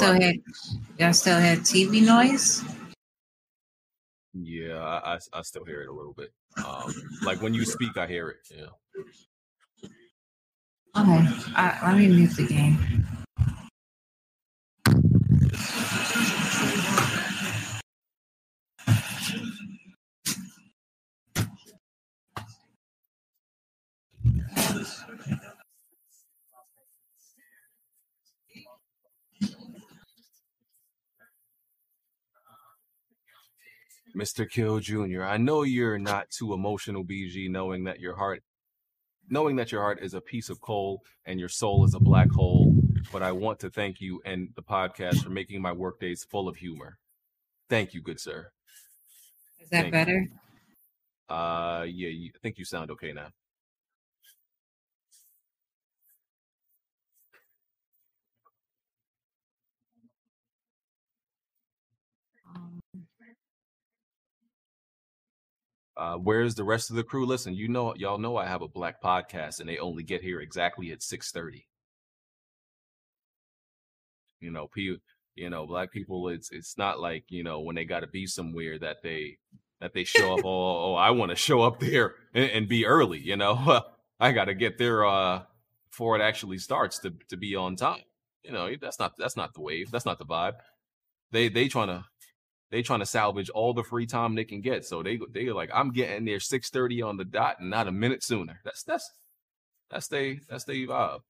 Still had y'all still had TV noise? Yeah, I, I, I still hear it a little bit. Um, like when you speak, I hear it. Yeah. Okay, I, let me mute the game. Mr. Kill Jr., I know you're not too emotional, BG, knowing that your heart knowing that your heart is a piece of coal and your soul is a black hole, but I want to thank you and the podcast for making my workdays full of humor. Thank you, good sir. Is that Thank better? Uh yeah, I think you sound okay now. Uh, where's the rest of the crew? Listen, you know, y'all know I have a black podcast, and they only get here exactly at six thirty. You know, pe- you know, black people. It's it's not like you know when they got to be somewhere that they that they show up. oh, oh, I want to show up there and, and be early. You know, I got to get there uh, before it actually starts to to be on time. You know, that's not that's not the wave. That's not the vibe. They they trying to they trying to salvage all the free time they can get. So they they like, I'm getting there six thirty on the dot and not a minute sooner. That's that's that's they that's they vibe.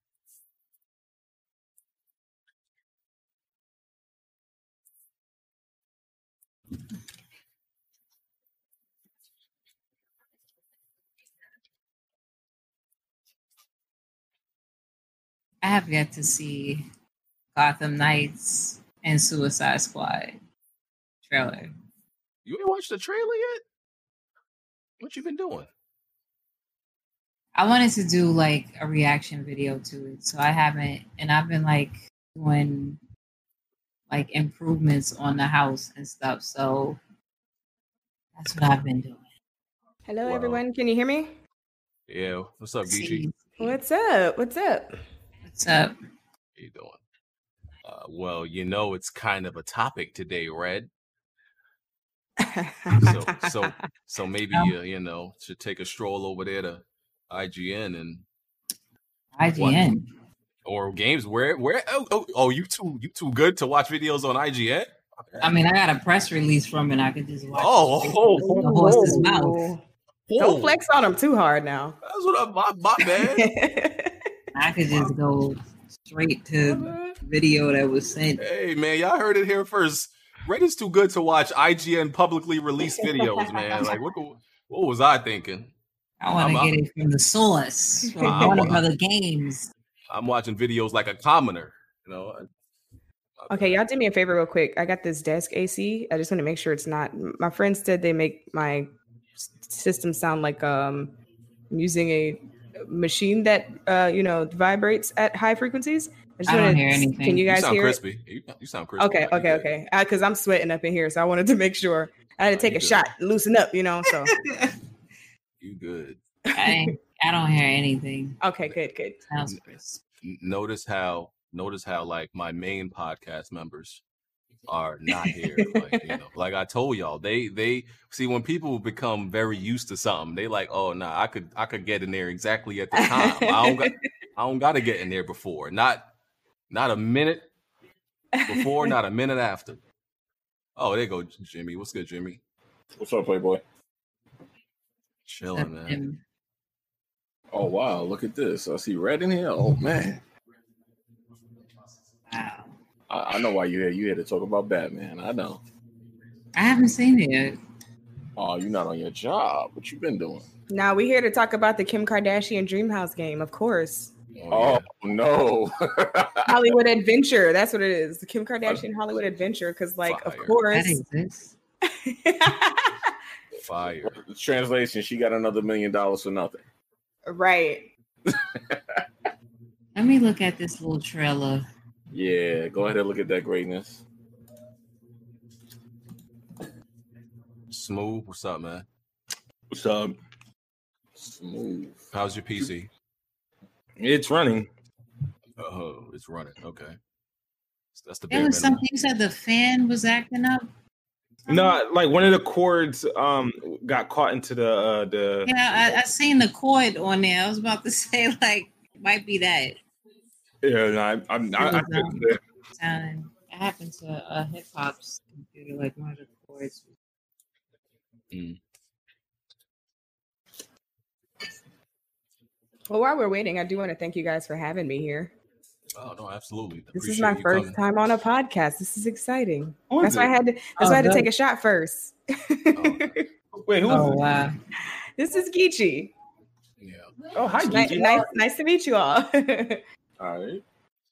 I have yet to see Gotham Knights and Suicide Squad trailer. You ain't watched the trailer yet? What you been doing? I wanted to do like a reaction video to it, so I haven't, and I've been like doing like improvements on the house and stuff. So that's what I've been doing. Hello, Wow. everyone. Can you hear me? Yeah. What's up, Geechee? What's up? What's up? what's up? How you doing? Uh, well, you know it's kind of a topic today, Red. So so so maybe uh, you know should take a stroll over there to IGN and IGN. or games where where oh oh, oh you too you too good to watch videos on IGN. I mean, I got a press release from it. I could just watch. Oh, it. oh, the horse's mouth. Oh, Don't flex on him too hard now. That's what I'm, my, my bad. I could just go straight to video that was sent. Hey man, y'all heard it here first. Reddit's too good to watch IGN publicly released videos, man. Like what what was I thinking? I want I'm- to get it from the source from I'm- Warner Brother Games. I'm watching videos like a commoner, you know. Okay, y'all do me a favor real quick. I got this desk AC. I just want to make sure it's not. My friends said they make my system sound like um I'm using a machine that uh you know vibrates at high frequencies. I, just I don't wanna- hear anything. Can you You guys sound hear it? crispy. You, you sound crispy. Okay, Like okay, okay. Because I'm sweating up in here, so I wanted to make sure I had to oh, take you a good. shot, loosen up, you know. So You good. I, I don't hear anything. okay, good, good. Sounds crisp. Notice how notice how like my main podcast members are not here. like, you know, like I told y'all, they they see when people become very used to something, they like, oh nah, I could I could get in there exactly at the time. I don't got I don't gotta get in there before. Not not a minute before, not a minute after. Oh, there you go, Jimmy. What's good, Jimmy? What's up, Playboy? Chilling, man. Oh wow, look at this. I see red in here. Oh man. wow. I, I know why you're here. You here to talk about Batman. I know. I haven't seen it yet. Oh, you're not on your job. What you been doing? Now we're here to talk about the Kim Kardashian Dreamhouse game, of course. Oh, no. Hollywood Adventure. That's what it is. The Kim Kardashian Hollywood Adventure. Because, like, of course. That. Fire. Translation, she got another million dollars for nothing. right. Let me look at this little trailer. Yeah, go ahead and look at that greatness. Smooth. What's up, man? What's up? Smooth. How's your PC? It's running. Oh, it's running. Okay. That's the There bare was minimum. something you said the fan was acting up. No, like one of the cords um got caught into the uh, the Yeah, I, I seen the cord on there. I was about to say like might be that yeah. No, I, I'm not. I, It was, um. It happened to a hip hop's computer, like one of the cords. Well, while we're waiting, I do want to thank you guys for having me here. Oh no, absolutely. This is my first coming. time on a podcast. This is exciting. Who That's is why I had to. That's Oh, why I had to take a shot first. Oh. Wait, who is Oh it? wow! this is Geechee. Yeah. Oh, hi, Ni- Gigi. nice, nice to meet you all. All right.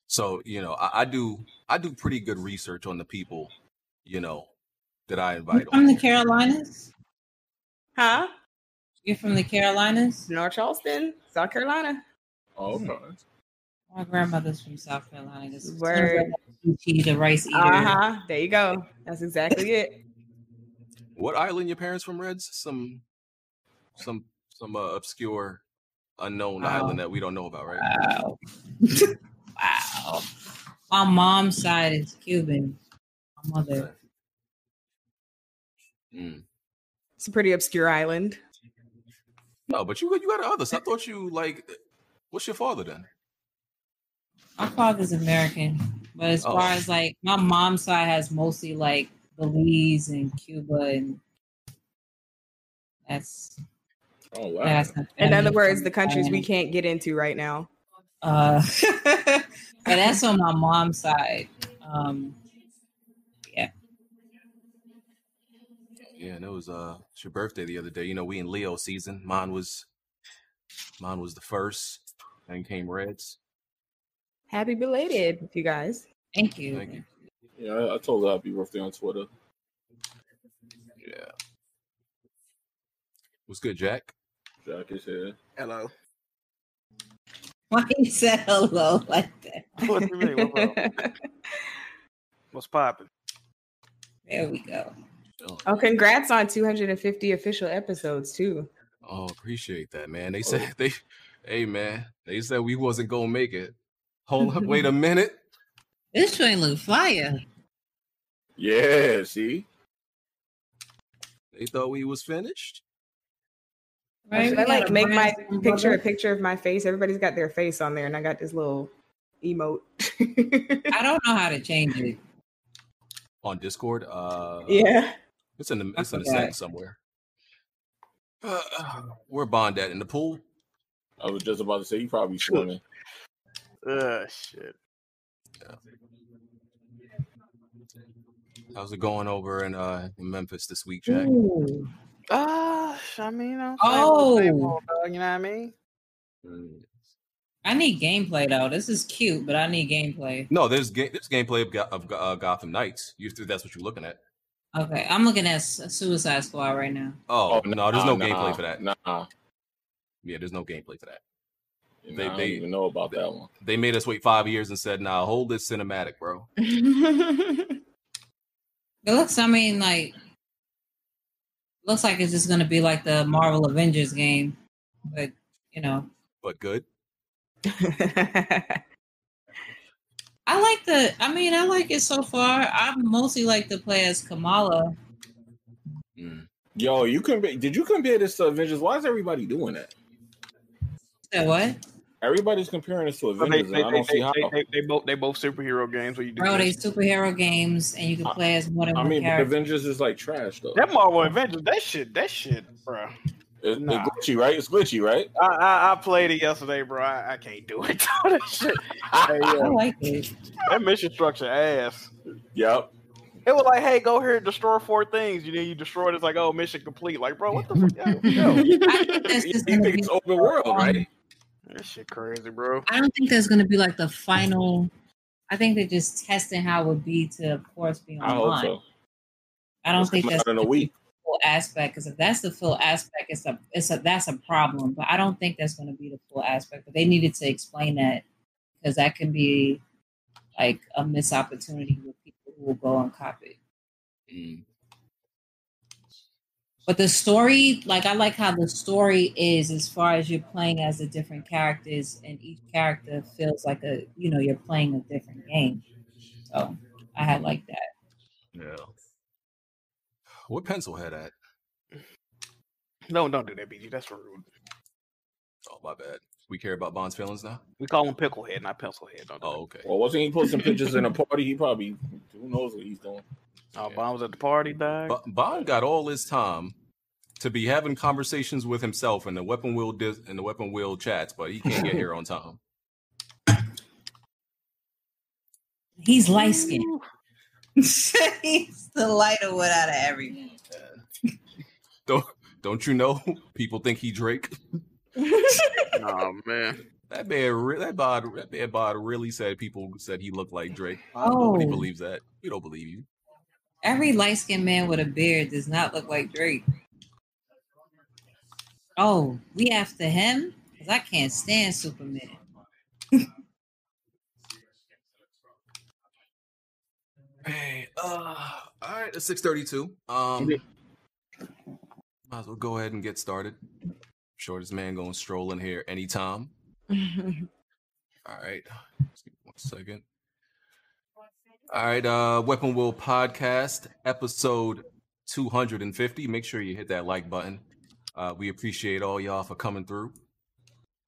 So you know, I, I do I do pretty good research on the people, you know, that I You invite from on. the here. Carolinas? huh? You're from the Carolinas? North Charleston, South Carolina. Oh, okay. My grandmother's from South Carolina. This is Word. She the rice eater. Uh huh. There you go. That's exactly it. What island your parents from, Reds? Some some some uh, obscure, unknown Wow. island that we don't know about, right? Wow. wow. My mom's side is Cuban. My mother. Mm. It's a pretty obscure island. No, but you you got others. I thought you like. What's your father then? My father's American, but as Oh. far as like my mom's side has mostly like Belize and Cuba, and that's Oh, wow. that's. In other words, the countries we can't get into right now. Uh, but that's on my mom's side. Um, Yeah, and it was uh it's your birthday the other day. You know, we in Leo season. Mine was mine was the first. and came Reds. Happy belated, you guys. thank you. Thank you. Yeah, I, I told her happy birthday on Twitter. Yeah. What's good, Jack? Jack is here. Hello. Why you said hello like that? What you mean? What's? What's popping? There we go. Oh, oh, congrats on 250 official episodes too. oh, appreciate that, man. They said they hey man, they said we wasn't gonna make it. Hold up, wait a minute. This train look fire. Yeah, see? They thought we was finished. Right? Should I like make my picture a picture of my face? Everybody's got their face on there, and I got this little emote. I don't know how to change it. On Discord. Uh yeah. It's in the it's in the forgot. settings somewhere. Uh, where Bond at? In the pool? I was just about to say, you probably swimming. Uh, shit. Yeah. How's it going over in uh in Memphis this week, Jack? Ooh. Uh, I mean, I'm Oh. same you know what I mean? Mm. I need gameplay though. This is cute, but I need gameplay. No, there's game. There's gameplay of, Go- of uh, Gotham Knights. You that's what you're looking at. Okay, I'm looking at Suicide Squad right now. Oh, oh, no, there's no nah, gameplay for that. Nah, Yeah, there's no gameplay for that. They, They- I don't they- even know about that one. They made us wait five years and said, "Nah, hold this cinematic, bro." It looks. I mean, like, looks like it's just gonna be like the Marvel Avengers game, but you know, But good. I like the. I mean, I like it so far. I mostly like to play as Kamala. Mm. Yo, you compare, did you compare this to Avengers? Why is everybody doing that? Said what? Everybody's comparing this to But they, Avengers, they, and I don't see they, how. they, they, they both they both superhero games. So you do Bro, they superhero games, and you can play as more than I mean, but. Avengers is like trash, though. that Marvel Avengers. That shit. That shit, bro. It's, Nah. it's glitchy, right? It's glitchy, right? I, I I played it yesterday, bro. I, I can't do it. that shit. Hey, I like it. that mission structure ass. Yep. It was like, hey, go here and destroy four things. You know, you destroy it. It's like, oh, mission complete. Like, bro, what the fuck? Yo, yo. That's You think it's open world, right? That shit crazy, bro. I don't think there's going to be like the final. I think they're just testing how it would be to, of course, be I online. hope so. I don't It's think that's in a week. Full aspect. Because if that's the full aspect, it's a it's a that's a problem. But I don't think that's going to be the full aspect. But they needed to explain that because that can be like a missed opportunity with people who will go and copy. Mm. But the story, like I like how the story is as far as you're playing as the different characters, and each character feels like a you know you're playing a different game. So I had like that. Yeah. What pencil head at? No, don't do that, BG. That's rude. Oh my bad. We care about Bond's feelings now. We call him picklehead, not pencilhead. Don't do Oh, okay. Well, wasn't he posting pictures in a party? He probably who knows what he's doing. that. Oh, Bond was at the party, dog. Bo- Bond got all his time to be having conversations with himself in the weapon wheel dis- in the weapon wheel chats, but he can't get here on time. He's light skinned. He's the lighter one out of everyone. Don't don't you know? People think he Drake. oh man. That man, re- that bod, that man bod really said people said he looked like Drake. Oh. Nobody believes that. We don't believe you. Every light skinned man with a beard does not look like Drake. Oh, we after him? Because I can't stand Superman. Hey, uh, all right, it's six thirty-two. Um, might as well go ahead and get started. Shortest man going to stroll in here anytime. All right, Just give me one second. All right, uh, Weapon Wheel Podcast, episode two hundred and fifty. Make sure you hit that like button. Uh, we appreciate all y'all for coming through.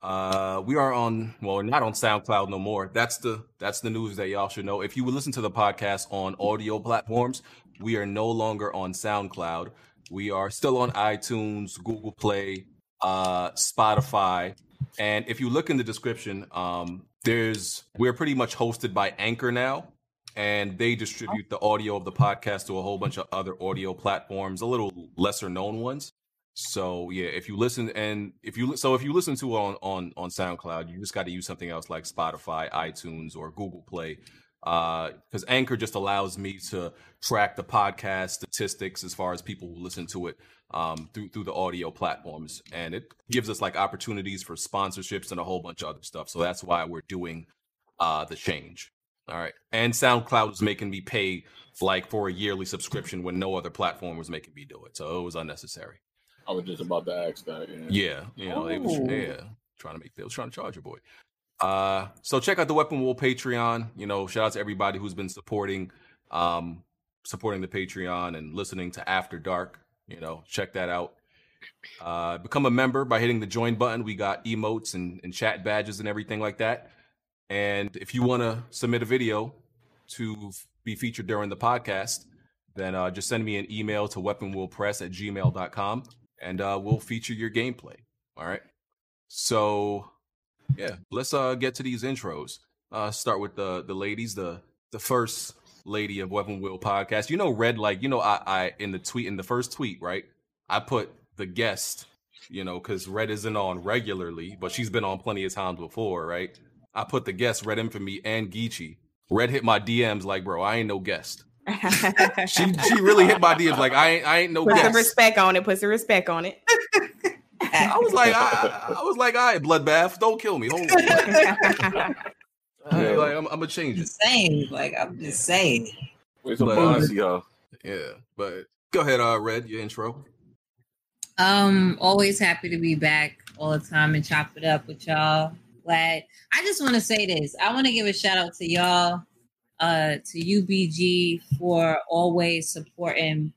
Uh, we are on well, not on SoundCloud no more. That's the that's the news that y'all should know. If you would listen to the podcast on audio platforms, we are no longer on SoundCloud. We are still on iTunes, Google Play, uh, Spotify, and if you look in the description, um, there's we're pretty much hosted by Anchor now, and they distribute the audio of the podcast to a whole bunch of other audio platforms, a little lesser known ones. So yeah, if you listen and if you so if you listen to it on on on SoundCloud, you just got to use something else like Spotify, iTunes, or Google Play, because Anchor just allows me to track the podcast statistics as far as people who listen to it um, through through the audio platforms, and it gives us like opportunities for sponsorships and a whole bunch of other stuff. So that's why we're doing uh, the change. All right, and SoundCloud was making me pay like for a yearly subscription when no other platform was making me do it, so it was unnecessary. I was just about to ask that. Yeah. Yeah, you know, they was Oh. yeah trying to make they was trying to charge your boy. Uh, so check out the Weapon Wheel Patreon. You know, shout out to everybody who's been supporting, um, supporting the Patreon and listening to After Dark. You know, check that out. Uh, become a member by hitting the join button. We got emotes and, and chat badges and everything like that. And if you want to submit a video to be featured during the podcast, then uh, just send me an email to weaponwillpress at gmail.com and uh, we'll feature your gameplay. All right. So, yeah, let's uh get to these intros. Uh, start with the the ladies. The the first lady of Weapon Wheel podcast. You know, Red. Like you know, I I in the tweet in the first tweet, right? I put the guest. You know, because Red isn't on regularly, but she's been on plenty of times before, right? I put the guest Red Infamy and Geechee. Red hit my DMs like, bro, I ain't no guest. She she really hit my DMs like I ain't I ain't no Put some respect on it. Put some respect on it. I was like, I, I was like, all right, bloodbath, don't kill me. Hold on. Yeah. like, I'm, I'm gonna change it. Just saying, like I'm just saying. Where's some But, bonus, y'all? Yeah, but go ahead, uh, Red, your intro. Um, always happy to be back all the time and chop it up with y'all. Glad. I just want to say this. I want to give a shout out to y'all, uh, to UBG for always supporting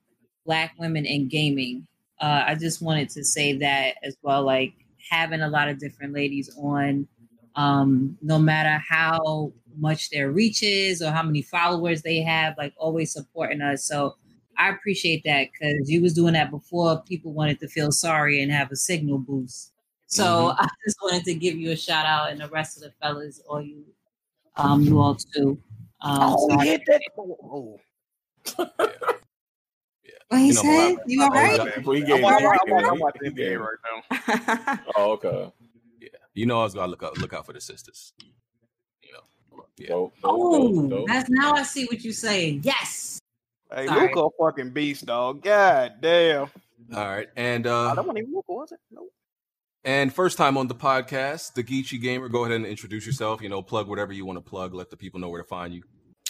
Black women in gaming. Uh, I just wanted to say that as well. Like having a lot of different ladies on, um, no matter how much their reach is or how many followers they have, like always supporting us. So I appreciate that because you was doing that before people wanted to feel sorry and have a signal boost. So Mhm. I just wanted to give you a shout out and the rest of the fellas, all you, um, you all too. Um, so I- hit that. Oh, what he You know, said? I- You all I- right? I- Well, he I'm, gave- I'm, I'm, gave- I'm he watching gave- NBA right now. Oh, okay. Yeah, you know I was gonna look out look out for the sisters. You know, yeah. Dope, dope, Oh, dope, dope. that's now I see what you're saying. Yes. Hey, Sorry. Luka, a fucking beast, dog. God damn. All right, and Oh, uh, that wasn't want even Luka, was it? Nope. and first time on the podcast, the Geechee Gamer. Go ahead and introduce yourself. You know, plug whatever you want to plug. Let the people know where to find you.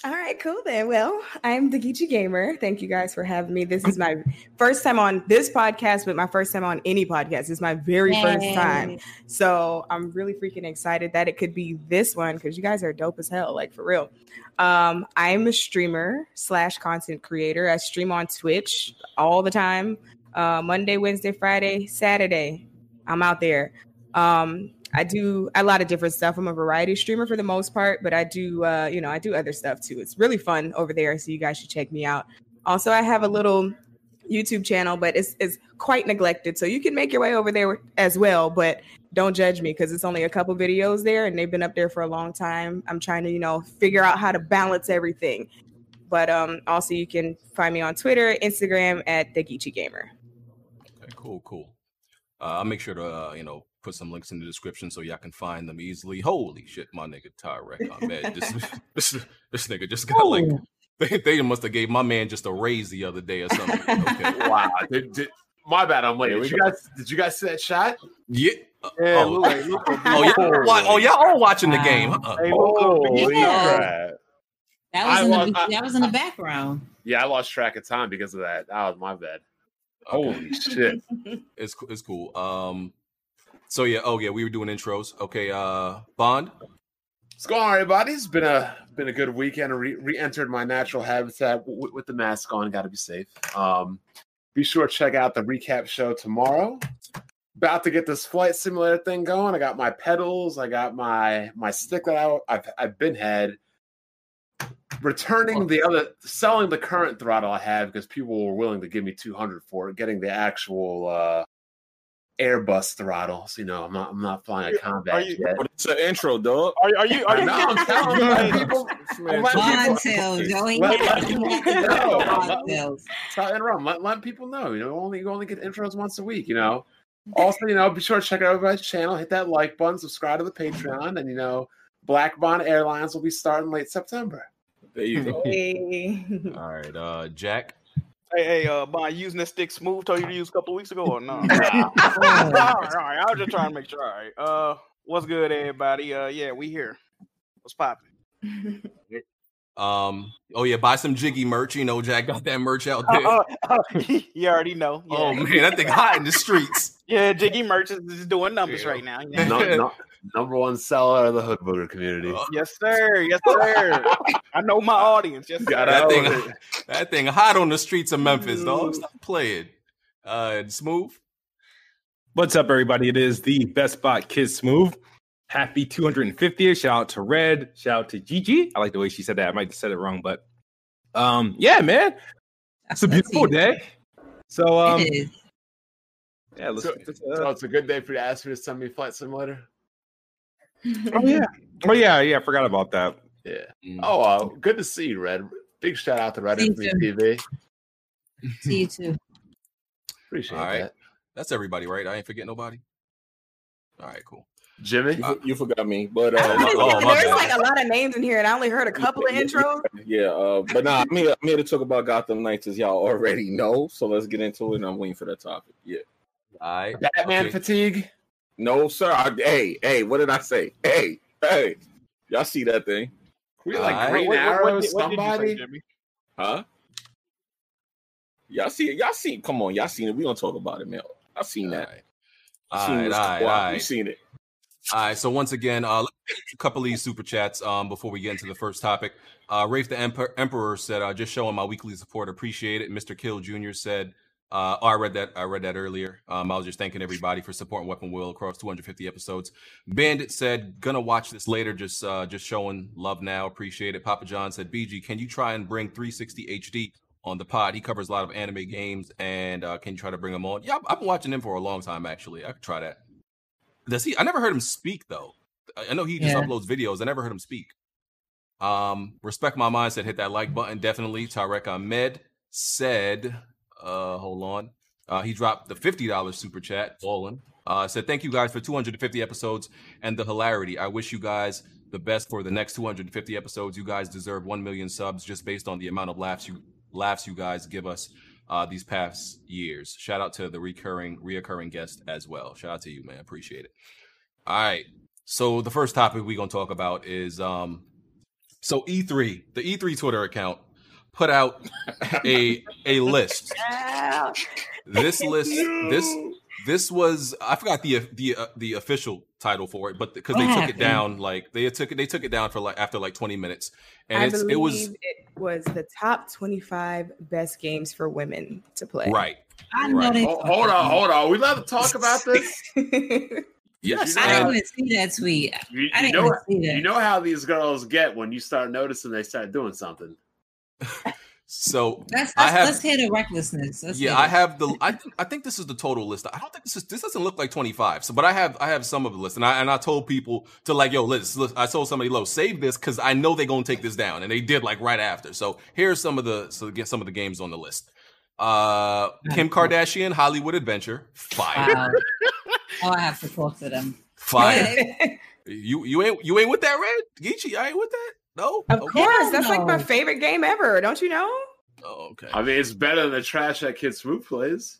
All right, cool then. Well, I'm the Geechee Gamer. Thank you guys for having me. This is my first time on this podcast, but my first time on any podcast. Is my very first time. So I'm really freaking excited that it could be this one because you guys are dope as hell, like for real. Um, I'm a streamer slash content creator. I stream on Twitch all the time. Uh, Monday, Wednesday, Friday, Saturday. I'm out there. Um, I do a lot of different stuff. I'm a variety streamer for the most part, but I do, uh, you know, I do other stuff too. It's really fun over there, so you guys should check me out. Also, I have a little YouTube channel, but it's it's quite neglected, so you can make your way over there as well. But don't judge me because it's only a couple videos there, and they've been up there for a long time. I'm trying to, you know, figure out how to balance everything. But um, also, you can find me on Twitter, Instagram at the Geechee Gamer. Okay, cool, cool. Uh, I'll make sure to uh, you know put some links in the description so y'all can find them easily. Holy shit, my nigga Tyrek Ahmed. This, this this nigga just got like they, they must have gave my man just a raise the other day or something. Okay. Wow. Did, did, my bad. I'm late. Did you guys? Did you guys see that shot? Yeah. Yeah, oh, look, hey, look, oh, y'all, oh, y'all all watching the game. Huh? Hey, look, Holy Yeah. That was I in the, I- that was in the background. Yeah, I lost track of time because of that. That was my bad. Holy shit. It's it's cool. Um, so yeah, oh yeah, we were doing intros. Okay, uh, Bond. What's going on, everybody? It's been a been a good weekend. Re- re-entered my natural habitat w- with the mask on. Got to be safe. Um, be sure to check out the recap show tomorrow. About to get this flight simulator thing going. I got my pedals. I got my my stick that I, I've I've been had. Returning the other, selling the current throttle I have because people were willing to give me two hundred for it. Getting the actual uh, Airbus throttles. You know, I'm not I'm not flying a Are combat you- jet. But it's an intro, dog. Are, are you? Are you? No, I'm telling you, let people, Man, let Bond people- tails, Let- let people know. Bond tails. Try to. Let, let people know. You know, only you only get intros once a week. You know. Also, you know, be sure to check out everybody's channel. Hit that like button. Subscribe to the Patreon, and you know, Black Bond Airlines will be starting late September. There you go. Hey. All right, uh, Jack. Hey, hey, uh, Bond, using that stick smooth told you to use a couple weeks ago or no? all right, all right. I was just trying to make sure. All right. Uh, what's good, everybody? Uh, yeah, we here. What's popping? Um, oh yeah, buy some Jiggy merch. You know, Jack got that merch out there. Uh, uh, you already know. Yeah. Oh man, that thing hot in the streets. Yeah, Jiggy Merch is, is doing numbers Yeah. right now. you know? No, no, number one seller of the Hood Booger community. Uh, Yes, sir. Yes, sir. I know my audience. Yes, sir. That thing, that thing hot on the streets of Memphis, dog. Stop playing. Uh, smooth. What's up, everybody? It is the Best Spot Kids Smooth. Happy 250th. Shout out to Red. Shout out to Gigi. I like the way she said that. I might have said it wrong, but um, yeah, man. It's a beautiful day. So um, it is. yeah, let's, So, let's, so uh, it's a good day for you to ask me to send me a flight simulator. Oh yeah, oh yeah, yeah. I forgot about that. Yeah. Mm. Oh, uh, good to see you, Red. Big shout out to Red See you Infamy too. TV. See you too. Appreciate All right. that. That's everybody, right? I ain't forget nobody. All right, cool. Jimmy. You, for- you forgot me, but uh, was oh, There's bad. like a lot of names in here, and I only heard a couple of intros. Yeah, uh, but nah, I'm here, I'm here to talk about Gotham Knights, as y'all already know. So let's get into it. And I'm waiting for that topic. Yeah. All right. Batman Okay. fatigue. No, sir. I, hey, hey, what did I say? Hey, hey, y'all see that thing? We like Alright. Green What- what- Arrow, what what did you say, somebody. Huh? Y'all see it? Y'all seen? Come on, y'all seen it? We gonna talk about it, man. I seen All that. right. I All seen right, this all right, You seen it? All right. So once again, uh, let's a couple of these super chats um, before we get into the first topic. Uh, Rafe the Emperor, Emperor said, uh, "Just showing my weekly support. Appreciate it." Mr. Kill Jr. said, uh, "Oh, I read that. I read that earlier. Um, I was just thanking everybody for supporting Weapon Wheel across 250 episodes." Bandit said, "Gonna watch this later. Just, uh, just showing love now. Appreciate it." Papa John said, "BG, can you try and bring 360 HD?" On the pod, he covers a lot of anime games, and uh, can you try to bring him on? Yeah, I've- been watching him for a long time. Actually, I could try that. Does he? I never heard him speak though. I I know he just Yeah. uploads videos. I never heard him speak. Um, respect my mindset. Hit that like button. Definitely. Tarek Ahmed said, uh, hold on. Uh, he dropped the fifty dollars super chat. Ballin. Uh, said thank you guys for 250 episodes and the hilarity. I wish you guys the best for the next 250 episodes. You guys deserve one million subs just based on the amount of laughs you laughs you guys give us uh, these past years. Shout out to the recurring reoccurring guest as well. Shout out to you, man. Appreciate it. All right. So the first topic we're gonna talk about is um So E3, the E3 Twitter account put out a a list. This list, this this was I forgot the the uh, the official title for it, but because they What took it down, like they took it they took it down for like after like twenty minutes, and I it's believe it was it was the top 25 best games for women to play. right. I know Right. Oh, hold on, hold on. We allowed to talk about this. Yes, I didn't even see that tweet. You, I didn't know, see that. you know how these girls get when you start noticing they start doing something. So Let's, I let's, have- let's hear the recklessness. Let's yeah, I have the I think I think this is the total list. I don't think this is this doesn't look like 25. So but I have I have some of the list and I and I told people to like yo, let's, I told somebody low, save this cuz I know they're going to take this down and they did like right after. So here's some of the so get some of the games on the list. Uh Kim Kardashian Hollywood Adventure, fire. Wow. oh, I have to talk to them. Fire. You you ain't you ain't with that red? Geechee, I ain't with that? No? Of Okay. course, that's like my favorite game ever. Don't you know? Oh, okay. I mean, it's better than the trash that Kid Smooth plays.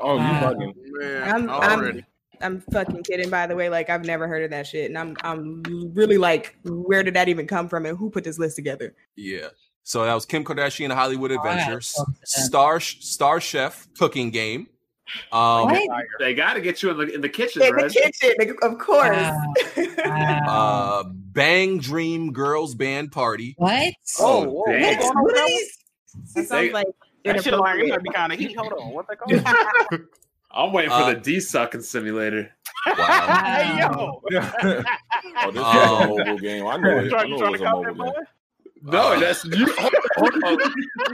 Oh, you Wow. bugging. Man, I'm- already. I'm fucking kidding. By the way, like I've never heard of that shit, and I'm I'm really like, where did that even come from, and who put this list together? Yeah. So that was Kim Kardashian Hollywood Oh, Adventure, gotta talk to them. Star Star Chef cooking game. Um What? They got to get you in the in the kitchen, right? In the kitchen, of course. Wow. Wow. uh Bang Dream Girls Band Party. what? Oh, whoa, damn. what's going on that one? that sounds They- like That shit like it might be kind of heat. Hold on, what they call? I'm waiting for Uh, the D sucking simulator. Wow. hey yo, Oh, this is Um, a mobile game. I know it. I trying, know trying to was a that mobile boy? game. No, Uh, that's you. Hold, hold on,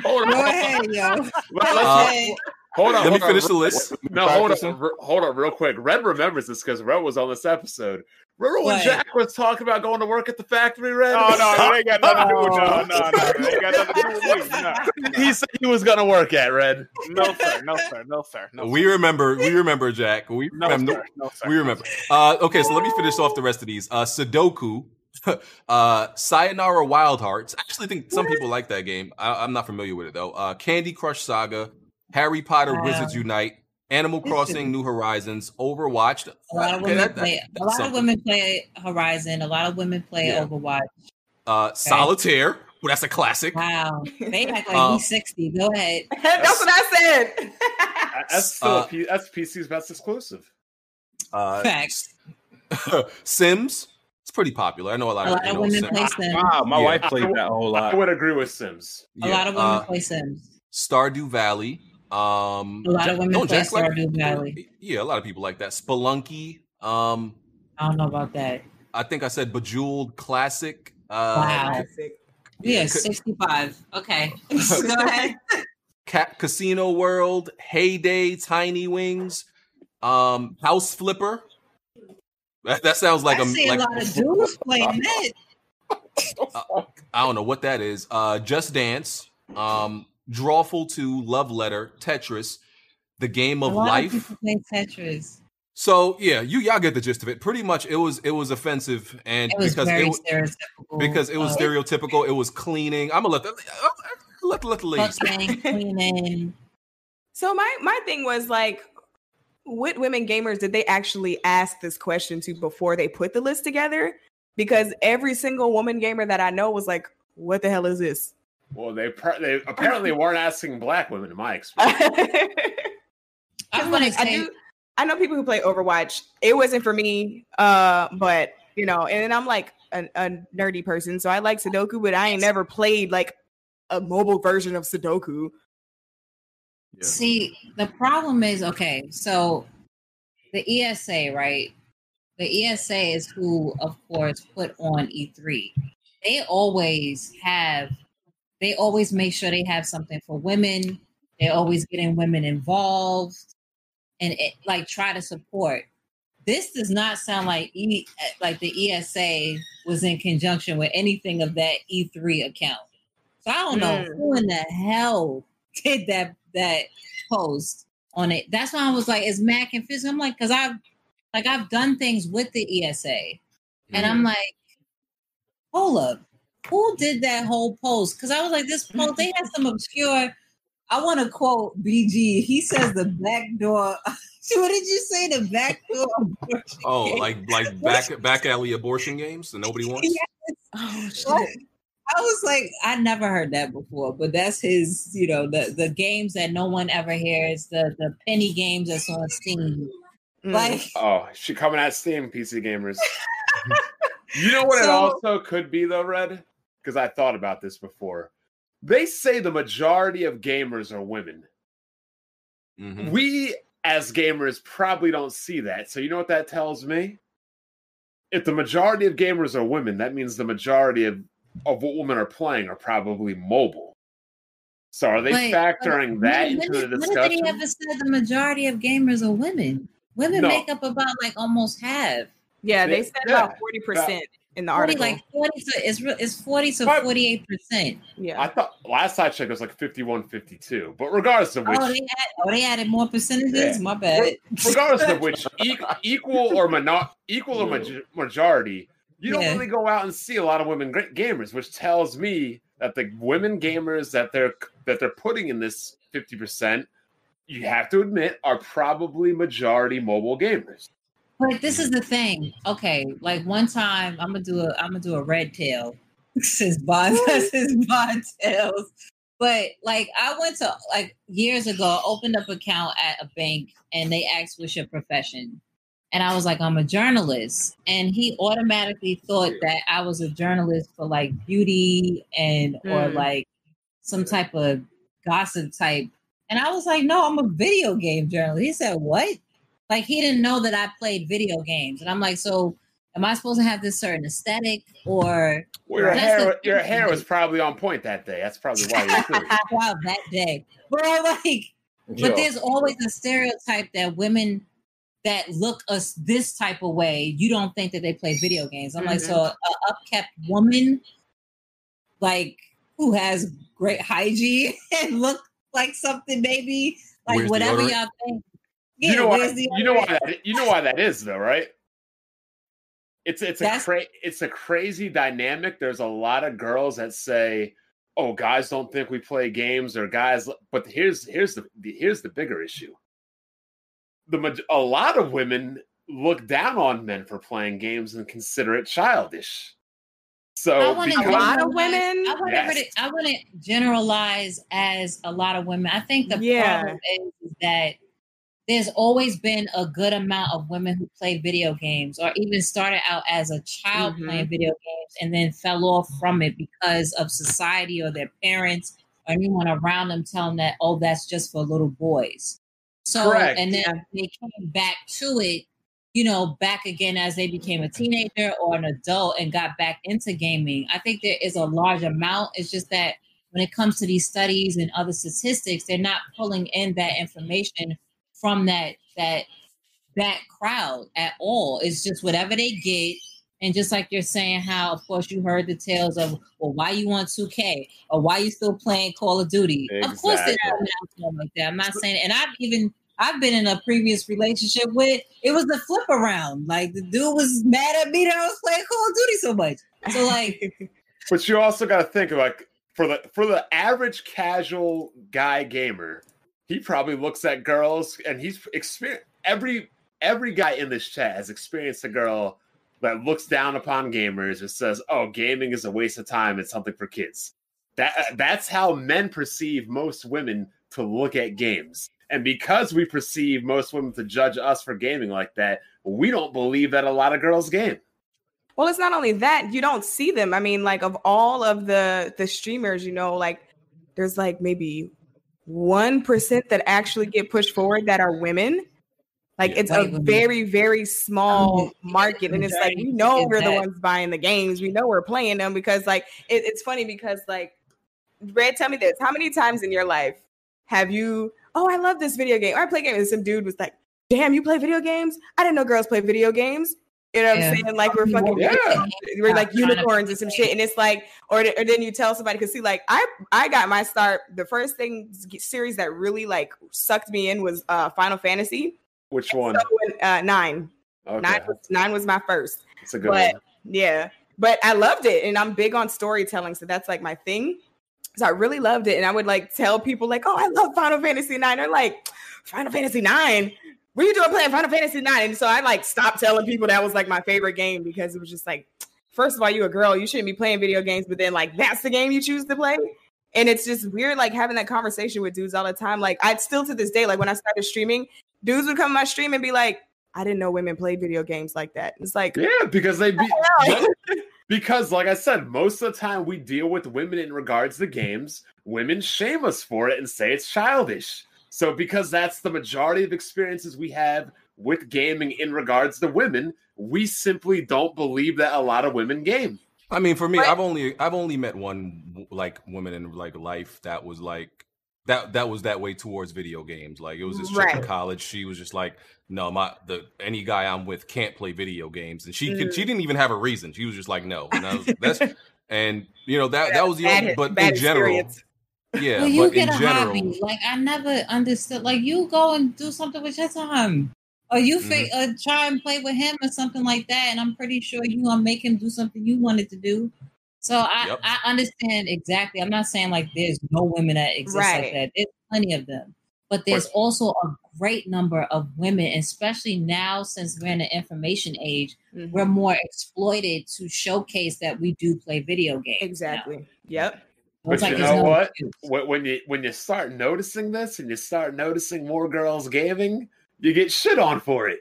hold on, Go ahead, yo. Let- Go let's- ahead. hold on. Let me on. finish the list. No, hold on, re- hold on, real quick. Red remembers this because Red was on this episode. Remember when What? Jack was talking about going to work at the factory, Red? Oh no, no, they got nothing to do with no, no, no. They got nothing to do with me. No, he said he was going to work at Red. no, sir, no, sir, no, sir, no. We remember we remember Jack. We no, remember sir, no, sir. we remember. Uh okay, so let me finish off the rest of these. Uh Sudoku. Uh, Sayonara Wild Hearts. I actually think some people like that game. I, I'm not familiar with it though. Uh, Candy Crush Saga, Harry Potter Wow. Wizards Unite, Animal This Crossing is- New Horizons, Overwatch. A lot of Okay, women that- that- play. A that's lot of women play Horizon. A lot of women play Yeah. Overwatch. Uh, Solitaire. Well, that's a classic. Wow, they act like Uh, he's sixty. Go ahead. That's what I said. That's still Uh, a P- that's PC's best exclusive. Uh, Facts. Sims. It's pretty popular. I know a lot A of, lot you of know, women Sims. play Sims. Wow, my Yeah. wife played that a whole lot. I would agree with Sims. A lot of women uh, play Sims. Stardew Valley. Um, A lot Jack- of women don't Jack like- Valley. Yeah, a lot of people like that. Spelunky. Um, I don't know about that. I think I said Bejeweled Classic. Uh. Classic. Yeah, ca- sixty-five. Okay, go ahead. Ca- Casino World, Hay Day, Tiny Wings, um, House Flipper. That, that sounds like I a like a lot of dudes playing that. I don't know what that is. Uh, Just Dance, um, Drawful Two, Love Letter, Tetris, The Game A of lot Life. of people play Tetris. So yeah, you y'all get the gist of it. Pretty much, it was it was offensive, and It was because very it, wa- stereotypical. because it was uh, stereotypical, it was cleaning. I'm gonna let the let let the ladies. cleaning. So my my thing was like, what women gamers did they actually ask this question to before they put the list together? Because every single woman gamer that I know was like, "What the hell is this?" Well, they per- they apparently weren't asking black women, in my experience. I Because want to I do. I know people who play Overwatch. It wasn't for me, uh, but you know, and then I'm like a, a nerdy person, so I like Sudoku, but I ain't never played like a mobile version of Sudoku. see, the problem is okay. So the ESA, right? The ESA is who, of course, put on E3. They always have. They always make sure they have something for women. They're always getting women involved, and it, like try to support. This does not sound like e, like the ESA was in conjunction with anything of that E3 account. So I don't know Mm. who in the hell did that that post on it. That's why I was like, "Is Mac and Fizz?" I'm like, because I've like I've done things with the ESA, and I'm like, hold up, who did that whole post? Because I was like, this post they had some obscure. I want to quote BG. He says the back door. what did you say? The back door. abortion Oh, game? like like back back alley abortion games that nobody wants. Oh What? I was like, I never heard that before, but that's his, you know, the the games that no one ever hears, the the penny games that's on Steam. Mm. Like, Oh, she coming at Steam, PC gamers. you know what it also could be though, Red? Because I thought about this before. They say the majority of gamers are women. Mhm. We as gamers probably don't see that. So you know what that tells me? If the majority of gamers are women, that means the majority of, of what women are playing are probably mobile. So are they Wait, factoring when- that when into did- the When discussion? did they ever said the majority of gamers are women? Women No. make up about like almost half. Yeah, they They- said yeah. about forty percent in the 40, article. like 40 to it's re- it's 40 to But- 48 percent. yeah. I thought last I checked it was like 51 52. But regardless of which Oh, they had oh they added more percentages. Yeah. My bad. regardless of which equal or mono- equal or maj- majority, you don't Yeah. really go out and see a lot of women gra- gamers, which tells me that the women gamers that they're that they're putting in this 50%, you have to admit are probably majority mobile gamers. But this is the thing. Okay, like one time I'm gonna do a I'm gonna do a red tail since Bond since Bond tails. But like I went to like years ago, opened up account at a bank and they asked what's your profession. And I was like, I'm a journalist. And he automatically thought that I was a journalist for like beauty and or Mm. like some type of gossip type. And I was like, no, I'm a video game journalist. He said, What? Like he didn't know that I played video games. And I'm like, so am I supposed to have this certain aesthetic or Well, your hair, the- your hair was probably on point that day. That's probably why you're doing it. wow that day? Bro, like Yo, but there's always a stereotype that women that look us this type of way, you don't think that they play video games. I'm like, Mhm. so a upkept woman, like who has great hygiene and look like something maybe like Where's whatever deodorant? y'all think. Yeah, you know why the you know why that you know why that is though, right? It's it's a That's- cra- it's a crazy dynamic. There's a lot of girls that say, "Oh, guys don't think we play games," or guys. But here's here's the here's the bigger issue. The a lot of women look down on men for playing games and consider it childish. So I want to A lot of women? I want Yes. to. I want to generalize as a lot of women. I think the Yeah. problem is, is that there's always been a good amount of women who play video games, or even started out as a child Mhm. playing video games and then fell off from it because of society or their parents or anyone around them telling that, oh, that's just for little boys. So, Correct. and then they came back to it you know, back again as they became a teenager or an adult and got back into gaming. I think there is a large amount. It's just that when it comes to these studies and other statistics, they're not pulling in that information from that that that crowd at all. It's just whatever they get. And just like you're saying, how of course you heard the tales of, well, why you want 2K or why you still playing Call of Duty? Of course, Exactly. an announcement like that. I'm not saying, and I've even I've been in a previous relationship with it was the flip around. Like the dude was mad at me that I was playing Call of Duty so much. So like, But you also got to think of like for the for the average casual guy gamer, he probably looks at girls and he's experienced every every guy in this chat has experienced a girl that looks down upon gamers and says, "Oh, gaming is a waste of time. It's something for kids." That uh, that's how men perceive most women to look at games. And because we perceive most women to judge us for gaming like that, we don't believe that a lot of girls game. Well, it's not only that you don't see them. I mean, like of all of the the streamers, you know, like there's like maybe one percent that actually get pushed forward that are women. Like it's White a women. very very small market, and it's like we know we're the ones buying the games. We know we're playing them because like it, it's funny because like Red, tell me this: How many times in your life have you? Oh, I love this video game. Or I play games. And some dude was like, "Damn, you play video games? I didn't know girls play video games." You know what Yeah. I'm saying? Like we're fucking Yeah. we're like unicorns and some shit, and it's like, or or then you tell somebody because see, like I I got my start. The first thing series that really like sucked me in was uh Final Fantasy. Which one? So when, uh, nine, Okay, nine was nine was my first. it's a good but- one. Yeah, but I loved it, and I'm big on storytelling, so that's like my thing. So I really loved it, and I would like tell people like, "Oh, I love Final Fantasy 9 They're like, "Final Fantasy 9 Are you doing playing Final Fantasy 9 And so I like stopped telling people that was like my favorite game because it was just like first of all, you a girl, you shouldn't be playing video games, but then like that's the game you choose to play. And it's just weird, like having that conversation with dudes all the time. Like I still to this day, like when I started streaming, dudes would come to my stream and be like, I didn't know women played video games like that. It's like, Yeah, because they be because, like I said, most of the time we deal with women in regards to games. Women shame us for it and say it's childish. So, because that's the majority of experiences we have with gaming in regards to women, we simply don't believe that a lot of women game. I mean, for me, Right. I've only I've only met one like woman in like life that was like that that was that way towards video games. Like it was this chick in college. She was just like, no, my the any guy I'm with can't play video games, and she could Mm. she didn't even have a reason. She was just like, no, and I was, that's and you know that that was the Bad- only. But bad in general, experience. Yeah, well, you but get in a general, hobby. Like I never understood. Like you go and do something with your time, or you fi- Mm-hmm. uh, try and play with him or something like that. And I'm pretty sure you gonna make him do something you wanted to do. So I, Yep. I understand exactly. I'm not saying like there's no women that exist Right. like that. There's plenty of them, but there's also a great number of women, especially now since we're in the information age. Mhm. We're more exploited to showcase that we do play video games. now. exactly. Yep. But like you know what? excuse. When when you when you start noticing this and you start noticing more girls gaming, you get shit on for it.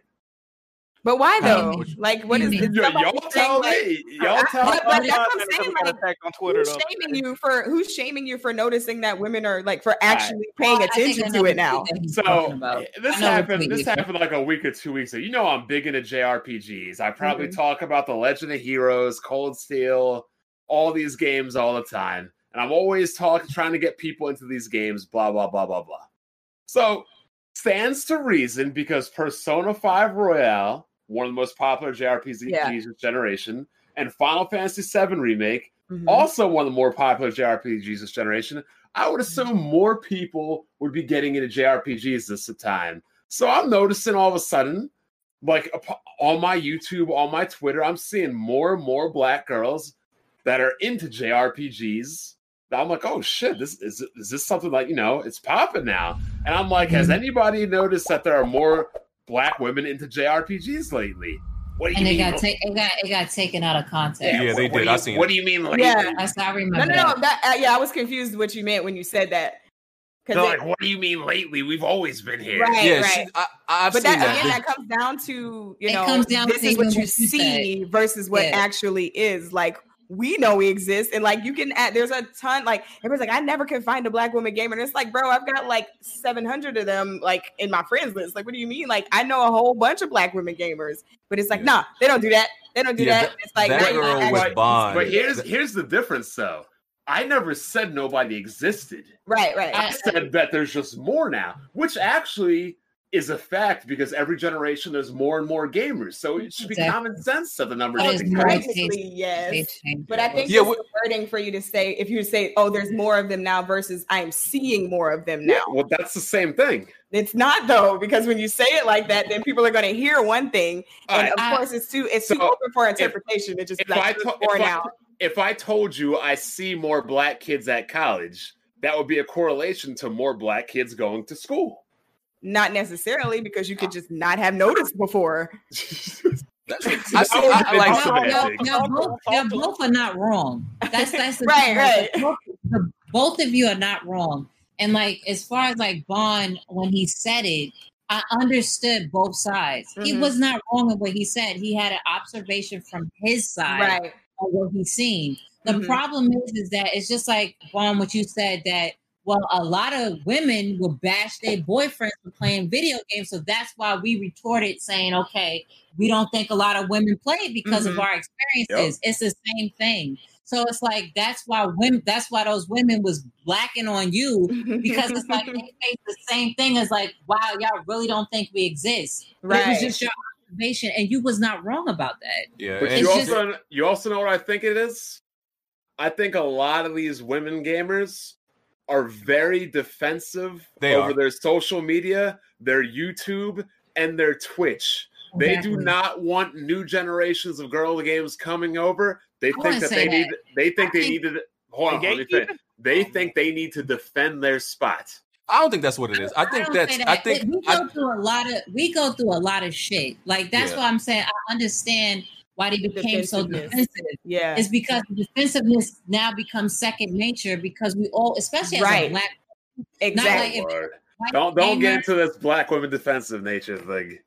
But why though? Um, like, what is you is mean? Yo, somebody y'all saying, tell like, me. Y'all I- tell but- but me. that's what I'm saying, got like, on Twitter. Who's though. shaming you for who's shaming you for noticing that women are like for actually paying Well, attention to it now? tweet that he's talking So this I know what happened. This you're happened like a week or two weeks ago. You know, I'm big into JRPGs. I probably Mhm. talk about the Legend of Heroes, Cold Steel, all these games all the time, and I'm always talking, trying to get people into these games. Blah blah blah blah blah. So stands to reason because Persona 5 Royal, one of the most popular JRPGs Yeah. of this generation, and Final Fantasy 7 remake, Mhm. also one of the more popular JRPGs this generation. I would assume more people would be getting into JRPGs this time. So I'm noticing all of a sudden, like on my YouTube, on my Twitter, I'm seeing more and more black girls that are into JRPGs. I'm like, oh shit, this is is this something like you know it's popping now? And I'm like, has anybody noticed that there are more black women into JRPGs lately? What do you and it mean? got, ta- it got it got taken out of context. Yeah, they what, what did. do I you- seen What do you mean lately? Yeah. I, I remember No, no, no. That uh, yeah, I was confused what you meant when you said that. They're Because like, what do you mean lately? We've always been here. Right. yeah, she, I, I've but seen that, that. again, that comes down to you It know, comes down this to is what you what you see versus what Yeah. actually is. Like we know we exist, and like you can add. There's a ton. Like everybody's like, I never can find a black woman gamer, and it's like, bro, I've got like 700 of them like in my friends list. Like, what do you mean? Like I know a whole bunch of black women gamers, but it's like, Yeah. nah, they don't do that. They don't do Yeah, that. that- It's like that girl was actually- Bond. But here's here's the difference, though. I never said nobody existed. right, right. I said that there's just more now, which actually is a fact because every generation there's more and more gamers. So it should be Exactly. common sense that the numbers But should it's be more growing. Technically, yes. They But. I think Yeah, it's what- the wording for you to say if you say, "Oh, there's more of them now," versus "I'm seeing more of them now." Yeah, well, that's the same thing. It's not though, because when you say it like that, then people are going to hear one thing, and right, of I- course, it's too it's too open for interpretation. It just if like I to- more if I- now. If I told you I see more black kids at college, that would be a correlation to more black kids going to school. Not necessarily because you could just not have noticed before. I see. That I, would I like awesome. some. Y'all, y'all both, y'all both are not wrong. That's that's the Right, thing, like, right. Both, the- both of you are not wrong. And like as far as like Bond, when he said it, I understood both sides. He Mhm. was not wrong in what he said. He had an observation from his side Right. of what he's seen. The Mhm. problem is, is that it's just like Bond, what you said that well, a lot of women will bash their boyfriends for playing video games, so that's why we retorted saying, okay, we don't think a lot of women play because of Mhm. our experiences. It's the same thing. So it's like that's why women that's why those women was blacking on you because it's like they face the same thing as like, wow, y'all really don't think we exist. Right. It was Right. just your observation, and you was not wrong about that. Yeah, But and you It's also you also know what I think it is. I think a lot of these women gamers are very defensive They over are. their social media, their YouTube, and their Twitch. They do not want new generations of girl games coming over. They think that they that. need. They think I they think- need to. Hold on, let me finish. gatekeeping? They think they need to defend their spot. I don't think that's what it is. I think don't that's. say I think. we I, go through a lot of we go through a lot of shit. Like that's Yeah. why I'm saying I understand why they became so defensive. Yeah. It's because the defensiveness now becomes second nature because we all, especially as Right. a black, Exactly. like if- Lord. white Don't don't get into this black women defensive nature thing.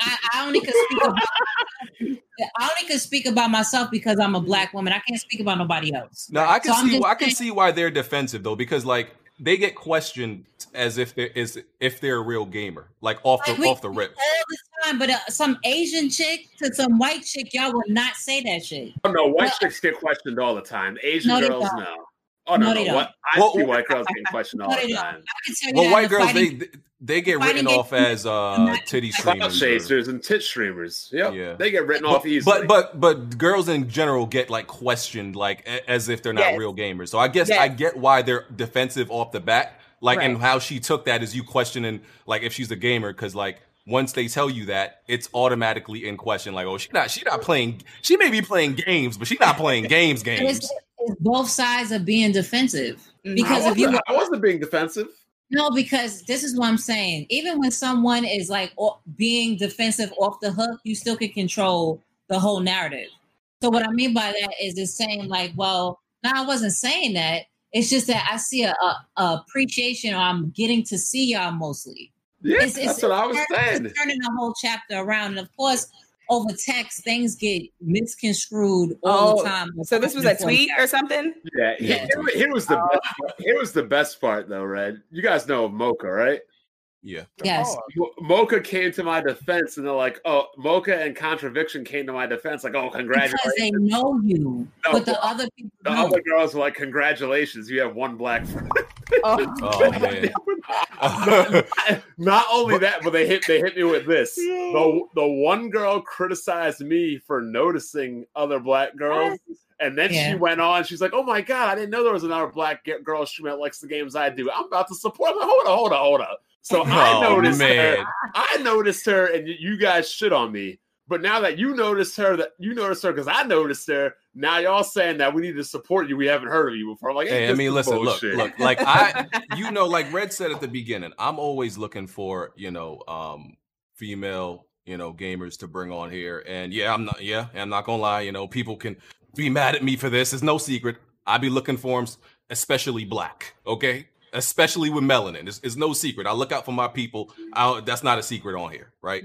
I, I only can speak about I only can speak about myself because I'm a black woman. I can't speak about nobody else. No, I can So see. just I can saying- see why they're defensive though, because like they get questioned as if they're is if they're a real gamer, like off the Like, we- off the rip. all the time. But uh, some Asian chick to some white chick, y'all will not say that shit. Oh no, white Well- chicks get questioned all the time. Asian No, girls, no. Oh no, No, no. What I Well- see white girls getting questioned all the don't. time. I can Well, white girls fighting- they they get written off games- as uh titty streamers. chasers and tit streamers. Yep. Yeah. They get written But, off easily. but but but girls in general get like questioned like as if they're not Yes. real gamers. So I guess Yes. I get why they're defensive off the bat. Like and how she took that is you questioning like if she's a gamer because like once they tell you that it's automatically in question. Like oh she not she not playing she may be playing games but she not playing games games. It's both sides of being defensive. Mhm. Because if you wasn't, I wasn't being defensive. no, because this is what I'm saying. Even when someone is like being defensive off the hook, you still can control the whole narrative. So what I mean by that is it's saying like, well, no, I wasn't saying that. It's just that I see a, a, a appreciation or I'm getting to see y'all mostly. Yeah, It's- that's it's- what I was saying. turning the whole chapter around. And of course, over text, things get misconstrued all Oh, the time. So this was a tweet or something? Yeah, Yeah. Here, here was the uh, best part. here was the best part though, Red. You guys know Mocha, right? Yeah. Yes. Mo- Mocha came to my defense, and they're like, "Oh, Mocha and Contradiction came to my defense, like, oh, Because congratulations." they know you, No, but the other people The don't. other girls were like, "Congratulations, you have one black friend." Oh, Oh man. Not only that, but they hit they hit me with this. The the one girl criticized me for noticing other black girls, and then Yeah. she went on. She's like, "Oh my god, I didn't know there was another black girl streamer that likes the games I do. I'm about to support." I'm like, hold on, hold on, hold on. So I Oh, noticed man. her. I noticed her, and you guys shit on me. But now that you noticed her, that you noticed her because I noticed her. Now y'all saying that we need to support you. We haven't heard of you before. I'm like, Hey, I mean, listen, bullshit. look, look, like I, you know, like Red said at the beginning, I'm always looking for, you know, um, female, you know, gamers to bring on here. And yeah, I'm not, yeah, I'm not gonna lie, you know, people can be mad at me for this. It's no secret. I be looking for them, especially black, okay? Especially with melanin. It's, it's no secret. I look out for my people. I, that's not a secret on here, right?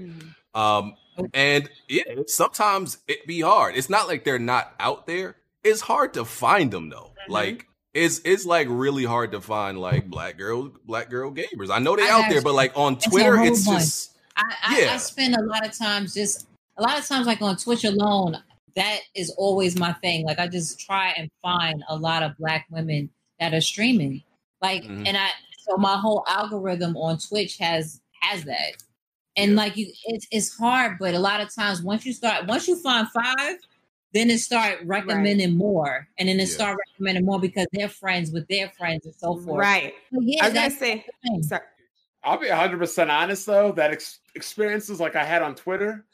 Um, and it sometimes it be hard. It's not like they're not out there. It's hard to find them though. Like it's it's like really hard to find like black girl black girl gamers. I know they I out there, but like on Twitter, whole it's just I, I, Yeah. I spend a lot of times just a lot of times like on Twitch alone. That is always my thing. Like I just try and find a lot of black women that are streaming. Like Mhm. and I so my whole algorithm on Twitch has has that. And Yeah. like you it's it's hard, but a lot of times once you start once you find five, then it start recommending more. And then it Yeah. start recommending more because they're friends with their friends and so forth. right. So, yeah, I was gonna say, sorry. I'll be 100% honest though, that ex- experiences like I had on Twitter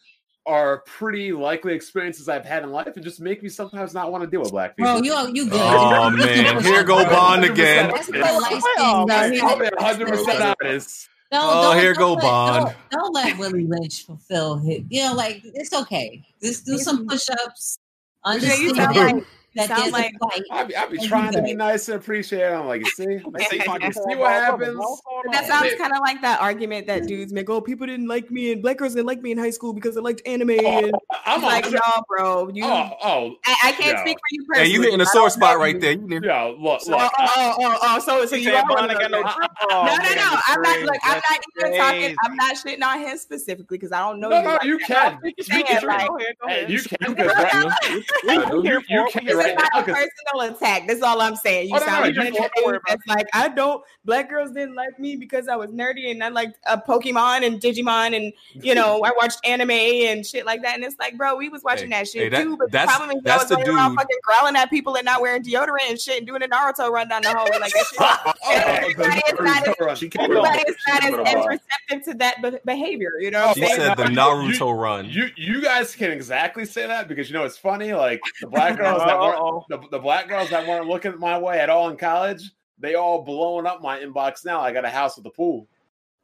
are pretty likely experiences I've had in life and just make me sometimes not want to deal with black people. Bro, you you good. Oh man, here go Bond again. That's the Oh, oh, skin. man. I'll be 100% honest. No, Oh, don't- here don't go let- Bond. Don't, don't let Willie Lynch fulfill his. You know, like it's okay. Just do some push-ups. Yeah, Understand you sound like that sound like- I'll be, I'll be trying to be nice and appreciate it. I'm like, you see? They say fucking You see four what balls, happens? what's going that sounds kind of like that argument that dudes make. Oh, people didn't like me, and black girls didn't like me in high school because they liked anime. Oh, and I'm like, on- no, bro, you. Oh, oh, I, I can't yeah. speak for you Hey, personally. you hitting a sore spot right there. You did. yeah, look, Oh, look. oh, oh, oh, oh, so, so you said are Bond one of uh, oh, no No, no, no. I'm not look. I'm not even talking. I'm not shitting on him specifically because I don't know No, you. no, you can. I'm You can. like, Go ahead, go Hey, ahead. you can No, because no, right no. now, We- you, we here you, you for it. can This right is not now a 'cause- personal attack. That's all I'm saying. You Oh, sound no, like you a can't dude worry about that's like I don't. Black girls didn't like me because I was nerdy and I liked uh, Pokemon and Digimon and you know I watched anime and shit like that. And it's like, bro, we was watching Hey, that shit hey, that- too. But the problem is, I was the running around fucking growling at people and not wearing deodorant and shit and doing a Naruto run down the hallway like that shit. Oh, Everybody is not as- She can't Everybody is not as, She receptive to that be- behavior. You know She said the Naruto run. You you guys can exactly say that because you know it's funny. Like the black girls that weren't the, the black girls that weren't looking my way at all in college, they all blowing up my inbox now. I got a house with a pool.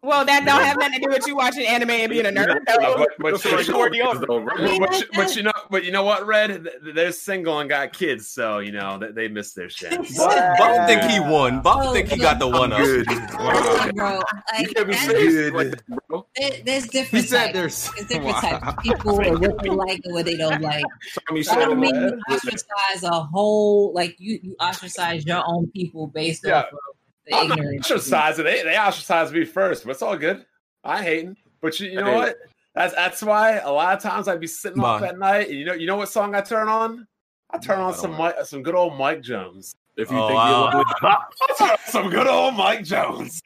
Well, that don't have nothing to do with you watching anime and being a nerd. Yeah, but, but, you- what but, it is, though, right? but- but you- but you know, but you know what, Red? They're single and got kids, so you know they, they missed their chance. Bob, Bob think he won. Bob Oh, think he got the one up. Good. Listen, bro, You like, can't be serious like bro. there- there's different He said there's- There's different Wow. types of people and what they like and what they don't like. Tommy So I don't mean said you ostracize a whole like you you ostracize your own people based Yeah. off of the I'm not ostracizing. They they ostracized me first, but it's all good. I hating, but you, you know what? That's that's why a lot of times I'd be sitting off Man. at night, and you know you know what song I turn on? I turn No, on don't some. Mike, some good old Mike Jones. if you Oh, think wow. you're I turn some good old Mike Jones.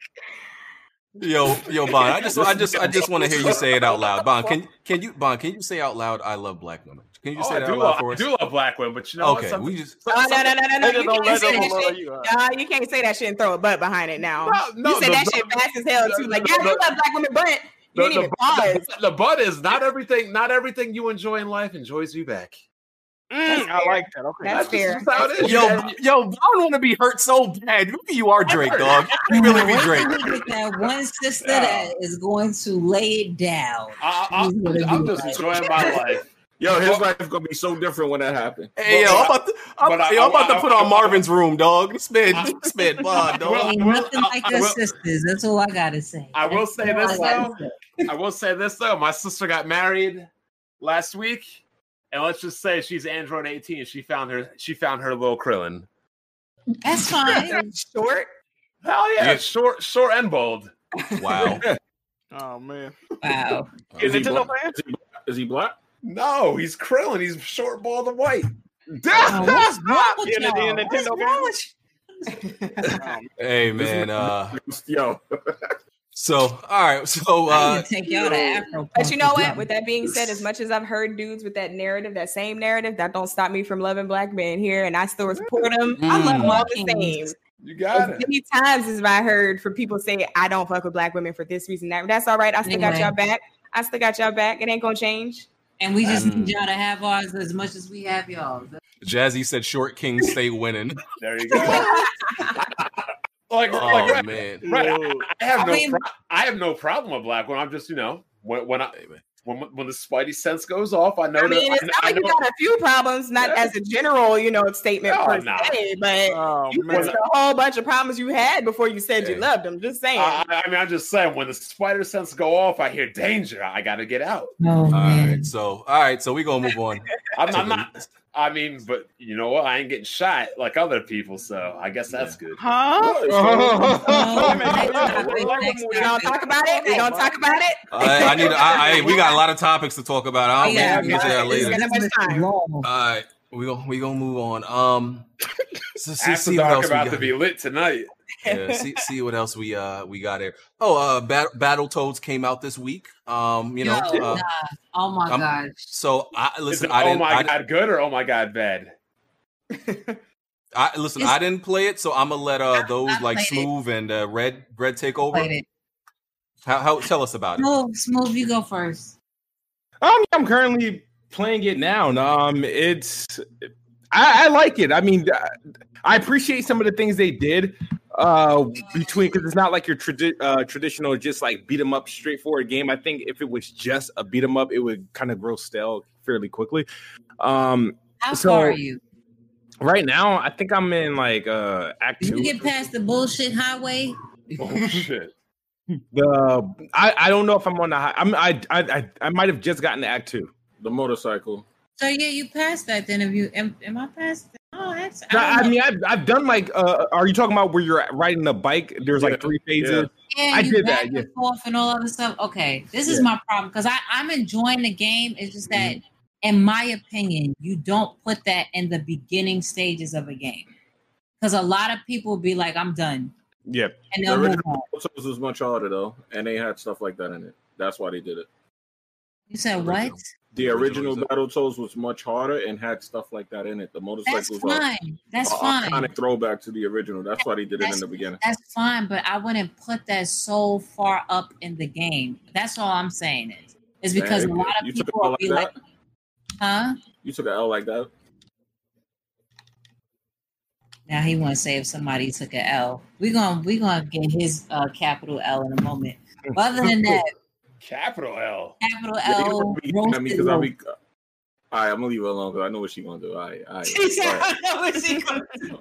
Yo, yo, Bond. I just, I just, I just want to hear you say it out loud. Bon, can, can you, Bond, can you say out loud? I love black women. Can you Oh, say I that do, out loud love, for I do love black women, but you know Okay, what? Some- we just. Oh, no, no, no, no, no. You can't say that shit. you. Nah, you can't say that shit and throw a butt behind it now. No, no, you said the- that the- shit fast as hell too. Like, yeah, the- you love black women, but you the, didn't the, pause. the, the butt is not everything. Not everything you enjoy in life enjoys you back. Mm, I like that. Okay. That's just- fair. that's how it is. Yo, You- yo, Bond want to be hurt so bad. Maybe you are Drake, dog. You really be Wait Drake. till that one sister Yeah. that is going to lay it down. I, I, He's gonna I'm just right. enjoying my life. Yo, his life gonna be so different when that happens. Hey, yo, I'm about to, I'm, But I- yo, I'm about I- to put I- on Marvin's room, dog. Spit, I- spit, Bond, Well, dog. Well, nothing like I your sisters. That's all I gotta say. I will That's say all this, I gotta though. say. I will say this though. My sister got married last week, and let's just say she's Android 18. She found her. She found her little Krillin. That's fine. Short. Hell yeah, Yeah. short, short and bold. Wow. Oh man. Wow. Is he Nintendo black? fan? Is he black? No, he's Krillin. He's short, bald, and white. Oh, what's wrong with In y'all? the What's Nintendo wrong with Um, Hey, man. Uh, Yo, so, all right. So, uh, take y'all to Afro. But you know what? With that being said, as much as I've heard dudes with that narrative, that same narrative, that don't stop me from loving black men here, and I still support them. I love them all the same. You got As it. many times as I heard from people say I don't fuck with black women for this reason, that that's all right. I still got Anyway. y'all back. I still got y'all back. It ain't gonna change. And we just need y'all to have ours as much as we have y'all. Jazzy said short kings stay winning. There you go. like, Oh, like, right, man. right. I, I have I no, mean- pro- I have no problem with black when I'm just, you know, when when I Hey, man. When when the Spidey sense goes off, I know. I mean, that, it's not I like you got a few problems, not Yeah. as a general, you know, statement No, per nah. se, but oh you man. listed a whole bunch of problems you had before you said you loved them. Just saying. I, I- I mean, I'm just saying when the spider sense go off, I hear danger. I got to get out. Oh All man. right. So, all right. So, we going to move on. I'm, I'm not. I mean, but you know what? I ain't getting shot like other people, so I guess that's good. Huh? Oh, Next next topic, topic, we don't talk about it. We don't talk about it. I, I need. I, I, we got a lot of topics to talk about. I'll oh, Yeah, maybe get to that later. It's gonna be time. Long. All right, we gonna we gonna move on. Um, so see, After see what dark else we about got. to be lit tonight. yeah, see, see what else we uh we got here. Oh, uh, Bat- Battletoads came out this week. Um, you know, Yo, uh, nah. Oh my I'm- gosh. so I listen. it, I oh didn't. my I, god, good or oh my god, bad? I listen. It's- I didn't play it, so I'm gonna let uh those I like played it. Smooth and uh, Red Red take over. How, how tell us about it? Smooth, smooth. You go first. Um, I'm currently playing it now. and, Um, it's I, I like it. I mean, I appreciate some of the things they did. Uh, between because it's not like your tradi- uh, traditional just like beat 'em up straightforward game. I think if it was just a beat 'em up, it would kind of grow stale fairly quickly. Um, How So- far are you? right now, I think I'm in like uh act Did two. you get past the bullshit highway? Oh shit! the I, I don't know if I'm on the high. I'm I I I, I might have just gotten to act two. The motorcycle. So yeah, you passed that. Then if you am, am I past? That? Oh, that's. I, I mean, I've, I've done like, uh, are you talking about where you're riding a bike? There's Yeah, like three phases. yeah, I you did that, back yeah. and forth and all other stuff. Okay, this is Yeah. my problem because I I'm enjoying the game. It's just that, Mm-hmm. in my opinion, you don't put that in the beginning stages of a game because a lot of people be like, "I'm done," Yeah. and The they'll move original on. Motorcycles was much harder though, and they had stuff like that in it. That's why they did it. You said what? Original. The Original Battle was it? Battletoads was much harder and had stuff like that in it. The That's motorcycles are fine. That's a fine. iconic throwback to the original. That's why they did it in the beginning. That's fine, but I wouldn't put that so far up in the game. That's all I'm saying is, is because Man, a lot of you people it all will like be that. like, "Huh?" You took an L like that. Now he want to say if somebody took an L. We gonna we're gonna get his uh, capital L in a moment. But other than that, Capital L. capital Yeah, you L. gonna be getting at me roasted 'cause I'll roast. be. All right, I'm gonna leave it alone because I know what she gonna do. All right, all right. She said, all right. "I know what she gonna do."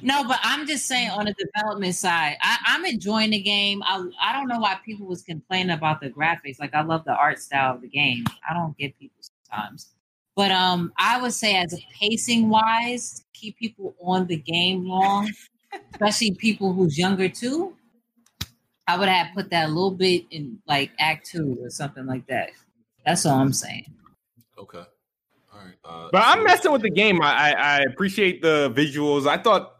No, but I'm just saying on the development side, I, I'm enjoying the game. I I don't know why people was complaining about the graphics. Like I love the art style of the game. I don't get people sometimes. But um I would say as a pacing wise, keep people on the game long, especially people who's younger too. I would have put that a little bit in like act two or something like that. That's all I'm saying. Okay. All right. Uh, But I'm messing with the game. I, I, I appreciate the visuals. I thought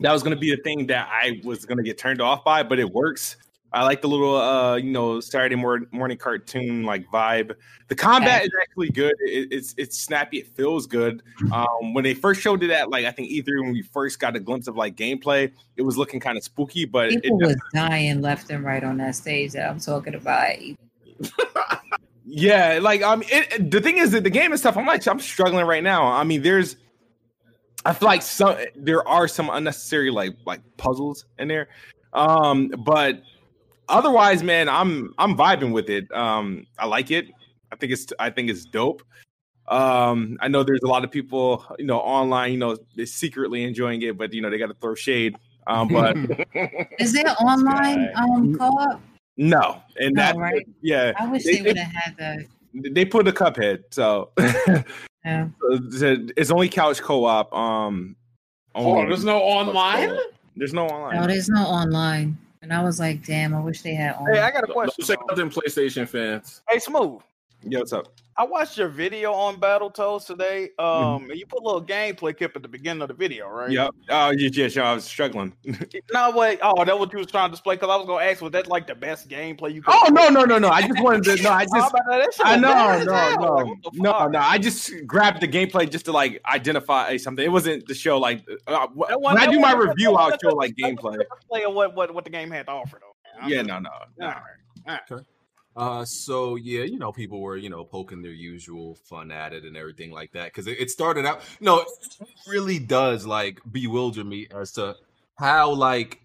that was going to be the thing that I was going to get turned off by, but it works. I like the little, uh, you know, Saturday mor- morning cartoon like vibe. The combat Okay. is actually good. It, it's it's snappy. It feels good. Um, when they first showed it at like I think E3 when we first got a glimpse of like gameplay, it was looking kind of spooky. But it, People was dying left and right on that stage that I'm talking about. Yeah, like um, it, it- the thing is that the game and stuff. I'm like, I'm struggling right now. I mean, there's, I feel like some there are some unnecessary like like puzzles in there, um, but otherwise, man, I'm I'm vibing with it. Um, I like it. I think it's I think it's dope. Um, I know there's a lot of people, you know, online, you know, they're secretly enjoying it, but you know, they got to throw shade. Um, but Is there online um co-op? no, and No, that right? yeah, I wish they- they would have had that. they put a cuphead, so. Yeah. it's only couch co-op. Um, Oh, there's no online. There's no online. No, there's no online. And I was like, damn, I wish they had online. Hey, I got a question. say though. nothing, PlayStation fans. Hey, Smooth. Yeah, what's up? I watched your video on Battletoads today. Mm-hmm. Um, and you put a little gameplay clip at the beginning of the video, right? Yep. Oh, yeah, yeah, sure. I was struggling. No, wait. Oh, that what you was trying to display? Because I was gonna ask, was that like the best gameplay you? could oh no, no, no, no! I just wanted to. No, I just. but that shit I know, bad as no, no, Like, what the no, no. I just grabbed the gameplay just to like identify something. It wasn't the show like uh, when wasn't- I do my wasn't- review, I'll show like gameplay. the display of what, what what the game had to offer, though. Yeah, no, no, no. All right. All right. Uh, so yeah, you know, people were you know poking their usual fun at it and everything like that because it, it started out. No, it really does like bewilder me as to how like.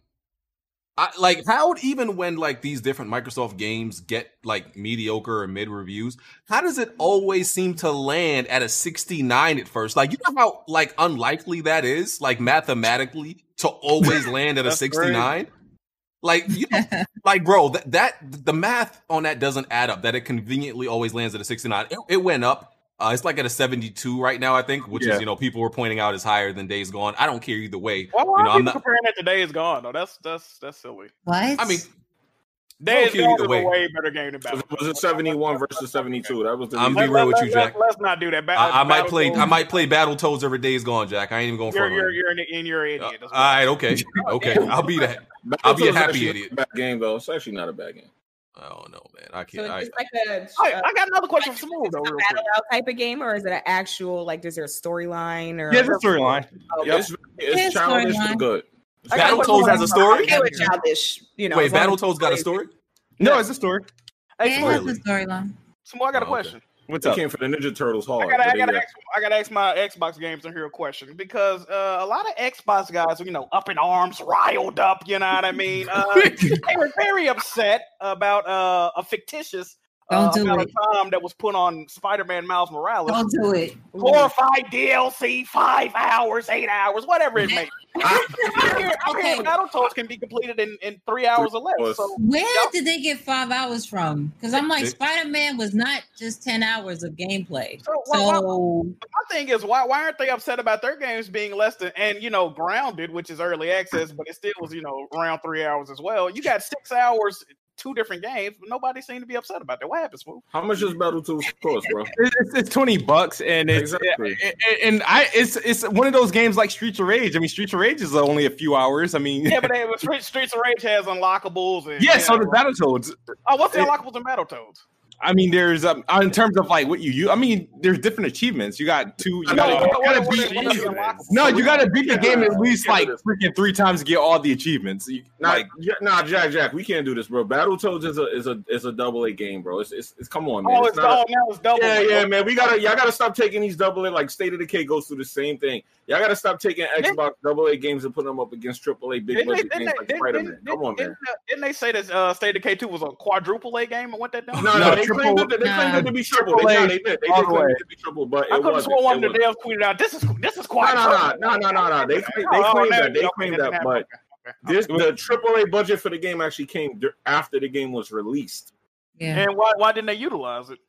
I, like how even when like these different Microsoft games get like mediocre or mid reviews, how does it always seem to land at a 69 at first? Like you know how like unlikely that is, like mathematically, to always land at a 69? Like you know, like bro, that, that the math on that doesn't add up. That it conveniently always lands at a 69. It, it went up. Uh, it's like at a 72 right now, I think, which Yeah. is you know people were pointing out is higher than Days Gone. I don't care either way. Why, why You know, are I'm not. comparing that to Days Gone though? That's that's that's silly. what? I mean, Days Okay, Gone either way. a way better game than Was Battle. it 71 versus 72? That was the I'm reason. be real with you, Jack. Let's not do that. Ba- I, I might play. I Battletoads- might play Battletoads over Days Gone, Jack. I ain't even going You're for you're you're an, and you're an Uh, idiot. all That's right, okay, okay. I'll be that. I'll be a happy idiot. a Bad game though. It's actually not a bad game. I don't know, man. I can't. I, it's like a, I, uh, I got another question for Smooth it's though. a Real battle out type of game, or is it an actual like? Is there a storyline or? Yeah, the storyline. Okay. Yep. It's, it's It's childish storyline. but good. I got Battletoads has a story. Childish, you know. Wait, as long Battletoads got a story? No, it's a story. Hey, yeah, Smooth, it has a storyline. Smooth, I got a Oh, question. What's They up? came for the Ninja Turtles I gotta, I gotta, got- ask, I gotta ask my Xbox games in here a question because uh, a lot of Xbox guys are, you know, up in arms, riled up. You know what I mean? Uh, they were very upset about uh, a fictitious uh, Don't do amount it. of time that was put on Spider-Man Miles Morales. Don't do it. Glorified DLC, five hours, eight hours, whatever it may. be. I'm hearing, I'm hearing Okay. Battletoads can be completed in, in three hours or less. So Where did they get five hours from? Because I'm like, Spider Man was not just 10 hours of gameplay. So, why- why- So, my thing is why why aren't they upset about their games being less than and you know grounded which is early access but it still was you know around three hours as well you got six hours two different games but nobody seemed to be upset about that what happened smooth How much does Battletoads cost, bro? It's, it's, it's twenty bucks, and it's Exactly. and- and I it's it's one of those games like Streets of Rage. I mean, Streets of Rage is only a few hours. I mean, yeah but they, but Streets, Streets of Rage has unlockables and yeah. So you does know, Battletoads. oh what's the it- unlockables in Battletoads I mean, there's um, in terms of like what you use. I mean, there's different achievements. You got two. You gotta, you gotta beat. No, you gotta beat the game at least like freaking three times to get all the achievements. You, Nah, like, nah, Jack, Jack, we can't do this, bro. Battletoads is a is a is a double A game, bro. It's it's, it's come on, man. Oh, It's it's not a- now it's double. yeah, yeah, man. We gotta y'all gotta stop taking these double A like State of Decay goes through the same thing. Y'all gotta stop taking Xbox double A games and putting them up against triple A big Didn't they, budget games they, like Spider Man. Come on, didn't, man. didn't they say that uh, State of Decay two was a quadruple A game and went that down? No, No, no, they triple- claimed it, they claimed it to be triple. They, triple A no, they did. They did claim it to be triple, but I it could have wasn't. sworn one of the wasn't. devs tweeted out. This is this is No, no, no, no, no, no. They they Oh, claimed that. They okay, claimed that, but okay, okay. this the triple A budget for the game actually came after the game was released. Yeah. And why why didn't they utilize it?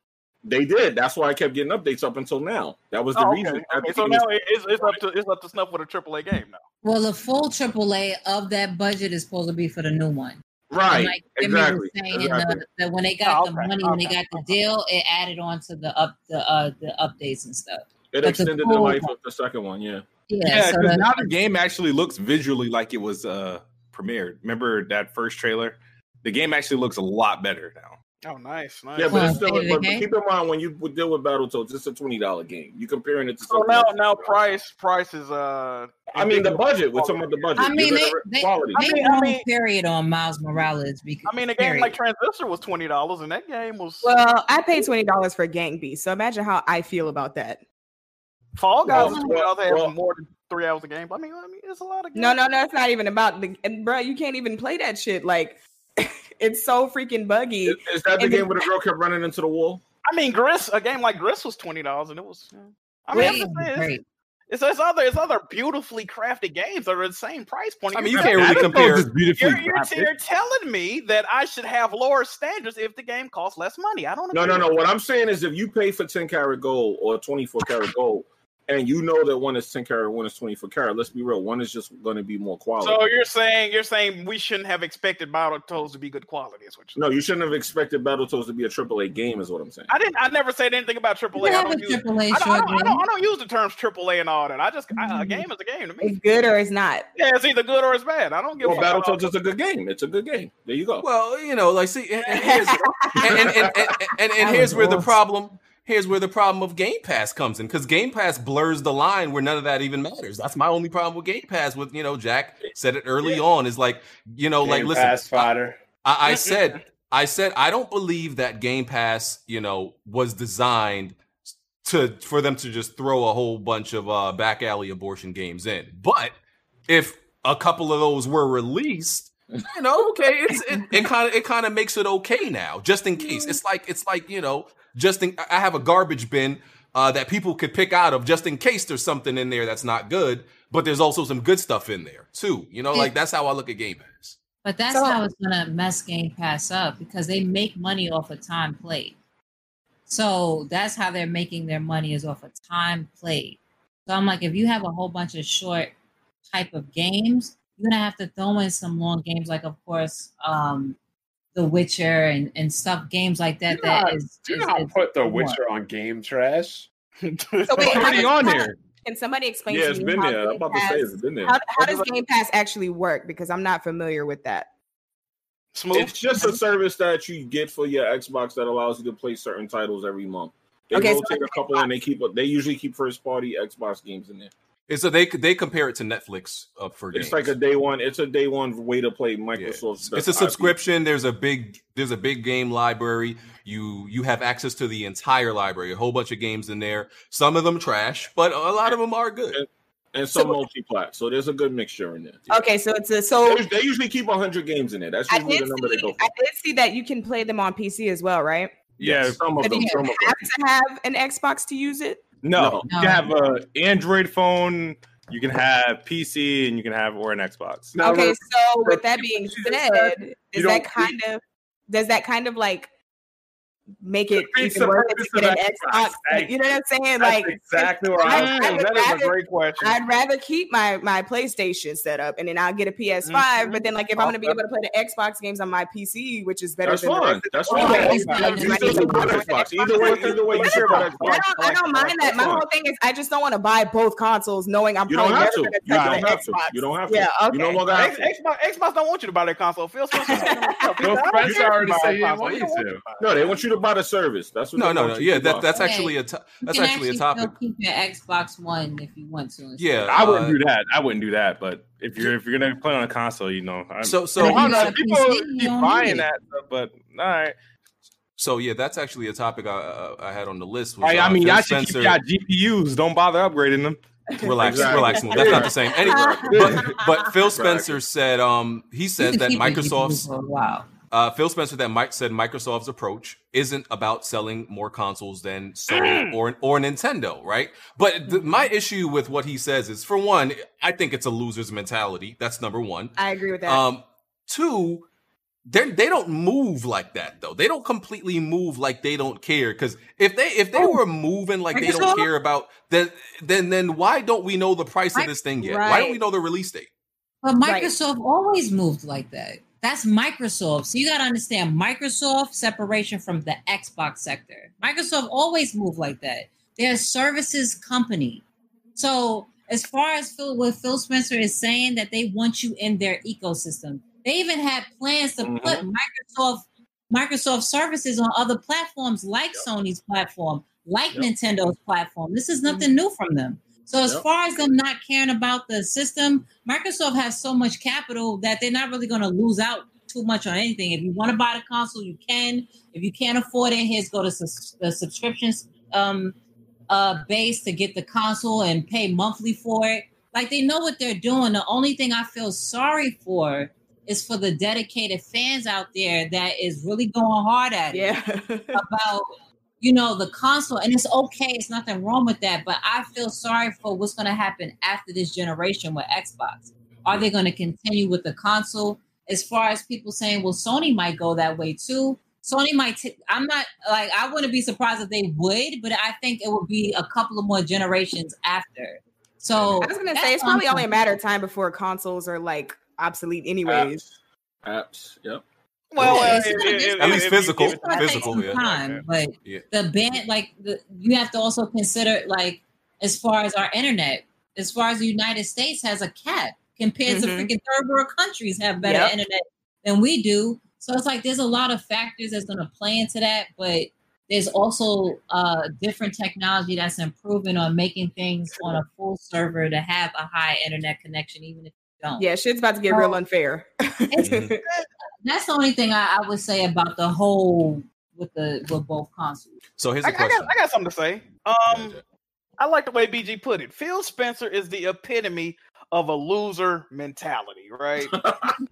They did. That's why I kept getting updates up until now. That was the Oh, okay. reason. okay. So now it- it's, it's up to it's up to snuff with a triple A game now. Well, the full AAA of that budget is supposed to be for the new one. Right, And like Jimmy exactly. was saying, exactly. the, that when they got Oh, the okay, money, when they got the deal, it added on to the up the uh the updates and stuff. It the extended the full life one. of the second one. Yeah. Yeah, yeah, so because now the game actually looks visually like it was uh premiered. Remember that first trailer? The game actually looks a lot better now. Oh, nice, nice. Yeah, but it's Well, still. But, but keep in mind when you would deal with Battletoads, it's a twenty dollar game. You comparing it to. so now now price price is uh. I mean the budget. We're talking about the budget. I mean, You're they, gonna- they, quality. they I mean- I wrong mean- period on Miles Morales because I mean, a game period. like Transistor was twenty dollars, and that game was Well, I paid twenty dollars for Gang Beast, so imagine how I feel about that. Fall Guys. Well, was twenty dollars. They well- have more than three hours of game. I mean, I mean, it's a lot of. Games. No, no, no, it's not even about the and bro. You can't even play that shit. Like, it's so freaking buggy. Is, is that the And the- game where the girl kept running into the wall? I mean, Gris. A game like Gris was twenty dollars, and it was. I mean, I'm Great, just saying, it's, it's, it's other it's other beautifully crafted games that are the same price point. I mean, You're you can't really compare. Just beautifully You're, you're, you're telling me that I should have lower standards if the game costs less money. I don't. Know. No, agree no, no. with What I'm saying is, if you pay for 10 karat gold or 24 karat gold, and you know that one is 10 carat, one is 24 carat. let's be real. One is just going to be more quality. So you're saying you're saying we shouldn't have expected Battletoads to be good quality, is what you're no, you shouldn't have expected Battletoads to be a AAA game, is what I'm saying. I didn't. I never said anything about You AAA. I don't a use. I don't, I, don't, I, don't, I don't use the terms AAA and all that. I just I, a Mhm. game is a game to me. It's good or it's not. Yeah, it's either good or it's bad. I don't give Well, a fuck. about- Battletoads is a good game. It's a good game. There you go. Well, you know, like see, and, and here's and, and, and, and, and, and here's where the problem here's where the problem of Game Pass comes in because Game Pass blurs the line where none of that even matters. That's my only problem with Game Pass. With you know, Jack said it early on is like you know, like listen, Pass fodder. I, I said, I said, I don't believe that Game Pass, you know, was designed to for them to just throw a whole bunch of uh, back alley abortion games in. But if a couple of those were released, you know, okay, it's it, it kind of it kind of makes it okay now, just in case. It's like it's like you know, just in, I have a garbage bin. Uh, that people could pick out of just in case there's something in there that's not good, but there's also some good stuff in there too. You know, like that's how I look at Game Pass. But that's So- how it's gonna mess Game Pass up because they make money off of time played. So that's how they're making their money is off of time played. So I'm like, if you have a whole bunch of short type of games, you're gonna have to throw in some long games, like of course, um, The Witcher and, and stuff, games like that. Do not- That is, Do is- not is put The more. Witcher on game trash. So wait, It's how already on how- there. Can somebody explain Yeah, to it's me been how there. I'm Game about to say it's been there. How, how does Game Pass actually work? Because I'm not familiar with that. Smooth. It's just a service that you get for your Xbox that allows you to play certain titles every month. They Okay, so rotate a couple and they keep they usually keep first party Xbox games in there. It's a, they they compare it to Netflix uh, for games. It's like a day one. It's a day one way to play Yeah. Microsoft. It's a subscription. There's a big there's a big game library. You you have access to the entire library. A whole bunch of games in there. Some of them trash, but a lot of them are good. and some So- multi-plat. So there's a good mixture in there. Okay, so it's a so They, they usually keep 100 games in there. That's I usually the number they go for. I did see that you can play them on PC as well, right? Yeah, some of them. do you Some of them. have to have an Xbox to use it? No, No. you can have a Android phone, you can have PC, and you can have or an Xbox. Okay, so with that being said, said is that kind of does that kind of like make it even the worth it purpose to get an Xbox. Xbox? Like, you know what I'm saying? That's Like exactly where I- I'm I would that is a great question. I'd rather keep my my PlayStation set up and then I'll get a PS5. Mhm. But then, like, if I'm going to be able to play the Xbox games on my PC, which is better That's than the fine. rest That's the fine. world, Okay, You so I still just you might put need to buy Xbox. Either way, either way, you should put I don't, I don't mind that. My whole thing is, I just don't want to buy both consoles, knowing I'm You probably don't have never to. going to You touch don't the have to. Xbox. You don't have to. Yeah, okay. You no longer have X, to. Xbox, Xbox don't want you to buy that console. Phil Spencer said it himself. He Phil said, "I don't Spencer care if you already said a he didn't want you to. No, they want you to it a service. That's what No, no, no. Yeah, that, that's Okay. actually a to- You that's can actually a still topic. Keep your Xbox One if you want to. Yeah, I wouldn't uh, do that. I wouldn't do that. But if you're if you're gonna play on a console, you know, I'm, So I so don't know. People PC, keep buying that, stuff, but all right. so yeah, that's actually a topic I uh, I had on the list. was, Right, I uh, mean, Phil y'all should keep Spencer- y'all GPUs. Don't bother upgrading them. relax, Exactly. relax. That's not the same. Anyway, but, but Phil Spencer said um he said that keep Microsoft's GPU for a while. Uh, Phil Spencer that Mike said Microsoft's approach isn't about selling more consoles than Sony or or Nintendo, right? But th- my issue with what he says is, for one, I think it's a loser's mentality. That's number one. I agree with that. Um, two, they they don't move like that though. They don't completely move like they don't care. Because if they if they Oh, were moving like they don't care about then then then why don't we know the price of this thing yet? Why don't we know the release date? But Right. Microsoft always moved like that. That's Microsoft. So you got to understand Microsoft separation from the Xbox sector. Microsoft always move like that. They're a services company. So as far as Phil, what Phil Spencer is saying that they want you in their ecosystem, they even had plans to Mhm. put Microsoft Microsoft services on other platforms like Sony's platform, like Yep. Nintendo's platform. This is nothing new from them. So as Yep. far as them not caring about the system, Microsoft has so much capital that they're not really going to lose out too much on anything. If you want to buy the console, you can. If you can't afford it, here's go to sus- the subscriptions um, uh, base to get the console and pay monthly for it. Like they know what they're doing. The only thing I feel sorry for is for the dedicated fans out there that is really going hard at it yeah. about you know the console and it's okay it's nothing wrong with that but i feel sorry for what's going to happen after this generation with xbox are they going to continue with the console as far as people saying well sony might go that way too sony might t- i'm not like i wouldn't be surprised if they would but i think it would be a couple of more generations after so I was gonna say it's probably only a matter of time before consoles are like obsolete, anyways. Apps. Yep. Well, Yeah, it's if- gonna- if- At least if you- physical. if- It's gonna Physical, yeah. time, but Yeah. the band, like the, you have to also consider, like as far as our internet, as far as the United States has a cap compared to Mhm. freaking third world countries have better Yep. internet than we do. So it's like there's a lot of factors that's going to play into that, but there's also uh, different technology that's improving on making things on a full server to have a high internet connection, even if you don't. Yeah, shit's about to get real unfair. That's the only thing I, I would say about the whole with the with both consoles. So here's I, a I question. got, I got something to say. Um, I like the way BG put it. Phil Spencer is the epitome of a loser mentality, right?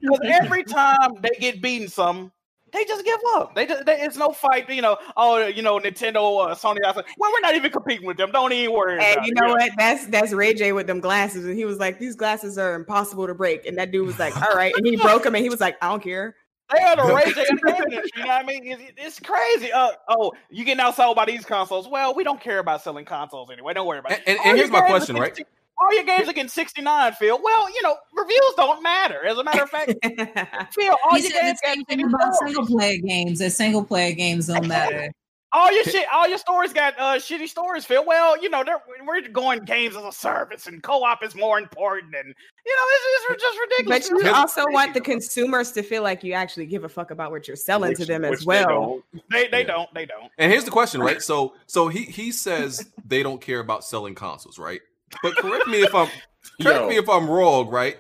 Because every time they get beaten, some they just give up. They just they, it's no fight. You know, oh, you know, Nintendo, uh, Sony. I said, well, we're not even competing with them. Don't even worry. And about you it. know what? That's that's Ray J with them glasses, and he was like, "These glasses are impossible to break." And that dude was like, "All right," and he broke them, and he was like, "I don't care." They are the Ray J advantage. You know what I mean? It's, it's crazy. Uh, oh, you getting outsold by these consoles? Well, we don't care about selling consoles anyway. Don't worry about it. and, All and here's my question, right? Getting- All your games are getting 69, Phil. Well, you know, reviews don't matter. As a matter of fact, Phil, all He your games the got same thing 54. about single player games. That single player games don't matter. All your shit, all your stories got uh, shitty stories, Phil. Well, you know, they're, we're going games as a service, and co-op is more important, and you know, this is just ridiculous. But you also want the consumers to feel like you actually give a fuck about what you're selling to them which as they well. don't. they they Yeah. don't, they don't. And here's the question, right? So so he he says they don't care about selling consoles, right? But correct me if I'm correct Yo. me if I'm wrong, right?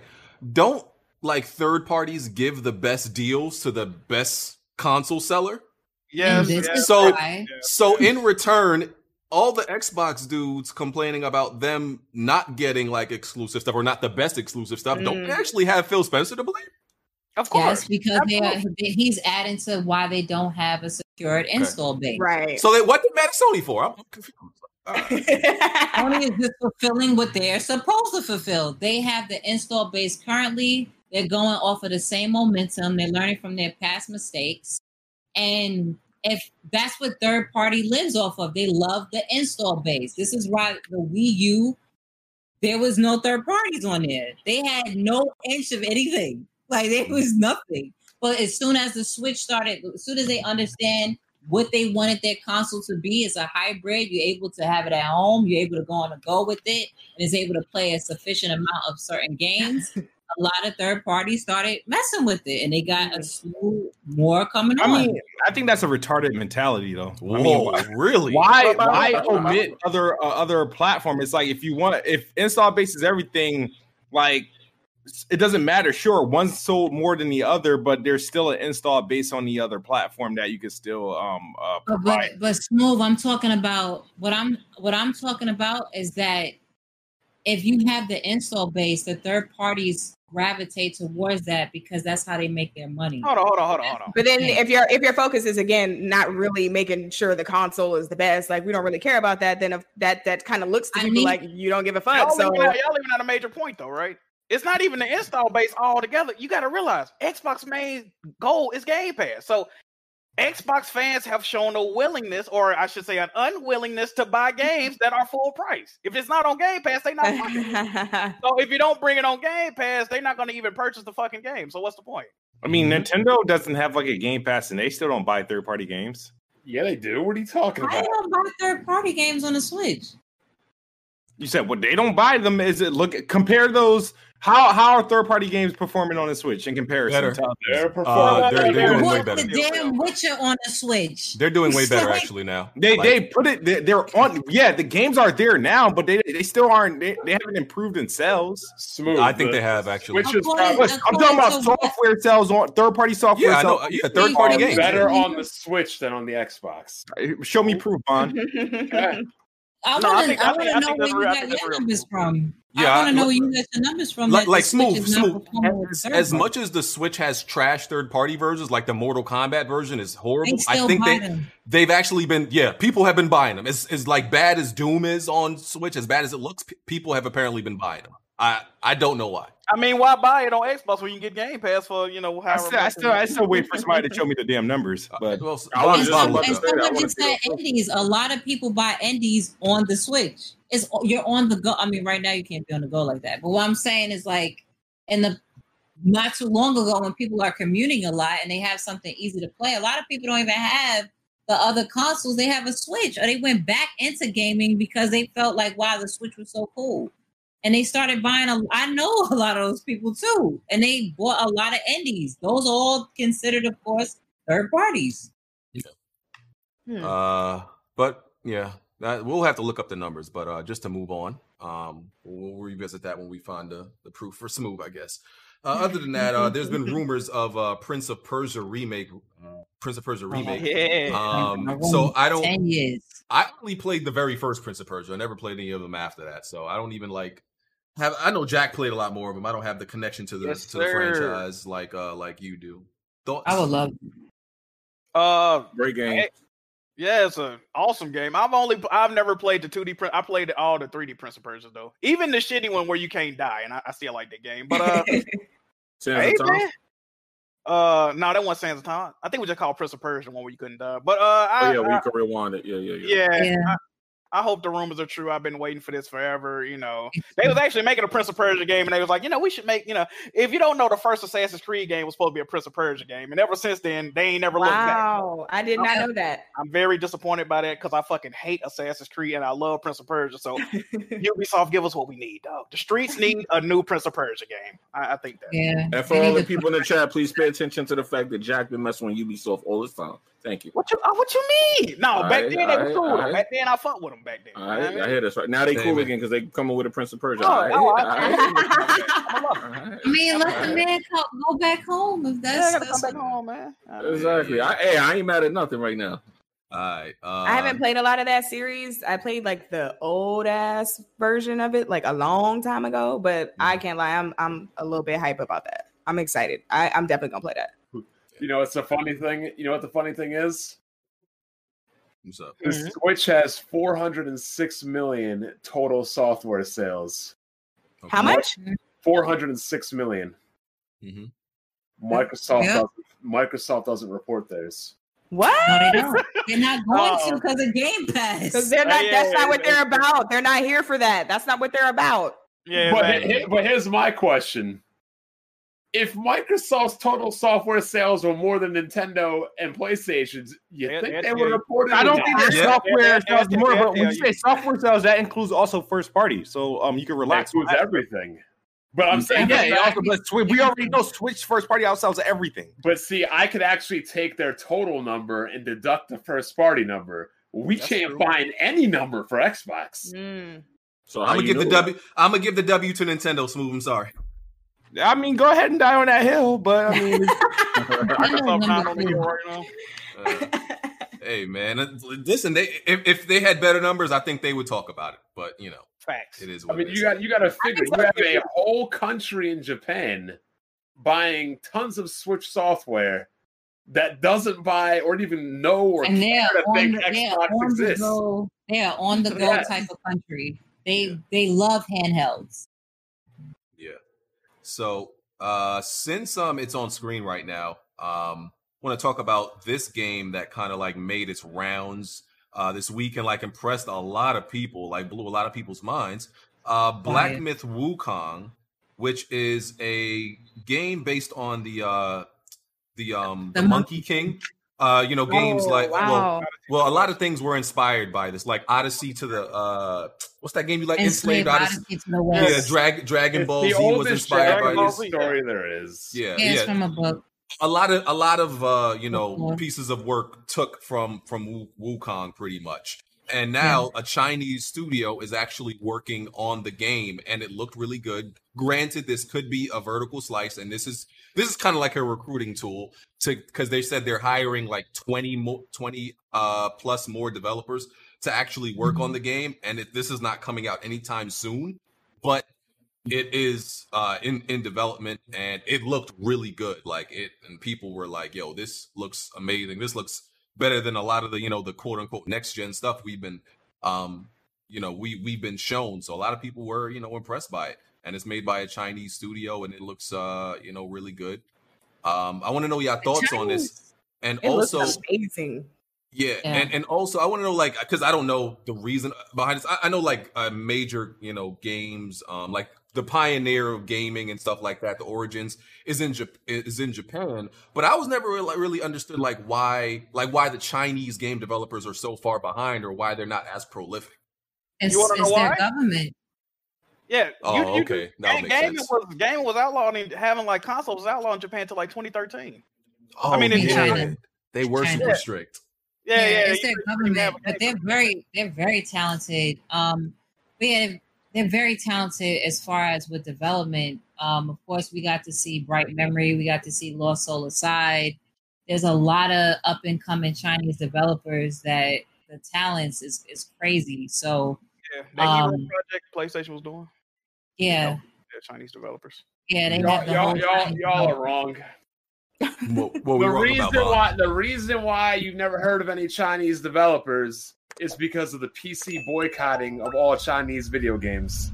Don't like third parties give the best deals to the best console seller? Yes, yes. So- why So in return, all the Xbox dudes complaining about them not getting like exclusive stuff or not the best exclusive stuff, don't Mm. actually have Phil Spencer to blame? of course. yes, because they are, he's adding to why they don't have a secured install base. Right. So they, what did Matt Sony for? I'm confused. Sony is just fulfilling what they're supposed to fulfill. They have the install base currently. They're going off of the same momentum. They're learning from their past mistakes. And if that's what third party lives off of, they love the install base. This is why the Wii U, there was no third parties on there. They had no inch of anything. Like there was nothing. But as soon as the Switch started, as soon as they understand what they wanted their console to be is a hybrid. You're able to have it at home. You're able to go on a go with it, and is able to play a sufficient amount of certain games. a lot of third parties started messing with it, and they got a slew more coming I on. mean, I think that's a retarded mentality, though. I mean, why- really? why But- but- why but- but- omit other uh, other platform? It's like if you want if install base is everything, like it doesn't matter. Sure, one sold more than the other, but there's still an install base on the other platform that you can still um uh, But, provide. but but smooth. I'm talking about what I'm what I'm talking about is that if you have the install base, the third parties gravitate towards that because that's how they make their money. Hold on, hold on, hold on, hold on. But then if your if your focus is again not really making sure the console is the best, like we don't really care about that, then if that that kind of looks to I people need- like you don't give a fuck. Y'all, So leaving out, y'all leaving out a major point though, right? It's not even the install base altogether. You got to realize Xbox main goal is Game Pass. So Xbox fans have shown a willingness, or I should say, an unwillingness to buy games that are full price. If it's not on Game Pass, they not. buying it. so if you don't bring it on Game Pass, they're not going to even purchase the fucking game. So what's the point? I mean, mm-hmm. Nintendo doesn't have like a Game Pass, and they still don't buy third party games. Yeah, they do. What are you talking I about? don't buy third party games on the Switch. You said, well, they don't buy them. Is it look compare those? How how are third party games performing on the Switch in comparison? Better. to? They're Uh, performing. they're, they're doing way What better. the damn Witcher on the Switch? They're doing way better actually now. They Like, they put it they, they're on yeah the games are there now but they they still aren't they, they haven't improved in sales. smooth. I think they have actually. Switch is probably I'm talking about According what- software sales on third party software. Yeah, I know. sales. Yeah, third party games. better on the Switch than on the Xbox. Show me proof, Bond. I want to. I I think- want I to know where that's you real- I got your numbers from. Yeah, I want I- to know where you got your numbers from. like, like Switch smooth, smooth. As, as much as the Switch has trash third party versions, like the Mortal Kombat version is horrible. I think they them. they've actually been yeah, people have been buying them. As as like bad as Doom is on Switch, as bad as it looks, p- people have apparently been buying them. I I don't know why. I mean, why buy it on Xbox when you can get Game Pass for you know I still, I still, I still wait for somebody to show me the damn numbers. Uh, But well, I And, some, and say that. I someone wanna just see said indies. A lot of people buy indies on the Switch. It's you're on the go. I mean, right now you can't be on the go like that. But what I'm saying is like in the not too long ago when people are commuting a lot and they have something easy to play. A lot of people don't even have the other consoles. They have a Switch or they went back into gaming because they felt like wow the Switch was so cool. And they started buying a I know a lot of those people too. And they bought a lot of indies. Those are all considered, of course, third parties. Hmm. Uh, but yeah, that, we'll have to look up the numbers. But uh, just to move on, um, we'll revisit that when we find the, the proof for smooth, I guess. Uh, other than that, uh, there's been rumors of uh, Prince of Persia remake, Prince of Persia remake. Yeah. Um, so I don't. ten years. I only played the very first Prince of Persia. I never played any of them after that. So I don't even like have. I know Jack played a lot more of them. I don't have the connection to the Yes, to the franchise like uh like you do. Thoughts? I would love. Uh, Great game. Hey, yeah, it's an awesome game. I've only I've never played the 2D print. I played all the 3D Prince of Persia though. Even the shitty one where you can't die, and I, I still like that game. But uh, Sands hey of Time. Uh, no, that wasn't Sands of Time. I think we just called Prince of Persia one where you couldn't die. But uh, Oh I, yeah, where I- you can rewind it. Yeah, yeah, yeah. yeah, Yeah. I, I hope the rumors are true. I've been waiting for this forever. You know, they was actually making a Prince of Persia game, and they was like, you know, we should make. You know, if you don't know, the first Assassin's Creed game was supposed to be a Prince of Persia game, and ever since then, they ain't never looked back. wow, I did not know that. I'm very disappointed by that because I fucking hate Assassin's Creed and I love Prince of Persia. So Ubisoft, give us what we need, dog. The streets need a new Prince of Persia game. I, I think that. Yeah. And for all the people in the chat, please pay attention to the fact that Jack been messing with Ubisoft all this time. Thank you. What you uh, what you mean? No, All back right, then they all were right, cool. all right. Back then I fucked with them back then. All You know right, I hear this right now. They Same cool here. again because they coming with a Prince of Persia. Oh, All right, all I- right, I'm a lover. all right. I mean, let the man go back home if that's. gotta that's come back home, man. Exactly. I, hey, I ain't mad at nothing right now. All right. Uh, I haven't played a lot of that series. I played like the old ass version of it, like a long time ago. But I can't lie, I'm I'm a little bit hype about that. I'm excited. I, I'm definitely gonna play that. You know, it's a funny thing. You know what the funny thing is? What's up? The Switch has 406 million total software sales. How much? 406 million. Mhm. Microsoft Yeah. doesn't, Microsoft doesn't report theirs. What? No, they they're not going Oh. to because of Game Pass. Because they're not. Yeah, that's yeah, not what yeah. they're about. They're not here for that. That's not what they're about. Yeah, but, man. he- but here's my question. If Microsoft's total software sales were more than Nintendo and PlayStation's, you Yeah, think yeah, they would report it? I don't think their Yeah, software yeah, yeah, sells more. yeah, But when yeah, you say software sales, that includes also first party. So um, you can That relax. includes everything. But I'm saying, Yeah, yeah, also, but Switch, we already know Switch first party outsells everything. But see, I could actually take their total number and deduct the first party number. We That's can't true. find any number for Xbox. Mm. So I'm gonna give the know that? W. I'm gonna give the W to Nintendo. Smooth. I'm sorry. I mean, go ahead and die on that hill, but I mean, Microsoft number not on the right now. Uh, hey man, listen. They if, if they had better numbers, I think they would talk about it. But you know, Facts. it is. I mean, it you is. got you got to figure you have a whole country in Japan buying tons of Switch software that doesn't buy or even know or and they're care to think the, they're Xbox on the exists. go. They're on the go Yes. type of country. They they love handhelds. So uh since um it's on screen right now, um want to talk about this game that kind of like made its rounds uh this week and like impressed a lot of people, like blew a lot of people's minds. Uh Black. Myth Wukong, which is a game based on the uh the um the, The Monkey King. Uh, you know, games Oh, like well, well, a lot of things were inspired by this, like Odyssey to the uh, what's that game you like? Enslaved Enslaved Odyssey. Odyssey to the Yeah, Drag, Dragon Ball Z was inspired Dragon by Ball this. Z. story there is. Yeah, Yeah, it's yeah. from a book. A lot of a lot of uh, you know Mhm. pieces of work took from from Wu- Wukong pretty much. And now a Chinese studio is actually working on the game, and it looked really good. Granted, this could be a vertical slice, and this is this is kind of like a recruiting tool to because they said they're hiring like twenty more, twenty uh plus more developers to actually work on the game, and it, this is not coming out anytime soon. But it is uh in in development and it looked really good. Like it and people were like yo this looks amazing. This looks better than a lot of the you know the quote unquote next gen stuff we've been um you know we we've been shown. So a lot of people were you know impressed by it and it's made by a chinese studio and it looks uh you know really good. Um i want to know your thoughts on this. And It also amazing. Yeah, Yeah. and and also I want to know like because I don't know the reason behind this. I, I know like uh, major you know games, um, like the pioneer of gaming and stuff like that. The origins is in Jap- is in Japan, but I was never really, really understood like why like why the Chinese game developers are so far behind or why they're not as prolific. It's, wanna it's know their why? government. Yeah. Oh, you, okay, that Game, makes gaming sense. was gaming was outlawed and having like consoles was outlawed in Japan until like 2013. Oh, I mean, in In yeah. China. they were China. super strict. Yeah, yeah. it's their couldn't even have government, but they're very they're very talented. Um, but yeah, they're very talented as far as with development. Um, of course, we got to see Bright Memory, we got to see Lost Soul Aside. There's a lot of up and coming Chinese developers that the talents is is crazy. So Yeah, that Hero Um, project PlayStation was doing. yeah, Yeah, Chinese developers. yeah, they Y'all, have the y'all, whole y'all, y'all are wrong. What, what the wrong reason about, why the reason why you've never heard of any Chinese developers is because of the PC boycotting of all Chinese video games.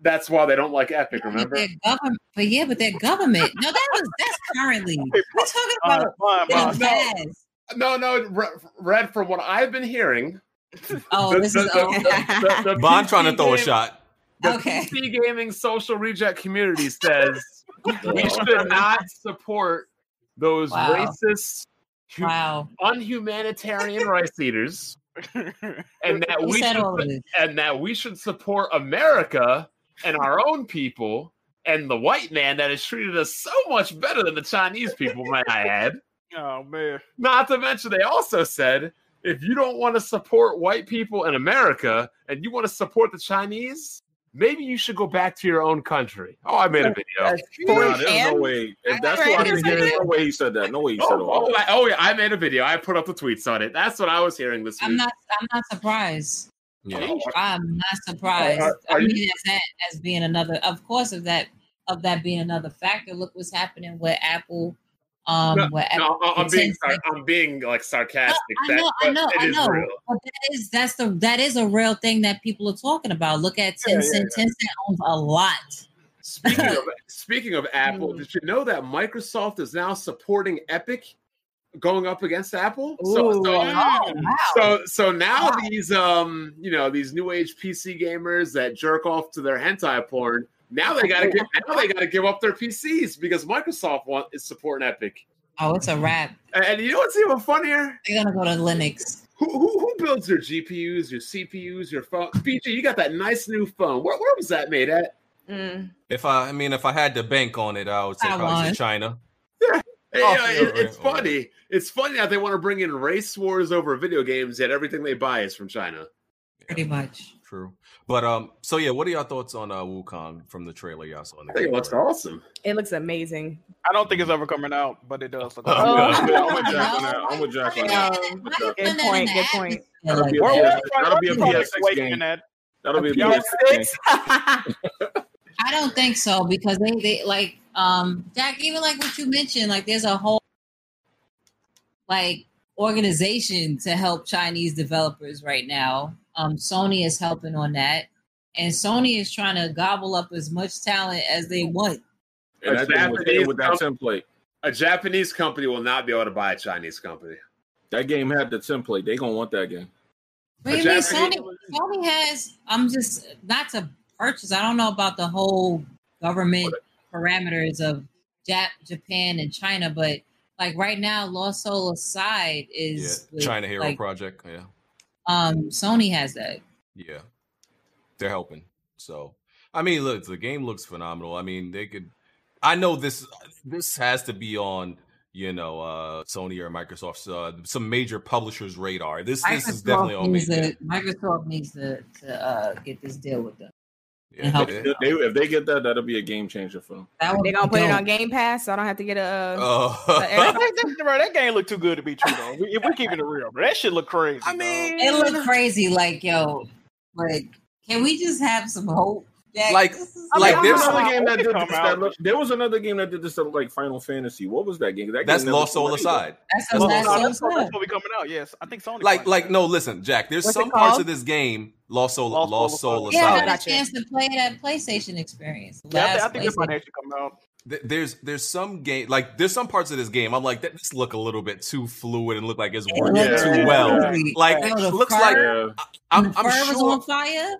That's why they don't like Epic. But Remember? their government, but yeah, but that government. No, that was that's currently. We're talking Uh, about fine, the fine. no. No, no. Red, from what I've been hearing, Oh, the, this the, is the, okay. the, the Bond trying to PC throw a shot. The Okay. PC gaming social reject community says we should not support those Wow. racist, hu- Wow. unhumanitarian rice eaters, and that we should, all of this? and that we should support America and our own people and the white man that has treated us so much better than the Chinese people, might I add. oh man. Not to mention, they also said if you don't want to support white people in America and you want to support the Chinese, maybe you should go back to your own country. Oh, I made a video. Nah, there's no way. If that's what I it's hear, like- no way he said that. No way he said Oh, all oh, that. I- oh, yeah, I made a video. I put up the tweets on it. That's what I was hearing this week. I'm not. I'm not surprised. Yeah. I'm not surprised. Are- are I you- mean, as that as being another, of course, of that of that being another factor. Look what's happening with Apple. Um, No, No, I'm being 10 I'm being like sarcastic. I know, I know, I know. But that is that's the that is a real thing that people are talking about. Look at Yeah, Tencent. yeah, Tencent owns a lot. Speaking of speaking of Apple, Mm. did you know that Microsoft is now supporting Epic going up against Apple? So, so, Oh, wow. so so now Wow. these um you know these new age PC gamers that jerk off to their hentai porn now they gotta get now they gotta give up their PCs because Microsoft want is supporting Epic. oh, it's a wrap. And, and you know what's even funnier? They're gonna go to Linux. Who, who, who builds your GPUs, your CPUs, your phone? BG, you got that nice new phone. Where, where was that made at? Mm. If I, I mean, if I had to bank on it, I would say probably say China. Hey, Oh, uh, it- yeah, it's right, right. funny. It's funny that they want to bring in race wars over video games, yet everything they buy is from China. Pretty much. True. But um, so yeah, what are y'all thoughts on uh Wukong from the trailer y'all saw? In the I think it looks gameplay? awesome. It looks amazing. I don't think it's ever coming out, but it does look. Oh, awesome. Yeah, I'm with Jack on that. I'm with Jack on that. Good point, good point. That'll be a PS, that'll be a PS6 game. that. That'll be a PS6. PS6 game. I don't think so because they, they like um Jack, even like what you mentioned, like there's a whole like organization to help Chinese developers right now. Um Sony is helping on that. And Sony is trying to gobble up as much talent as they want. And that thing was Japanese with that template. A Japanese company will not be able to buy a Chinese company. That game had the template. They gonna want that game. What do you mean Sony Sony has I'm just not to purchase. I don't know about the whole government parameters of Jap- Japan and China, but like right now, Lost Soul aside Yeah, is with, China Hero like, Project. Yeah, Um, Sony has that. yeah, they're helping. So I mean, look, the game looks phenomenal. I mean, they could. I know this. This has to be on. You know, uh Sony or Microsoft's uh, some major publishers' radar. This this is definitely on needs to, Microsoft needs to to uh, get this deal with them. Yeah, help. they- If they, if they get that, that'll be a game changer for them. That would They be gonna put it on Game Pass, so I don't have to get a. Uh, oh. a That, Xbox. that, that, bro, that game look too good to be true though. If we're keeping it real, bro, that shit look crazy. I dog. mean, It look crazy, like yo, like can we just have some hope? Jack? Like- like there there's- was another game that did this. That look, there was another game that did this that like Final Fantasy. What was that game? That that's game never Lost Soul came aside. that's That's the Oh, last no, Soul that's, that's Aside. what we coming out. Yes, I think Sony. Like, like, no, listen, Jack. There's What's some parts of this game, Lost Soul, Lost Lost, Soul Soul Aside. Yeah, I aside. had a chance to play that PlayStation experience. Yeah, I, last think, I think that might PlayStation. actually come out. There's there's some game like there's some parts of this game I'm like that this look a little bit too fluid and look like it's working Yeah, too well. yeah. Like oh, it looks fur- like Yeah. I'm, the I'm fur was on fire.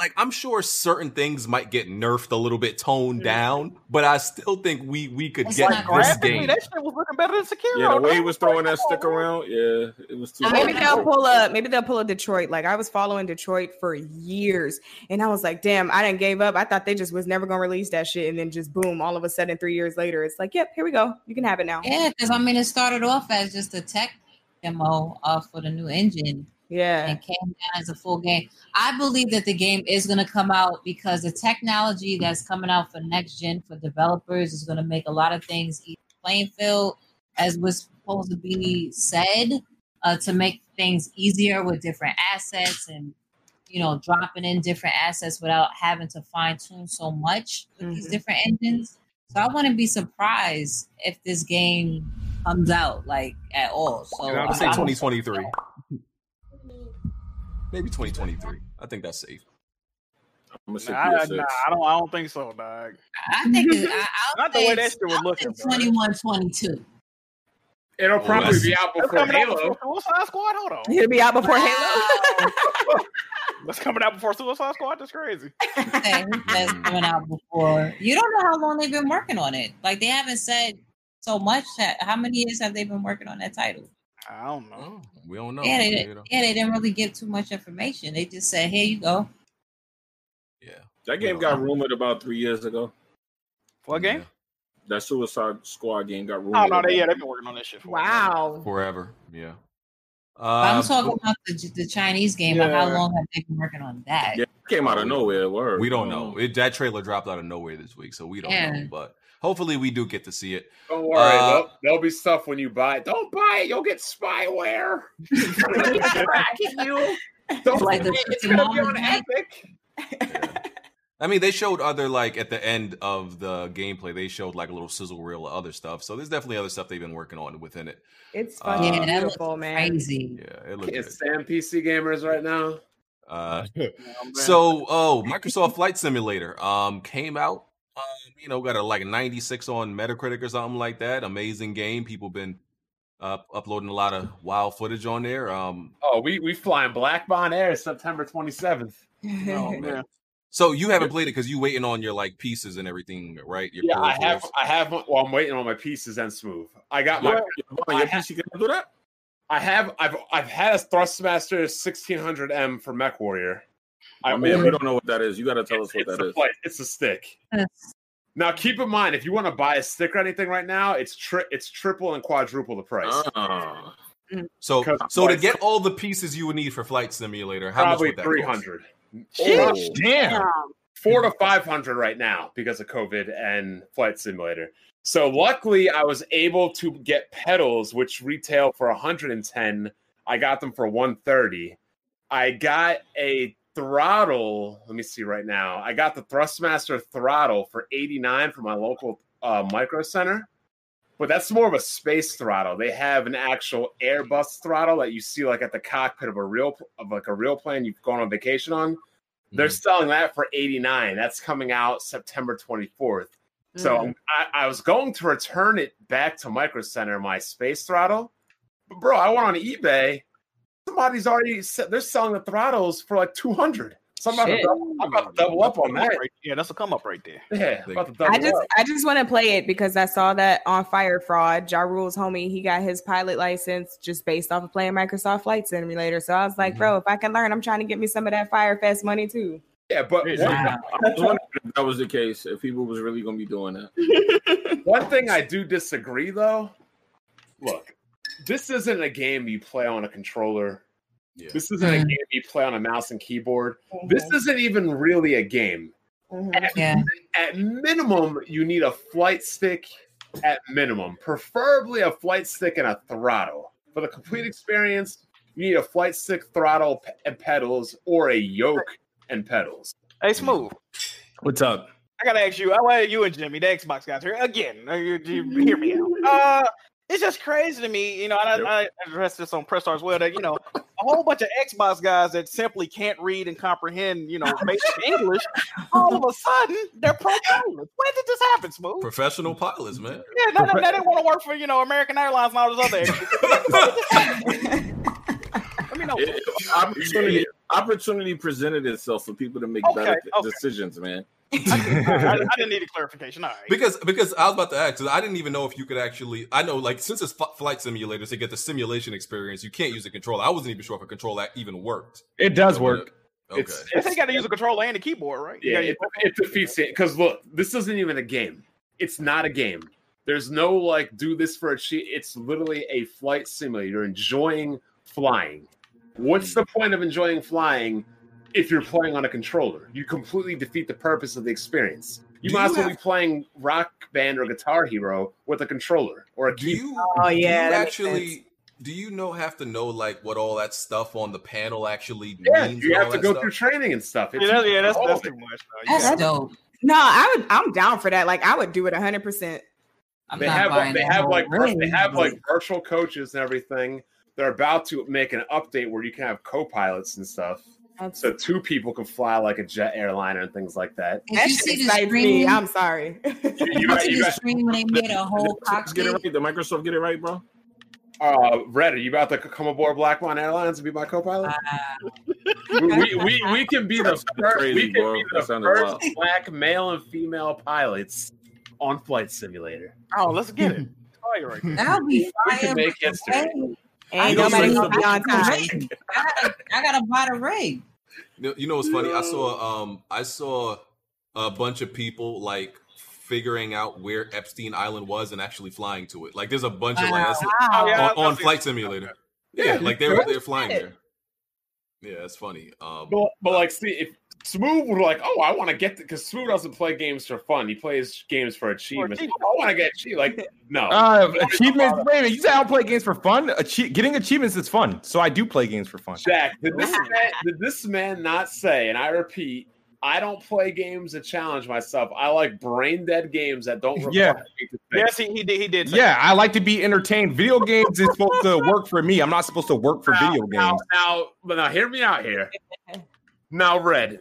Like I'm sure certain things might get nerfed a little bit, toned Mhm. down, but I still think we we could It's get not this Graphically, game. that shit was looking better than Sekiro. Yeah, the way he was throwing that stick around, yeah, it was too. Or maybe they'll pull up. Maybe they'll pull a Detroit. Like I was following Detroit for years, and I was like, "Damn, I didn't gave up. I thought they just was never gonna release that shit." And then just boom, all of a sudden, three years later, it's like, "Yep, here we go. You can have it now." Yeah, because I mean, it started off as just a tech demo uh, for the new engine Yeah, and came down as a full game. I believe that the game is going to come out because the technology that's coming out for next gen for developers is going to make a lot of things easy playing field, as was supposed to be said, uh, to make things easier with different assets and you know dropping in different assets without having to fine tune so much with these Mhm. different engines. So I wouldn't be surprised if this game comes out like at all. So I would say I'm- 2023, maybe 2023. I think that's safe. I'm gonna say Nah, I, PS6. nah, I don't. I don't think so, dog. I think it, I, I'll Not the way that it's- shit was I'll looking, 21, 22. It'll probably that's- be out before coming out Halo. before Suicide Squad. Hold on. it'll be out before Halo. That's coming out before Suicide Squad. That's crazy. That's coming out before. You don't know how long they've been working on it. Like they haven't said so much. How many years have they been working on that title? I don't know. Oh, we don't know. yeah, they, you yeah, they didn't really give too much information. They just said, "Here you go." yeah. that game got rumored about three years ago. What game? That Suicide Squad game got oh, rumored. Oh no, they yeah, they've been working on this shit. For wow. forever. Yeah. But I'm uh, talking about the, the Chinese game. Like how long have they been working on that? Yeah, it came out of nowhere. Word. we don't know. Mm. It, that trailer dropped out of nowhere this week, so we don't Yeah. know. But hopefully, we do get to see it. Don't worry, Uh, there'll, there'll be stuff when you buy it. Don't buy it, you'll get spyware. Tracking you. Don't Like the it's gonna be on moment, right? Epic. I mean, they showed other like at the end of the gameplay, they showed like a little sizzle reel of other stuff. So there's definitely other stuff they've been working on within it. It's Uh, fucking Yeah, that looks beautiful, man. Crazy. Yeah, it looked Can't good. stand PC gamers right now. Uh, so, oh, Microsoft Flight Simulator um came out. You know, got a like 96 on Metacritic or something like that. Amazing game. People been uh, uploading a lot of wild footage on there. Um, Oh, we we flying Black Bond Air September 27th. Oh, man. so you haven't played it because you waiting on your like pieces and everything, right? Your Yeah, I have. I have well, I'm waiting on my pieces and smooth. I got my Your, I your ha- PC can do that? I have I've I've had a Thrustmaster 1600M for Mech Warrior. I I mean, we don't know what that is. You got to tell us what that is. that flight. It's a stick. Yes. Now, keep in mind, if you want to buy a stick or anything right now, it's tri- it's triple and quadruple the price. Ah. So, so to get all the pieces you would need for Flight Simulator, how Probably much would that three cost? hundred, Oh. Damn. four to five hundred right now because of COVID and Flight Simulator. So luckily, I was able to get pedals, which retail for 110. I got them for 130. I got a throttle. Let me see right now. I got the Thrustmaster throttle for 89 from my local uh, micro center. But that's more of a space throttle. They have an actual Airbus throttle that you see like at the cockpit of a real of like a real plane you've gone on vacation on. They're Mhm. selling that for 89. That's coming out September 24th. So Mm. I, I was going to return it back to Micro Center, my space throttle. But bro, I went on eBay. Somebody's already se- they're selling the throttles for like 200. So I'm about, to double, I'm about to double up on that. Yeah, that's a come up right there. Yeah, I'm about to double I just up. I just want to play it because I saw that on Fyre Fraud, Ja Rule's homie, he got his pilot license just based off of playing Microsoft Flight Simulator. So I was like, Mhm. bro, if I can learn, I'm trying to get me some of that Fyre Fest money too. Yeah, but Yeah. one, I was wondering if that was the case. If people was really going to be doing that. one thing I do disagree though. Look, this isn't a game you play on a controller. Yeah. This isn't a Mhm. game you play on a mouse and keyboard. This isn't even really a game. At, Yeah. at minimum, you need a flight stick. At minimum, preferably a flight stick and a throttle. For the complete experience, you need a flight stick, throttle, pe- and pedals, or a yoke and pedals. Hey, smooth. What's up? I gotta ask you. I want you and Jimmy, the Xbox guys, here again. uh, You, you hear me out. Uh, it's just crazy to me, you know. And I, I addressed this on Press Star as well. That you know, a whole bunch of Xbox guys that simply can't read and comprehend, you know, basic English. All of a sudden, they're pro pilots. When did this happen, Smooth? Professional pilots, man. Yeah, now, now they didn't want to work for you know American Airlines and all those other. Let me know. It- it- opportunity, opportunity presented itself for people to make Okay, better okay. decisions, man. I, I, I didn't need a clarification. All right. Because because I was about to ask, 'cause I didn't even know if you could actually. I know, like, since it's f- flight simulators, to get the simulation experience, you can't use a controller. I wasn't even sure if a controller even worked. It does work. Okay. It's, I think you got to use a controller and a keyboard, right? You Yeah, gotta it, it defeats it because look, this isn't even a game. It's not a game. There's no like do this for a cheat. It's literally a flight simulator. You're enjoying flying. What's hmm. the point of enjoying flying if you're playing on a controller? You completely defeat the purpose of the experience. You Do might you as well have- be playing Rock Band or Guitar Hero with a controller or a do you? Oh, do yeah, you that sense. actually. Do you know have to know like what all that stuff on the panel actually Yeah, means? you have to go stuff? through training and stuff. yeah, that- yeah, that's, that's too much. though. You That's dope. No, I would I'm down for that. Like I would do it hundred percent. They have buying they have like vir- they have like virtual coaches and everything. They're about to make an update where you can have co-pilots and stuff, so two people can fly like a jet airliner and things like that. Did That you see the excites me. I'm sorry. You, you you got, see you the got, screen when they made a whole Did get it right? Did Microsoft get it right, bro? uh, Red, are you about to come aboard Blackmon Airlines and be my co-pilot? Uh, we, we, we, we can be the first, crazy, we can bro. be the first wild. black male and female pilots on Flight Simulator. Oh, let's get it. Oh, right. that'll be We can fire. make history. Ain't I know nobody some gonna be on time. I gotta, I gotta buy the rig. You know, you what's funny? I saw um I saw a bunch of people like figuring out where Epstein Island was and actually flying to it. Like there's a bunch of like that's- Oh, yeah, on, I've on Flight. Simulator. Yeah, Yeah, like they're sure. they're flying there. Yeah, it's funny. Um But, but like, see, if Smooth would like, oh, I want to get because Smooth doesn't play games for fun. He plays games for achievements. achievement. I want to get achievement. Like, no. Uh, achievements. Wait a minute. You say I don't play games for fun? Achie- getting achievements is fun. So I do play games for fun. Jack, did this man did this man not say? And I repeat, I don't play games to challenge myself. I like brain dead games that don't require Yeah. me to think. Yes, he, he did. He did. say Yeah, I like to be entertained. Video games is supposed to work for me. I'm not supposed to work for now, video games. now, but now, hear me out here. Now, Red,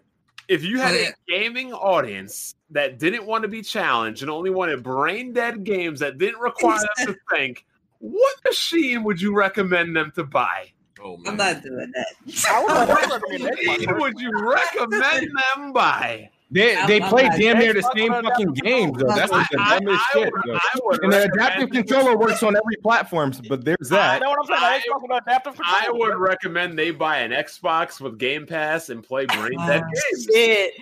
if you had a gaming audience that didn't want to be challenged and only wanted brain dead games that didn't require us to think, what machine would you recommend them to buy? oh man. I'm not doing that. I would, recommend What that. would you recommend them buy? They I'm- they play not- damn near the same fucking adaptive games though. That's like the I- dumbest I shit. would- I would And the recommend- adaptive controller works on every platform, but there's I that. know what I'm saying. I- Xbox with adaptive I would recommend they buy an Xbox with Game Pass and play ah, brain dead Wow. games. Shit.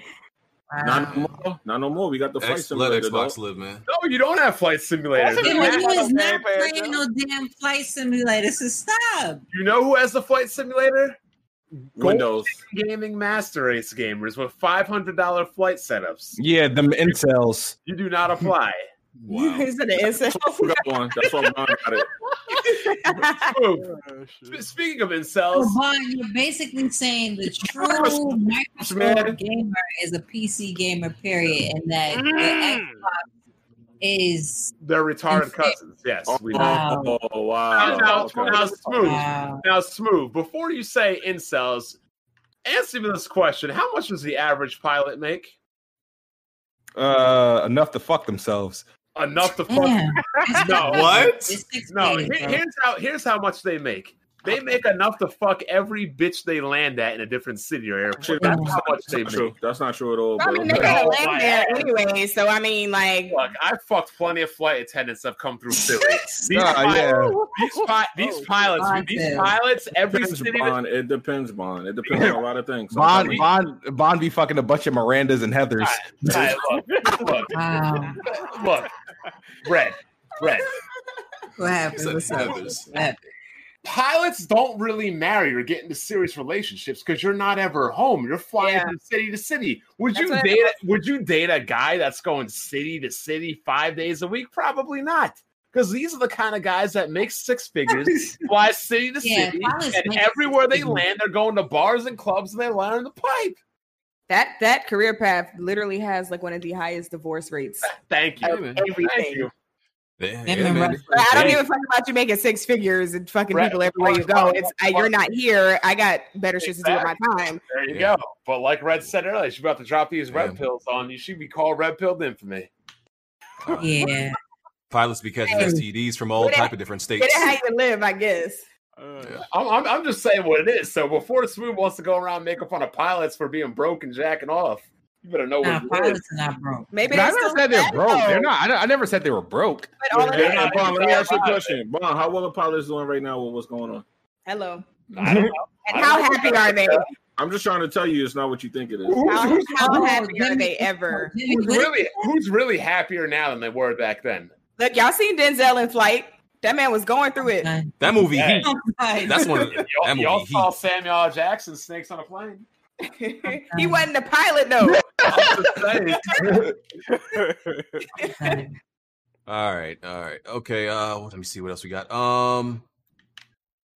Not no more. Not no more. We got the flight X, let simulator. Xbox though. live, man. No, you don't have Flight Simulator. That's Yeah, Yeah, but I you is not playing though. no damn flight simulator. So stop. You know who has the Flight Simulator? Windows. Gaming Master Race gamers with $500 flight setups. Yeah, them incels. You do not apply. Wow. Is that an incel? We got one. That's what I'm got it. Ooh, Oh, Speaking of So, incels, Vaughn, you're basically saying the true man. Microsoft gamer is a PC gamer, period, and that the Mm. Xbox is they're retarded Insane. cousins. Yes, Oh, we know. Wow. oh, wow. Now, Okay. now, smooth. wow. Now, smooth. Before you say incels, answer me this question: How much does the average pilot make? Uh, enough to fuck themselves. Enough to fuck. Damn. No. What? days. It's six No, days, here- bro. here's how here's how much they make. They make enough to fuck every bitch they land at in a different city or airport. That's that's how much they not true. That's not true at all, I mean, they Oh, gotta my land there ass. anyway. So I mean, like, Look, I fucked plenty of flight attendants that have come through Philly. These, Nah, pilots, yeah. these, pi- oh, these Oh, pilots, these pilots, every Depends, city. that- It depends, Bond. It depends on a lot of things. Bond, Sometimes- Bond, Bond be fucking a bunch of Mirandas and Heathers. All right, look, look, Wow. look, red, red. What happened? Said What's up? What happened? Pilots don't really marry or get into serious relationships because you're not ever home. You're flying Yeah. from city to city. Would That's you date? Would you date a guy that's going city to city five days a week? Probably not. Because these are the kind of guys that make six figures, fly city to Yeah, city, and everywhere they land, they're going to bars and clubs and they learn the pipe. that that career path literally has like one of the highest divorce rates. Thank you. Thank you. Yeah, yeah, and man. I don't Hey. give a fuck about you making six figures and fucking Right. people everywhere you go. It's I, you're not here. I got better shit to do with my time. There you Yeah. go. But like Red said earlier, she's about to drop these red pills on you. She'd be called red pilled infamy. Yeah. Pilots be catching Hey. STDs from all Get it- type of different Get states. it how you live, I guess. Uh, I'm, I'm, I'm just saying what it is. So before Smooth wants to go around and make fun of pilots for being broke and jacking off, you better know Nah, what pilots are not broke. Maybe But I never said they're broke. though. They're not. I, I never said they were broke. But all of Yeah, that- yeah. Bond, let me ask you a question. Bond, how well the pilots doing right now with what's going on? Hello. I don't know. And how happy are they? I'm just trying to tell you it's not what you think it is. Who's, How, who's, how Oh, happy are they ever? Who's really who's really happier now than they were back then? Look, y'all seen Denzel in flight. That man was going through it. That movie Yeah. Heat. Oh, That's one of Y'all, that movie y'all Heat. saw Samuel Jackson snakes on a plane. He wasn't the pilot though. I'm just saying. Done. All right, all right, okay. Uh, let me see what else we got. Um,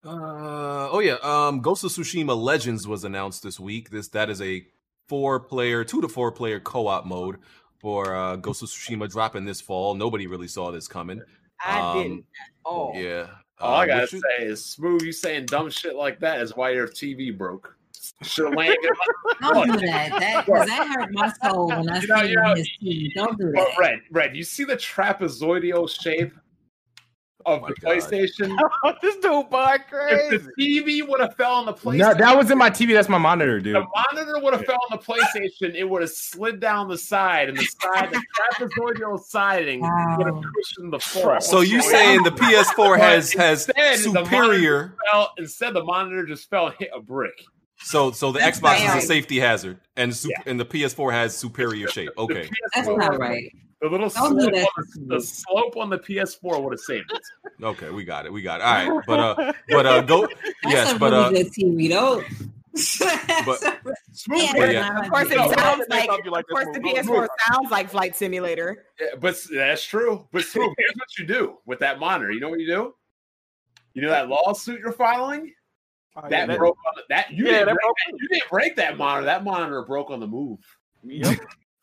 uh, oh yeah. Um, Ghost of Tsushima Legends was announced this week. This that is a four-player, two to four-player co-op mode for uh, Ghost of Tsushima dropping this fall. Nobody really saw this coming. I Um, didn't. Oh, Yeah. All I Uh, gotta you- say is, Smooth, you saying dumb shit like that is why your TV broke. Should have. Don't do that. That, 'cause that hurt my soul when I You know- see you know- his team. Don't do But that. Red, Red, you see the trapezoidal shape oh of Oh the my God. PlayStation? Oh, this dude buy if the TV would have fell on the PlayStation, No, that was in my TV. That's my monitor, dude. the monitor would have fell on the PlayStation, it would have slid down the side, and the side, the trapezoidal siding would have Wow. cushioned the floor. So you saying the PS4 has has Instead, the superior? fell, instead the monitor just fell and hit a brick. So so the That's Xbox is a safety hazard, and su- and the PS4 has superior shape. Okay. That's not right. The little slope on the, the slope on the PS4 would have saved it. Okay, we got it. We got it. All right, but uh, but uh, go. That's yes, a but really uh, good TV, though. But- Smooth, Yeah, but- yeah. of course it No, sounds they like. Of course, the. PS4 sounds like Flight Simulator. Yeah, but that's true. But Smooth, here's what you do with that monitor. You know what you do? You know that lawsuit you're filing? Oh, yeah, That that- broke on the, that you Yeah, didn't that break broke- that, you didn't break that monitor. That monitor broke on the move.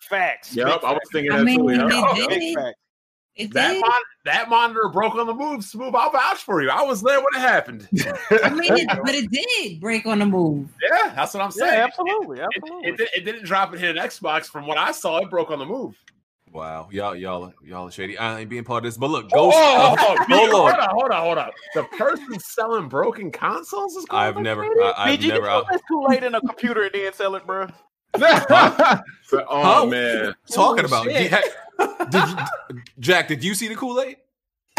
facts. Yep, Big I was facts. thinking I that mean, too. Yeah. it Big did. facts. It That did. mon- that monitor broke on the move. Smooth. I'll vouch for you. I was there when it happened. I mean, it, but it did break on the move. Yeah, that's what I'm saying. Yeah, absolutely, It, absolutely. it, did- it didn't drop and hit an Xbox. From what I saw, it broke on the move. Wow, y'all y'all y'all are shady. I ain't being part of this, but look, Ghost. oh, uh, oh, hold hold on. on, hold on, hold on. The person selling broken consoles is. I've never. I, I've Did you never. know I, that's too late in a computer and then sell it, bro? oh Huh? man, Talking about shit. yeah. Did you, Jack? Did you see the Kool Aid?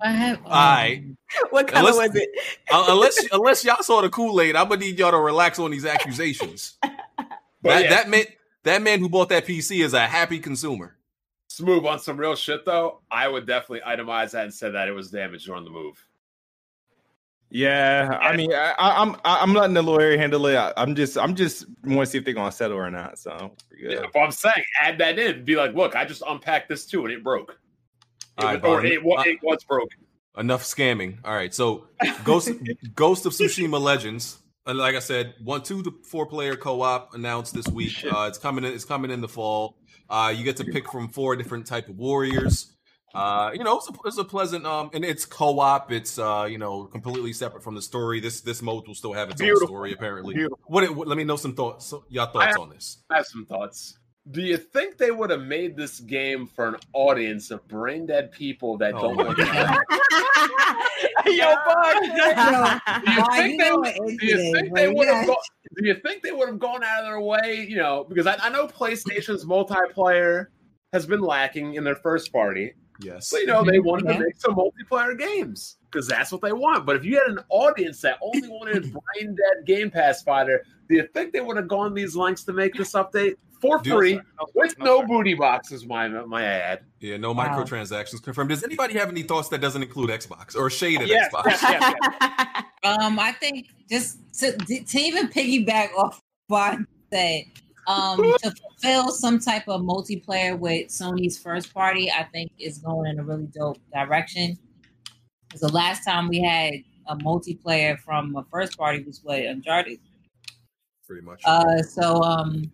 I have, um, Alright. what color Unless- was it? Uh, unless unless y'all saw the Kool Aid, I'm gonna need y'all to relax on these accusations. But that yeah, that man that man who bought that PC is a happy consumer. smooth on some real shit though. I would definitely itemize that and say that it was damaged during the move. Yeah, I mean, I, I, I'm I'm letting the lawyer handle it. I, I'm just I'm just want to see if they're gonna settle or not. So Yeah. yeah. But I'm saying, add that in. Be like, look, I just unpacked this too, and it broke. It All was- right, or it, Uh, it was broken. Enough scamming. All right, so Ghost Ghost of Tsushima Legends. And like I said, one, two to four player co op announced this week. Uh, it's coming. In, it's coming in the fall. Uh, you get to pick from four different type of warriors. Uh, you know, it's a, it's a pleasant. Um, and it's co op. It's uh, you know, completely separate from the story. This this mode will still have its Beautiful. own story. Apparently, Beautiful. what, what? Let me know some thoughts. So, y'all thoughts I- on this? I have some thoughts. Do you think they would have made this game for an audience of brain dead people that Oh don't my want God. to Yo, bug. Do you think they would- into Do you this, think bro? they would have? Do you think they would have gone out of their way? You know, because I, I know PlayStation's multiplayer has been lacking in their first party. Yes. So you know they mm-hmm. wanted Yeah. to make some multiplayer games because that's what they want. But if you had an audience that only wanted brain dead Game Pass fighter, do you think they would have gone these lengths to make this update for Dude, free No, with no, no booty boxes? My my ad. Yeah, no Wow. microtransactions confirmed. Does anybody have any thoughts that doesn't include Xbox or shade at Yes, Xbox? yes, yes, yes. Um, I think just to, to even piggyback off what I said, um, to fulfill some type of multiplayer with Sony's first party, I think is going in a really dope direction. Because the last time we had a multiplayer from a first party was what Uncharted. Pretty much. Uh, so um,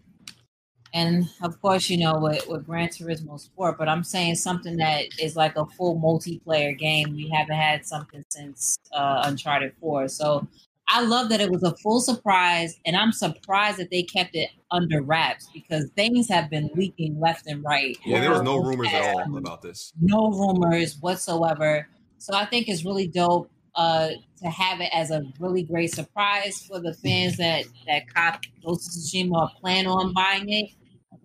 and of course, you know, with, with Gran Turismo Sport, but I'm saying something that is like a full multiplayer game. We haven't had something since uh, Uncharted 4. So I love that it was a full surprise, and I'm surprised that they kept it under wraps because things have been leaking left and right. yeah, there was no rumors at all about this. no rumors whatsoever. So I think it's really dope uh, to have it as a really great surprise for the fans that that cop Ghost of Tsushima or plan on buying it.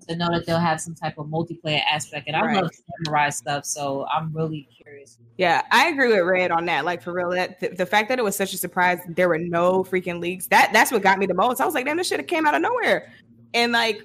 To know that they'll have some type of multiplayer aspect, and I Right. love samurai stuff, so I'm really curious. Yeah, I agree with Red on that. Like for real, that the, the fact that it was such a surprise, there were no freaking leaks. That that's what got me the most. I was like, damn, this should have came out of nowhere, and like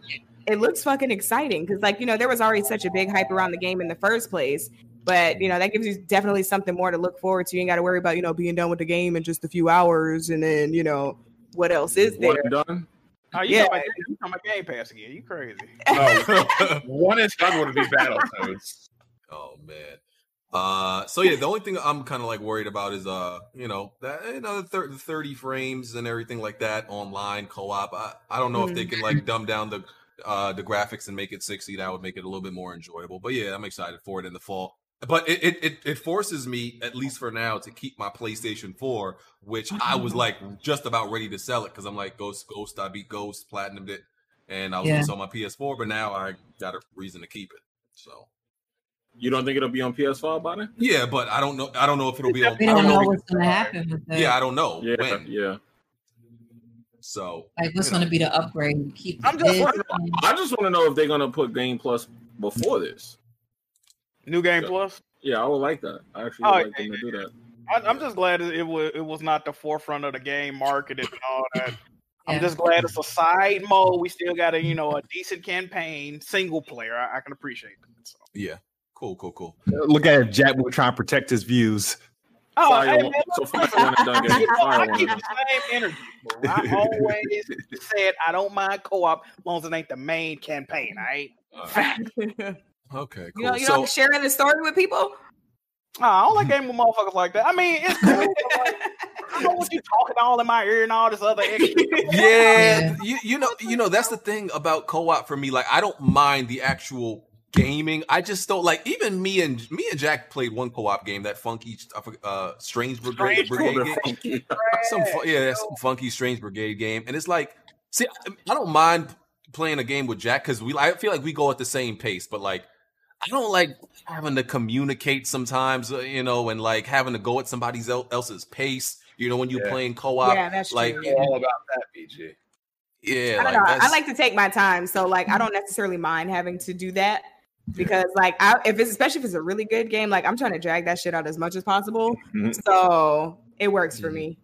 it looks fucking exciting because like you know there was already such a big hype around the game in the first place. But you know that gives you definitely something more to look forward to. You ain't got to worry about you know being done with the game in just a few hours, and then you know what else is there. and done. Oh, you Yeah. talking about, you talking about Game Pass again? You crazy? No, one and done would be Battletoads. oh man. Uh, so yeah, the only thing I'm kind of like worried about is uh, you know, that you know, the, thir- 30 frames and everything like that online co-op. I, I don't know if they can like dumb down the uh the graphics and make it 60. That would make it a little bit more enjoyable. But yeah, I'm excited for it in the fall. But it it it, it forces me, at least for now, to keep my PlayStation 4, which I was mm-hmm. like just about ready to sell it because I'm like Ghost Ghost. I beat Ghost, platinumed it, and I was Yeah. gonna sell my PS4, but now I got a reason to keep it. So. You don't think it'll be on PS5 by then? Yeah, but I don't know. I don't know if it'll be on. We I don't don't know know. what's going to happen with it. Yeah, I don't know Yeah, when. yeah. So like what's you know. going to be the upgrade? Keep I'm just this wondering- I just want to know if they're gonna put Game Plus before this. New Game Plus. Yeah, I would like that. I actually Oh, would like yeah, them to do that. I, I'm just glad it, it was it was not the forefront of the game market and all that. I'm just glad it's a side mode. We still got a you know a decent campaign, single player. I, I can appreciate that. So. yeah, cool, cool, cool. Look at it, Jack. We're trying to protect his views. Oh, Fire hey, man, so look, fire one and done, get you know, I keep the same energy. bro. I always said I don't mind co-op as long as it ain't the main campaign. All right. Uh, you okay, cool. know, you so know, sharing the story with people. Nah, I don't like gaming with motherfuckers like that. I mean, it's cool. but, like, I don't want you talking all in my ear and all this other extra. yeah, you you know you know that's the thing about co-op for me. Like I don't mind the actual gaming. I just don't like even me and me and Jack played one co-op game that funky uh Strange Brigade, Strange Brigade game. some fu- yeah, that's some funky Strange Brigade game, and it's like, see, I, I don't mind playing a game with Jack because we, I feel like we go at the same pace, but like, I don't like having to communicate sometimes, uh, you know, and like having to go at somebody el- else's pace. You know, when you're Yeah. playing co-op, Yeah, that's like true. all about that, BG. Yeah, I don't like, know. I like to take my time, so like I don't necessarily mind having to do that because like I, if it's especially if it's a really good game, like I'm trying to drag that shit out as much as possible. Mhm. So it works for Mhm. me.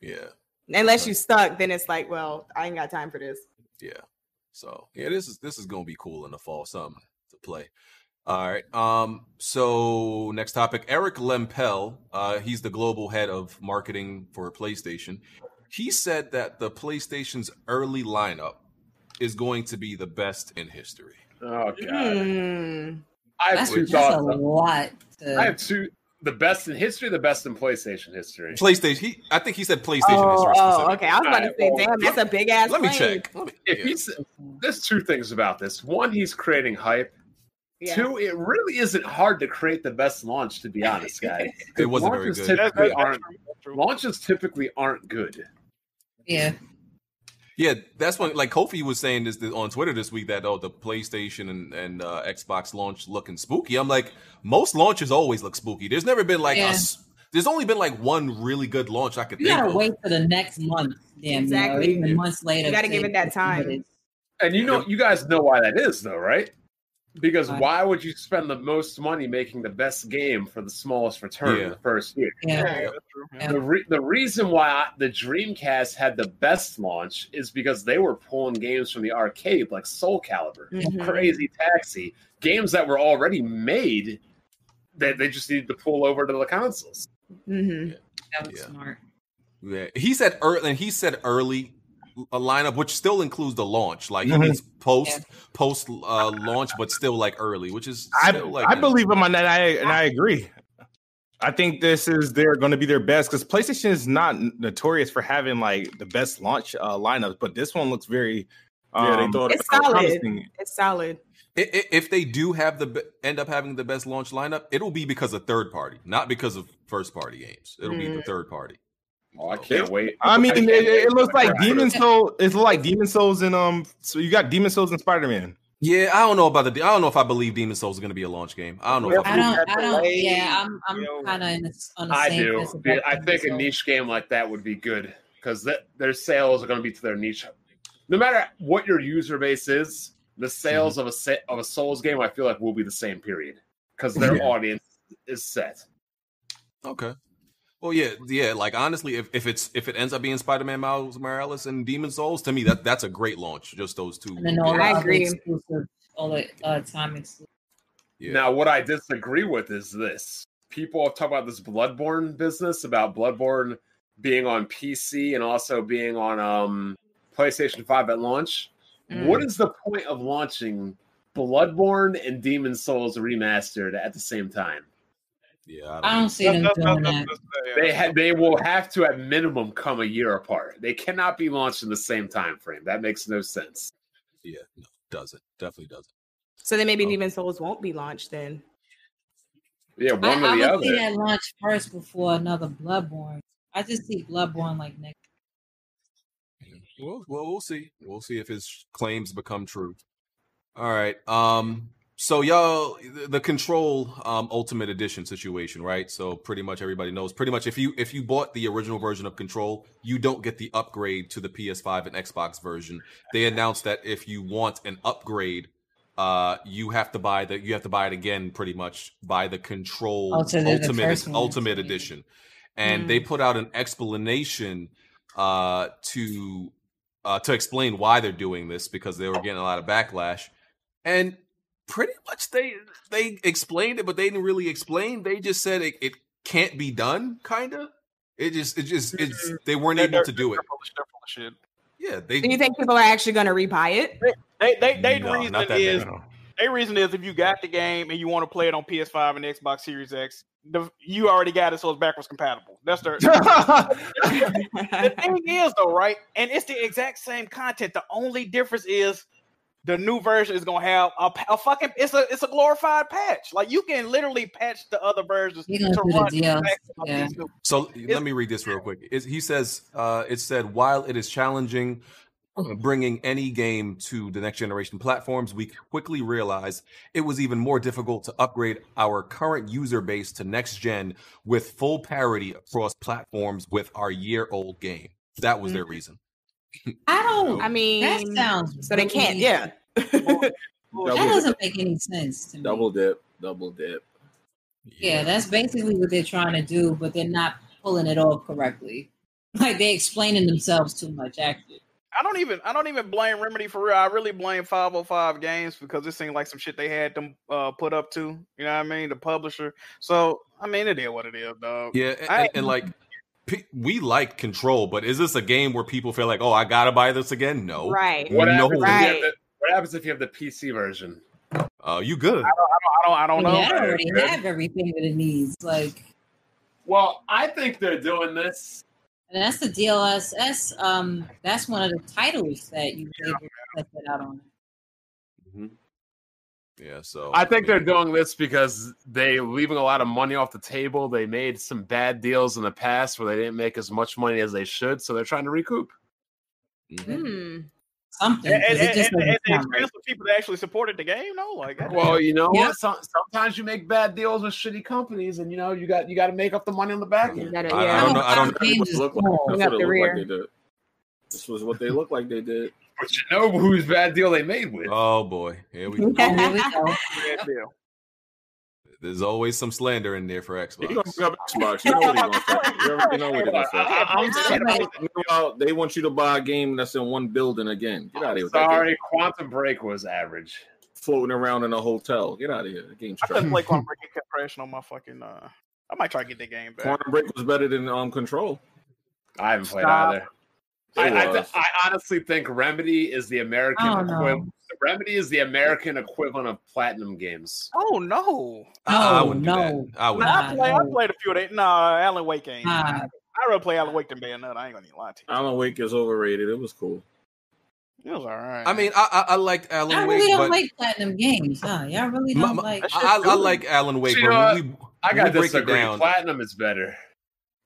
yeah. Unless you stuck, then it's like, well, I ain't got time for this. Yeah. So yeah, this is this is gonna be cool in the fall. Something to play. All right. Um. So next topic, Eric Lempel. Uh, he's the global head of marketing for PlayStation. He said that the PlayStation's early lineup is going to be the best in history. Oh god, Hmm. I have That's, two that's thoughts. a lot. To, I have two. The best in history, the best in PlayStation history. PlayStation. He, I think he said PlayStation Oh, history. oh, okay. I was about to Alright, say, well, damn, that's a big ass. Let me claim. check. Let me, If yeah. he's there's two things about this. One, he's creating hype. Yeah. Two, it really isn't hard to create the best launch, to be honest, guys. It wasn't very Launches good. Typically that's, that's aren't, true. That's true. launches typically aren't good. yeah. Yeah, that's when like Kofi was saying this on Twitter this week that oh the PlayStation and, and uh, Xbox launch looking spooky. I'm like most launches always look spooky. There's never been like a Yeah. s there's only been like one really good launch I could You think gotta of. wait for the next month. Damn, Exactly. You know, even months later. You gotta to give it that time. And you know, you guys know why that is, though, right? Because Why? why would you spend the most money making the best game for the smallest return Yeah. the first year? Yeah. Yeah. Yeah. Yeah. The, re- the reason why I- the Dreamcast had the best launch is because they were pulling games from the arcade like Soul Calibur, Mhm. Crazy Taxi, games that were already made that they just needed to pull over to the consoles. Mhm. That was Yeah. smart. Yeah. He said early and he said early a lineup which still includes the launch. Like he Mhm. means post post uh, launch but still like early, which is I, like I believe him on that, and I, and I agree. I think this is they're going to be their best because PlayStation is not notorious for having like the best launch uh, lineups, but this one looks very. Yeah, they Um, thought It's about it. solid. promising. It's solid. I- i- If they do have the end up having the best launch lineup, it'll be because of third party, not because of first party games. It'll be the Mm. third party. Oh, I can't wait. I mean, it, it, wait it looks like. Demon Soul. It looks like Demon Souls and um. So you got Demon Souls and Spider Man. Yeah, I don't know about the. I don't know if I believe Demon Souls is going to be a launch game. I don't know. If I I, don't. I don't. Yeah, I'm. I'm know. kind of in the, on the I same. do. Yeah, I Demon think a Souls. niche game like that would be good because their sales are going to be to their niche. No matter what your user base is, the sales of a set of a Souls game, I feel like will be the same. Period, because their Yeah. audience is set. okay. Well, yeah, yeah. Like honestly, if, if it's if it ends up being Spider Man Miles Morales and Demon Souls, to me that that's a great launch. Just those two. And then all the I agree. all the uh, time exclusive. Yeah. Now, what I disagree with is this: people talk about this Bloodborne business about Bloodborne being on PC and also being on um, PlayStation Five at launch. Mm. What is the point of launching Bloodborne and Demon Souls remastered at the same time? Yeah. I don't see them that's- doing that's- that. that's- They ha- they will have to at minimum come a year apart. They cannot be launched in the same time frame. That makes no sense. Yeah. No, doesn't definitely doesn't. So then maybe Oh. Demon Souls won't be launched then. Yeah, I, one I or the would other. see that launch first before another Bloodborne. I just see Bloodborne like next. Well, well, we'll see. We'll see if his claims become true. All right. Um. So y'all, the, Control um Ultimate Edition situation, right? So pretty much everybody knows. Pretty much, if you if you bought the original version of Control, you don't get the upgrade to the PS5 and Xbox version. They announced that if you want an upgrade, uh, you have to buy the you have to buy it again. Pretty much buy the Control the Ultimate. Ultimate Edition, and they put out an explanation uh to uh, to explain why they're doing this because they were getting a lot of backlash, and pretty much they they explained it, but they didn't really explain. They just said it, it can't be done. Kind of. It just it just it's mm-hmm. they weren't They're- able they're- to do they're it. full they're full shit. Yeah, they. Do you think people are actually going to rebuy it? They they they No, reason not that is many. they reason is if you got the game and you want to play it on PS5 and Xbox Series X, the, you already got it, so it's backwards compatible. That's their. the thing is though, right? And it's the exact same content. The only difference is the new version is gonna have a, a fucking it's a it's a glorified patch. Like you can literally patch the other versions gonna to the run DLC, yeah. these new- So let me read this real quick. It, he says, uh, it said, while it is challenging bringing any game to the next generation platforms, we quickly realized it was even more difficult to upgrade our current user base to next gen with full parity across platforms with our year old game. That was their reason. I don't. I mean, that sounds. so they can't. Yeah. That Double doesn't make any sense to me. Double dip, double dip. Yeah, that's basically what they're trying to do, but they're not pulling it off correctly. Like they're explaining themselves too much. Actually, I don't even I don't even blame Remedy for real. I really blame 505 Games because it seemed like some shit they had them uh, put up to. You know what I mean? The publisher. So I mean, it is what it is, dog. Yeah, and, I- and, and, like p- we like Control, but is this a game where people feel like, oh, I gotta buy this again? No, Right. What, No. happens if you have the, what happens if you have the PC version? Uh, you good? I don't I don't I know. mean, I already have everything that it needs. Like, Well, I think they're doing this. and that's the DLSS. Um, that's one of the titles that you able to test out on. Mhm. Yeah, so I think they're doing this because they leaving a lot of money off the table. They made some bad deals in the past where they didn't make as much money as they should, so they're trying to recoup. mhm. Hmm. Something. And, 'cause and, just and, and the sound right. experience of people that actually supported the game, no, like Well, you know, Yeah. what? Some, sometimes you make bad deals with shitty companies, and you know you got you got to make up the money on the back You end. gotta- I- I don't know- I don't- know. What it is like. That's what it the looked like they did. This was what they looked like they did. But you know whose bad deal they made with? Oh boy, here we go. Oh, here we go. bad deal. There's always some slander in there for He gonna Xbox. bring up Xbox. You know what he gonna say. You already know what he gonna say. I- I- I'm they want you to buy a game that's in one building again. Get out of here. with that. Sorry, Quantum Break was average. Floating around in a hotel. Get out of here. The game's I couldn't trash. play Quantum Break. It kept crashing on my fucking. Uh, I might try to get the game back. Quantum Break was better than um Control. I haven't played Stop. either. I, I, th- I honestly think Remedy is the American Oh, no. equivalent. Remedy is the American equivalent of Platinum Games. Oh no! I, I Oh, wouldn't do no. that. I would. Nah, not I Nah, play. I played a few of that. No, Alan Wake ain't. Nah. I rather play Alan Wake than Bayonetta. I ain't gonna even lie to you. Alan Wake is overrated. It was cool. It was all right. I mean, I I, I liked Alan Y'all Wake, really don't but like platinum games, huh? Y'all really don't my- like. I, I, I like Alan Wake, You but know when we, I got we break it disagree. down. Platinum is better.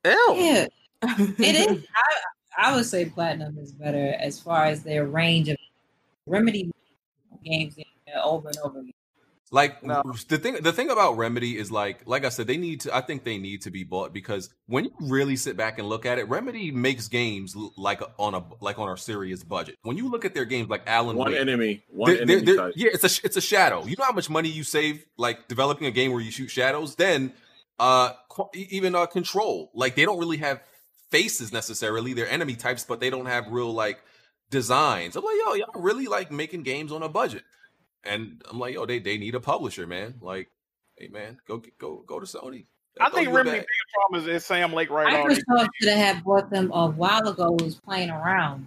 Ew. Yeah, it is. I, I would say platinum is better as far as their range of remedy games over and over again. Like No. the thing, the thing about Remedy is like, like I said, they need to. I think they need to be bought because when you really sit back and look at it, Remedy makes games like on a like on a serious budget. When you look at their games, like Alan One Wake, enemy. One they're- they're- enemy they're- yeah, it's a it's a shadow. You know how much money you save like developing a game where you shoot shadows. Then, uh, even uh, Control, like they don't really have faces necessarily. They're enemy types, but they don't have real like designs. I'm like, yo, y'all really like making games on a budget. And I'm like, yo, they they need a publisher, man. Like, hey, man, go go go to Sony. I think Remedy bag. biggest is, is Sam Lake right on. Microsoft should have bought them a while ago. Was playing around.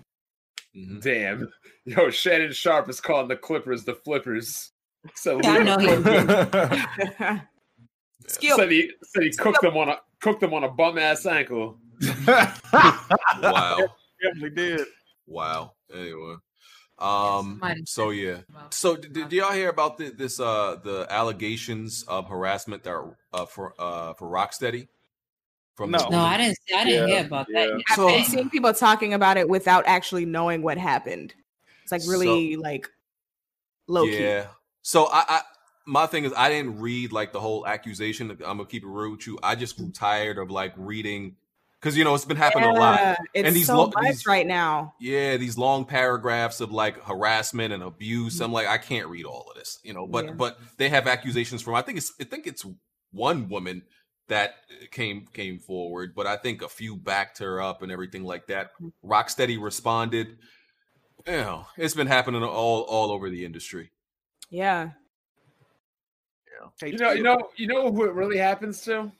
Mhm. Damn. Yo, Shannon Sharpe is calling the Clippers the Flippers. So Yeah, I know he. Skill. said he said he cooked them on a cooked them on a bum ass ankle. Wow, definitely did. wow. Anyway, um, so yeah. So did, did y'all hear about the, this uh the allegations of harassment that are uh, for uh for Rocksteady? From No. the- No, I didn't. I didn't Yeah, hear about yeah. that. I've So- been seeing people talking about it without actually knowing what happened. It's like really like low key. Yeah. So I, I my thing is I didn't read like the whole accusation. I'm gonna keep it real with you. I just grew tired of like reading because you know it's been happening a lot. It's And these so lo- much these- right now. Yeah, these long paragraphs of like harassment and abuse. Mm-hmm. I'm like, I can't read all of this, you know. But Yeah. but they have accusations from I think it's I think it's one woman that uh, came came forward, but I think a few backed her up and everything like that. Mm-hmm. Rocksteady responded. You know, it's been happening all all over the industry. Yeah. You know, you know, you know who it really happens to?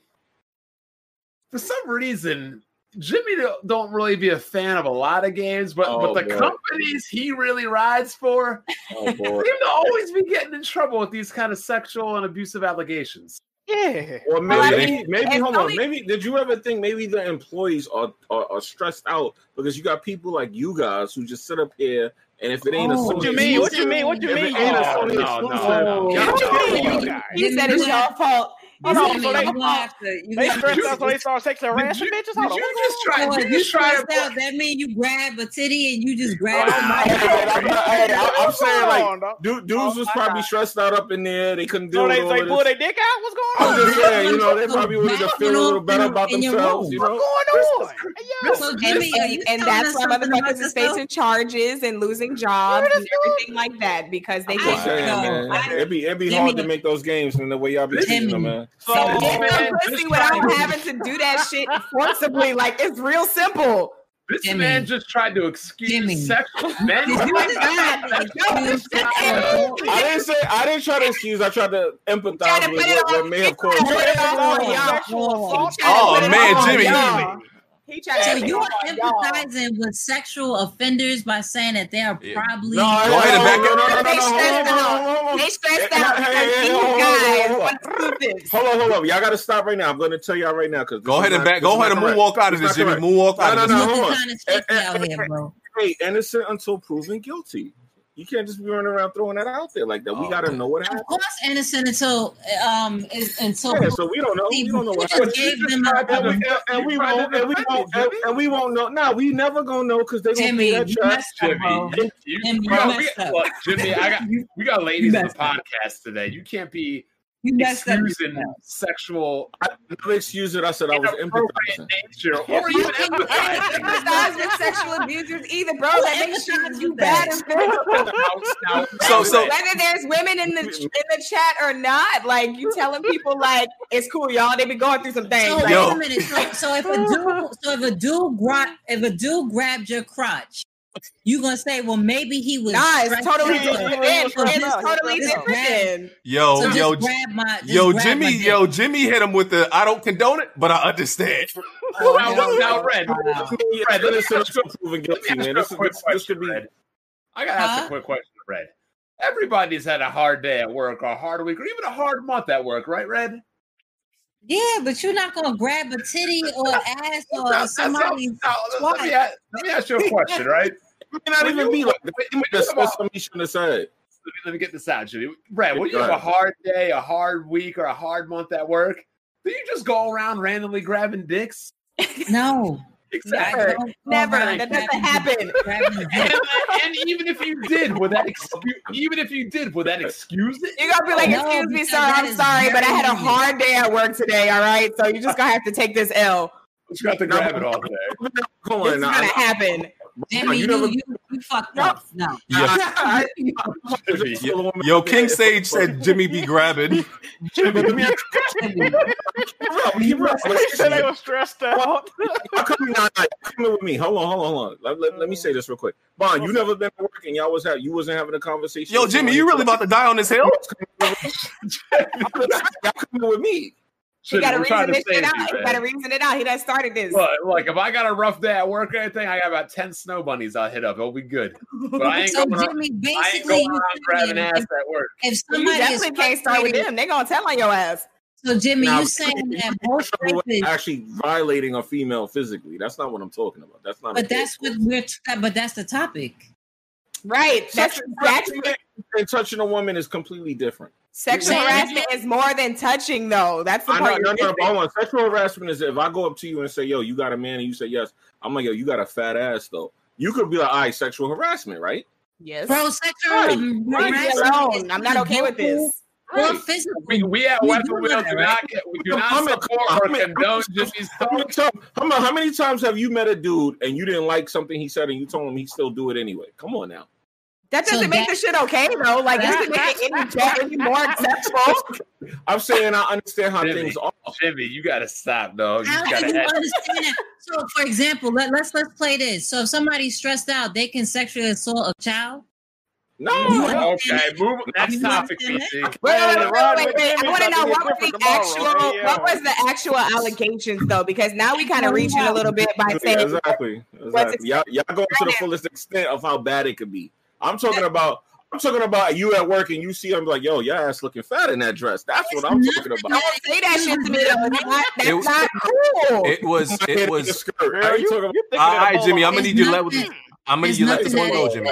For some reason, Jimmy don't- don't really be a fan of a lot of games, but Oh, but the boy. companies he really rides for Oh seem to always be getting in trouble with these kind of sexual and abusive allegations. Yeah. Or Well, I maybe, mean, maybe hold only- on. Maybe did you ever think maybe the employees are, are are stressed out because you got people like you guys who just sit up here and if it ain't a Oh. Sony What you mean? What you mean? What you mean? it ain't a Oh, Sony no, no, exclusive, no. y'all What you mean, you guys? He said it's your fault. Hold on, so they- you gonna have to. You They stressed to out, so they start sexually Did harassing you, bitches. did Hold on, you what's just try? Boy, you you just try to? out, that mean you grab a titty and you just grab Wow. somebody. Hey, hey, I'm, not- hey, I- I'm saying like dude, dudes Oh was probably God. stressed out up in there. They couldn't deal So with they all pull their dick out. What's going I'm on? just saying, you know, they probably wanted to feel a little better about themselves. room. You What's going on? Hey. So And, Jimmy, and that's why motherfuckers is facing charges and losing jobs and everything like that because they I'm I just get saying, know. It'd be it'd be hard to make those games in the way y'all be treating them, man. So, So get man, some just pussy try without to- having to do that shit forcibly. Like it's real simple. This Jimmy. man just tried to excuse Jimmy. sexual men. Did you Like just that? try to excuse Yo, sexual- I didn't say I didn't try to excuse. I tried to empathize with put it what, what may have caused. Put it on Oh, y'all. sexual assault? He tried to put it oh, man, Jimmy. Y'all. He tried So to you're on y'all. empathizing with sexual offenders by saying that they are Yeah. probably No, Go ahead and back no, up. no, no, no, They no, hold stressed on, hold on, hold on. They stressed Hey, out hey, because hey, these hold on, hold on, guys hold on. want to do this. Hold on, hold on. Y'all got to stop right now. I'm going to tell y'all right now because Go ahead and back. Go ahead and moonwalk out of this, Jimmy. Moonwalk out No, of no, this. no. looking hold on. kind of shaky out here, bro. Hey, innocent until proven guilty. You can't just be running around throwing that out there like that. We Oh, got to man. know what Of course, innocent until um until Yeah, so we don't know. We don't know You what happened. gave them tried to And we, and we you tried to won't, and we won't, and, and we won't know. Nah, we never gonna know because they gonna Jimmy. pay that You messed up, bro. Jimmy, you, Jimmy, you bro, we, messed up. look, Jimmy, I got we got ladies on the messed up. podcast today. You can't be You messed up. excusing sexual I never excuse it. I said I was inappropriate empathizing. nature or even You can't empathize with sexual abusers either, bro. Who That makes you, you bad that? as hell. Now- now- So- so- whether there's women in the in the chat or not, like you telling people like it's cool, y'all. They be going through some things. So like, wait a minute. So, so if a dude, so if a dude gra- if a dude grabbed your crotch, you gonna say, well, maybe he was. Nah, it's totally different. Yeah, yeah, It's yeah, yeah. totally different. grab- then. Yo, So just yo, grab my, just yo, grab Jimmy, my yo, Jimmy hit him with the. I don't condone it, but I understand. Oh, Now, no. now, Red, Wow. Yeah, Red, let me innocent ask you- until proven guilty, man. This, you a quick this, this could be. Red. I gotta ask Huh? a quick question, Red. Everybody's had a hard day at work, or a hard week, or even a hard month at work, right, Red? Yeah, but you're not gonna grab a titty or ass or Now, that's how- somebody's now, let, me ask, let me ask you a question, right? It may not When even you- be like that. when It might you have have said a- something you shouldn't have said. let me, let me get this out, Jimmy. Brad, when you have a hard day, a hard week, or a hard month at work, do you just go around randomly grabbing dicks? no. Exactly. Never. Never. around That doesn't happen. And, dick. and even if you did, would that excuse? Even if you did, would that excuse it? You're gonna be like, No, excuse me, because sir, I'm sorry, but I had a hard day at work today, all right? So you're just gonna have to take this L. You have to grab it all day. Come This on is now. gonna happen. Jimmy, you you, never- you, you fucked up. No. Yeah. Jimmy, Yo, yo, King Sage said Jimmy be grabbing. Jimmy, let me Jimmy. you. Keep it up. They said they were stressed out. Y'all come, nah, nah, come in with me. Hold on, hold on, hold on. Let, let, let me say this real quick. Bond, you never been working. y'all was have you wasn't having a conversation. Yo, Jimmy, you really about to die on this hill? Y'all coming with me. He gotta reason to this shit out. you, He man. gotta reason it out. He done started this. Look, like if I got a rough day at work or anything, I got about ten snow bunnies I'll hit up. It'll be good. But I ain't So going. around- Jimmy, I ain't basically, going you around grabbing saying ass if, at work. if somebody is definitely can't start with frustrated- them. They gonna tell on your ass. So Jimmy, Now, you saying that most rapists, actually violating a female physically. That's not what I'm talking about. That's not. but okay. that's what we're. But that's the topic. Right. That's Sexual that's harassment and touching a woman is completely different. Sexual Man, harassment is more than touching though. That's the I know, part no, you're no, missing. but. Sexual harassment is if I go up to you and say, "Yo, you got a man," and you say yes, I'm like, "Yo, you got a fat ass," though. You could be like, "All right, sexual harassment, right?" Yes. Bro, sexual Right. Leave harassment I'm not okay with this. Or Right. physical. We, we at We Weapon do Wheel do not get we do not support or condone Jimmy's How many, thoughts. times, how many- how many times have you met a dude and you didn't like something he said and you told him he still do it anyway? Come on now. That doesn't make that- the shit okay though. Like That- doesn't make it any any more acceptable. I'm saying I understand how Jimmy. things are. Jimmy, you gotta stop, dog. You How gotta you understand that? So, for example, let, let's let's play this. So, if somebody's stressed out, they can sexually assault a child. No, You no. Okay, move next topic, PC. Wait, wait, wait, wait, wait, with wait. I want to know what was the actual, Hey, what uh, was the actual allegations though? Because now we kind of reaching a little bit by saying exactly, exactly. Y'all, y'all go to the fullest extent of how bad it could be. I'm talking about. I'm talking about you at work and you see I'm like, yo, your ass looking fat in that dress. That's what I'm talking about. don't say that shit to me though. It's not, that's It was- not cool. It was. It was. skirt. Girl, I ain't you, talking about- you thinking All of right, the Jimmy. I'm gonna need you to let. nothing- I'm gonna it's need you to let this one go, is- Jimmy.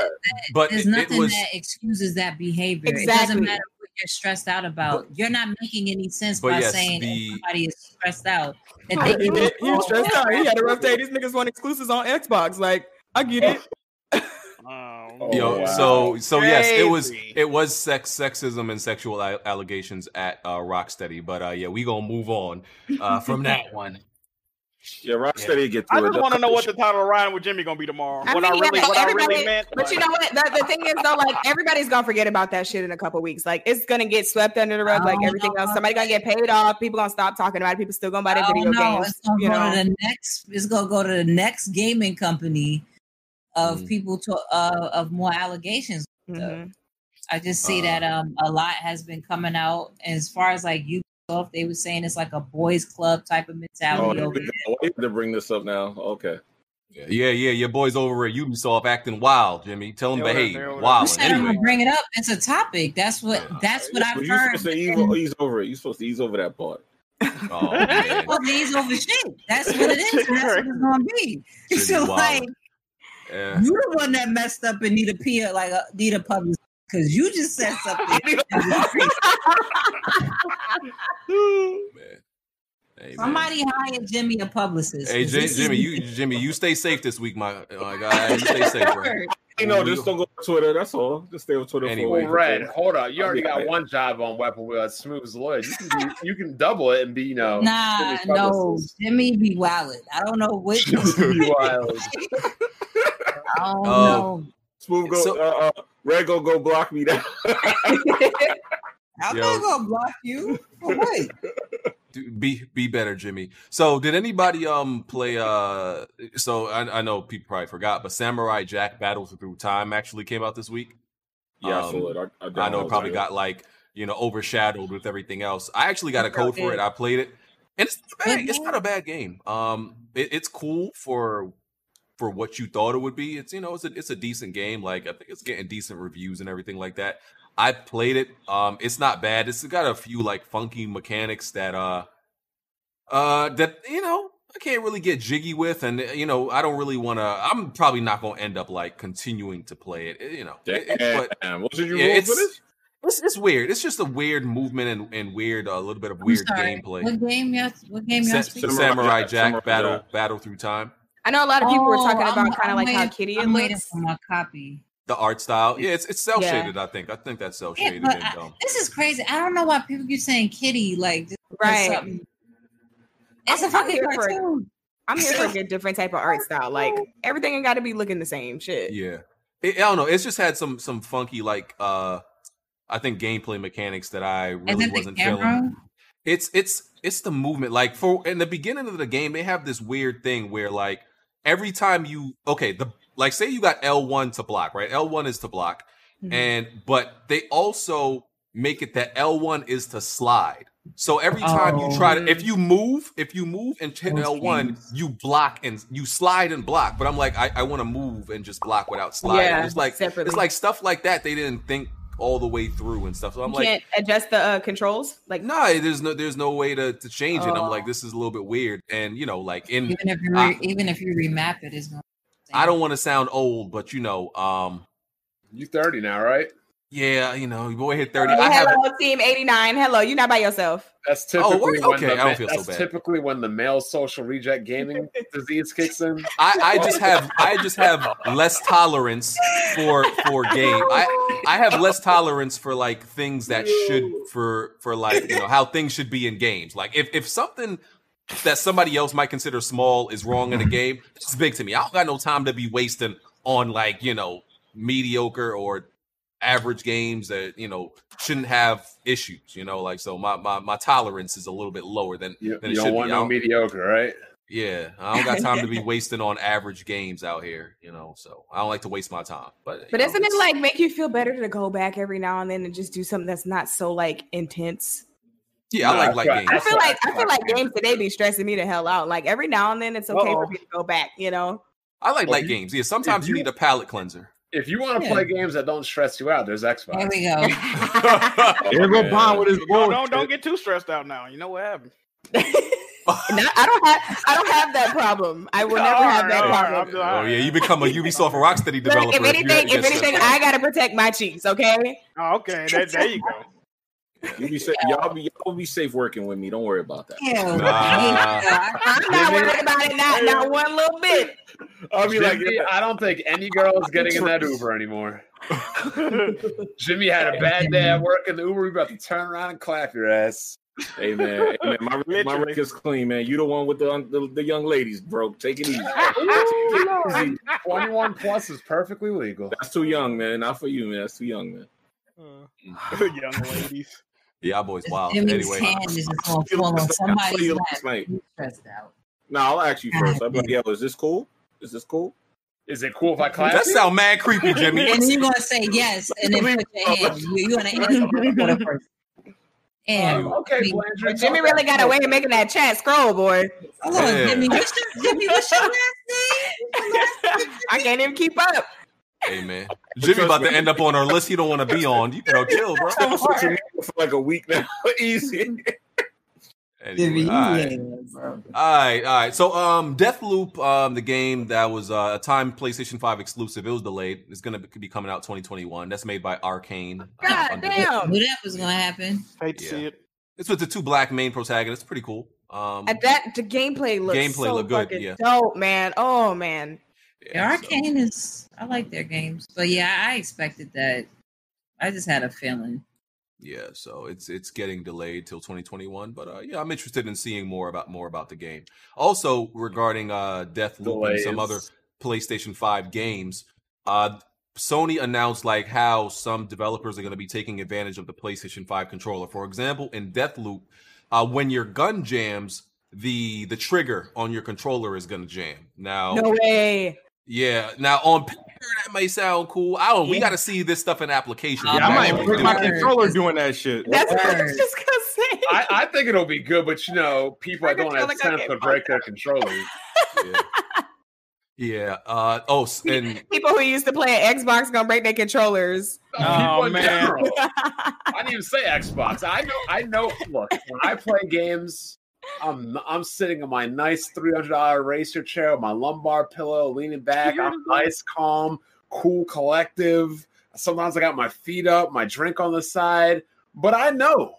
But There's it, it was. that excuses that behavior. It Exactly. doesn't matter what you're stressed out about. you're not making any sense by yes, saying the- somebody is stressed out. That Oh, they he, can did- he was stressed out. He had a rough day. These niggas want exclusives on Xbox. Like, I get it. Uh, Um, Yo, wow. so so yes, it was it was sex sexism and sexual a- allegations at uh, Rocksteady, but uh, yeah, we gonna move on uh, from that one. Yeah, Rocksteady get I through it. just want to know what the title of Ryan with Jimmy gonna be tomorrow. I what mean, I yeah, really, but what I really meant. But you know what? The, the thing is, though, like everybody's gonna forget about that shit in a couple weeks. Like it's gonna get swept under the rug, like Oh, everything no. else. Somebody gonna get paid off. People gonna stop talking about it. People still gonna buy their Oh, video no, games. It's gonna You go know, to the next. It's gonna go to the next gaming company of Mm. people to uh, of more allegations. Mhm. I just see Uh. that um a lot has been coming out as far as like Ubisoft. They were saying it's like a boys club type of Oh, mentality. over we have to bring this up now. Okay. Yeah, yeah, yeah. Your boys over at Ubisoft acting wild, Jimmy. Tell them They over there, behave. they. Wild. You said I'm Anyway, gonna bring it up. It's a topic. That's what. That's what Well, I've you're heard. supposed to ease, ease over it. You're supposed to ease over that part. oh man, Well, these over shit. That's what it is. That's what it's gonna be. Should so be like, wild. Yeah. you the one that messed up and need a peer like a, need a public because you just said something. that was crazy. man. Hey, man. Somebody hire Jimmy a publicist. Hey, Jim, Jimmy, you Jimmy, you stay safe this week, my my guy. You stay safe, bro. You know, just don't go on Twitter. That's all. Just stay on Twitter Anyway. for Red, week. hold on. You I'll already got one job on Weapon Wheel at Smooth as a lawyer. You can be, you can double it and be, you know, Nah, Jimmy no, publicist. Jimmy be wildin'. I don't know what. Jimmy Wild. I don't Oh. know. Smooth go. So- uh, uh, Red go go block me down. I'm Yo. not gonna block you. For what? Dude, Be be better, Jimmy. So, did anybody um play? uh So I, I know people probably forgot, but Samurai Jack Battles Through Time actually came out this week. yeah, I Um, saw it. I, I, I know it probably got like you know overshadowed with everything else. I actually got a code for it. I played it, and it's not bad. It's not a bad game. Um, it, it's cool for for what you thought it would be. It's you know it's a it's a decent game. Like I think it's getting decent reviews and everything like that. I played it. Um, it's not bad. It's got a few like funky mechanics that uh uh that you know I can't really get jiggy with, and you know I don't really want to. I'm probably not going to end up like continuing to play it. You know, it- it- but Damn, what did you yeah, roll it's, for this? it's it's weird. It's just a weird movement and, and weird a little bit of weird gameplay. What game y'all? What game Sa- y'all Samurai. Samurai Jack, Jack, Samurai battle Jack. battle through time. I know a lot of people were Oh, talking I'm- about kind of like how kitty it I'm looks. for my copy. The art style, yeah, it's it's cel Yeah. shaded. I think. I think that's cel shaded. but and I- um, this is crazy. I don't know why people keep saying kitty. Like, just Right. something- It's a I'm fucking here for it. cartoon. I'm here for a different type of art style. Like everything ain't got to be looking the same. Shit. yeah, It- I don't know. It's just had some some funky like uh, I think gameplay mechanics that I really it wasn't feeling. it's it's it's the movement like for in the beginning of the game they have this weird thing where like every time you okay the like say you got l1 to block right l1 is to block Mhm. and but they also make it that l1 is to slide so every time you try to if you move if you move and hit Those l1 games. you block and you slide and block but i'm like i, I want to move and just block without sliding Yeah, it's like separately. it's like stuff like that they didn't think all the way through and stuff so i'm You like can't adjust the uh, controls. Like no, there's no there's no way to, to change it. I'm Oh. like, this is a little bit weird. And you know, like in Even if you I- even if you remap it's. I don't want to sound old, but you know, um, You 30 now, right? Yeah, you know, your boy hit 30. Hey, I have hello, team 89. Hello, you're not by yourself. That's Oh, typically word? when Okay, the, I don't ma- feel so bad. typically when the male social reject gaming disease kicks in. I, I just have I just have less tolerance for for game. I I have less tolerance for like things that should for for like you know how things should be in games. Like if if something that somebody else might consider small is wrong in a game, it's big to me. I don't got no time to be wasting on like you know mediocre or average games that you know shouldn't have issues. You know, like so my my, my tolerance is a little bit lower than You, than you it should don't be. want I no mediocre, right? yeah, I don't got time to be wasting on average games out here, you know. So I don't like to waste my time. But But doesn't it like make you feel better to go back every now and then and just do something that's not so like intense? Yeah, I Nah, like light right. I feel like I feel like games today be stressing me the hell out. Like every now and then it's okay Uh-oh. for me to go back, you know. I like Well, light you- games. Yeah, sometimes you you- need a palate cleanser. If you want to Yeah. play games that don't stress you out, there's Xbox. There we go. Here go Bond with his Don't, don't don't get too stressed out now. You know what happened. Not- I don't have I don't have that problem. I will never All have right, that all right, problem. I'm Oh yeah, you become a Ubisoft or Rocksteady Look, developer. if anything, you if anything. I gotta protect my cheeks, okay? Oh, okay, there, there you go. You be safe. Y'all be y'all be safe working with me. Don't worry about that. Ew. Nah. I'm not worried about it, not, not one little bit. I'll be like, Jimmy, I don't think any girl is getting in that Uber anymore. Jimmy had a bad day at work in the Uber. We about to turn around and clap your ass. hey man, hey, man, my my Literally. record's clean, man. You the one with the the, the young ladies, bro. Take it easy. Easy. 21 plus is perfectly legal. That's too young, man. Not for you, man. That's too young, man. Uh, young ladies. Yeah, boys, wild. Jimmy's Anyway, hand is just gonna fall on I somebody's you lap. last stressed out. No, I'll ask you first. I'll be like, yo, is this cool? Is this cool? Is it cool if I clap? that you? sound mad creepy, Jimmy. And you're gonna say yes, and then put your hand. You, you're gonna answer the first. And Oh, okay, Blanchard. Jimmy really got a way of making that chat scroll, boy. hold on, Jimmy. What's your, Jimmy, what's your last name? I can't even keep up. Hey man, Jimmy about to end up on our list. He don't want to be on. You know, chill, bro. for like a week now. Easy. Anyway, all, right. all right, all right. So, um, Deathloop, um, the game that was uh, a time PlayStation Five exclusive, it was delayed. It's gonna be coming out 2021. That's made by Arkane. uh, God under- damn. Knew that was gonna happen. Hate to Yeah. see it. It's with the two black main protagonists. Pretty cool. Um, At that the gameplay looks Gameplay so look good, fucking yeah. dope, man. Oh man. Yeah, so- Arkane is. I like their games, but yeah, I expected that. I just had a feeling. yeah, so it's it's getting delayed till 2021. But uh, yeah, I'm interested in seeing more about more about the game. Also regarding uh, Deathloop and some other PlayStation 5 games, uh, Sony announced like how some developers are going to be taking advantage of the PlayStation 5 controller. For example, in Deathloop, uh, when your gun jams, the the trigger on your controller is going to jam. Now, No way. Yeah, now on paper that may sound cool. I don't. We got to see this stuff in application. Yeah, Yeah, I might Word. break my Word. controller doing that shit. That's what I was just gonna say. I, I think it'll be good, but you know, people My that don't have controller got sense get could break their controllers. yeah. Yeah. Uh, oh, and People who used to play an Xbox gonna break their controllers. Oh, people man. I didn't even say Xbox. I know. I know. Look, when I play games, I'm I'm sitting in my nice three hundred dollar racer chair with my lumbar pillow, leaning back. I'm nice, calm, cool, collective. Sometimes I got my feet up, my drink on the side. But I know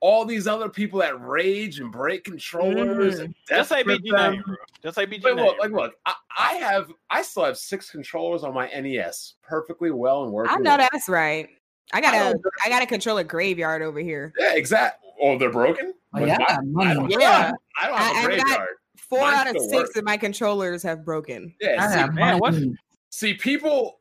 all these other people that rage and break controllers mm. and Just say death BG grip them. name, bro. Just say BG Like, name. look, like, look, I, I have, I still have six controllers on my NES, perfectly well and working. I know well. that's right. I got I a. I got a controller graveyard over here. Yeah, exactly. Oh, they're broken. Oh, yeah, my- I I don't, Yeah. I don't have a I've got- Four Mine out of six work. of my controllers have broken. Yeah, I see, got man, what- see, people.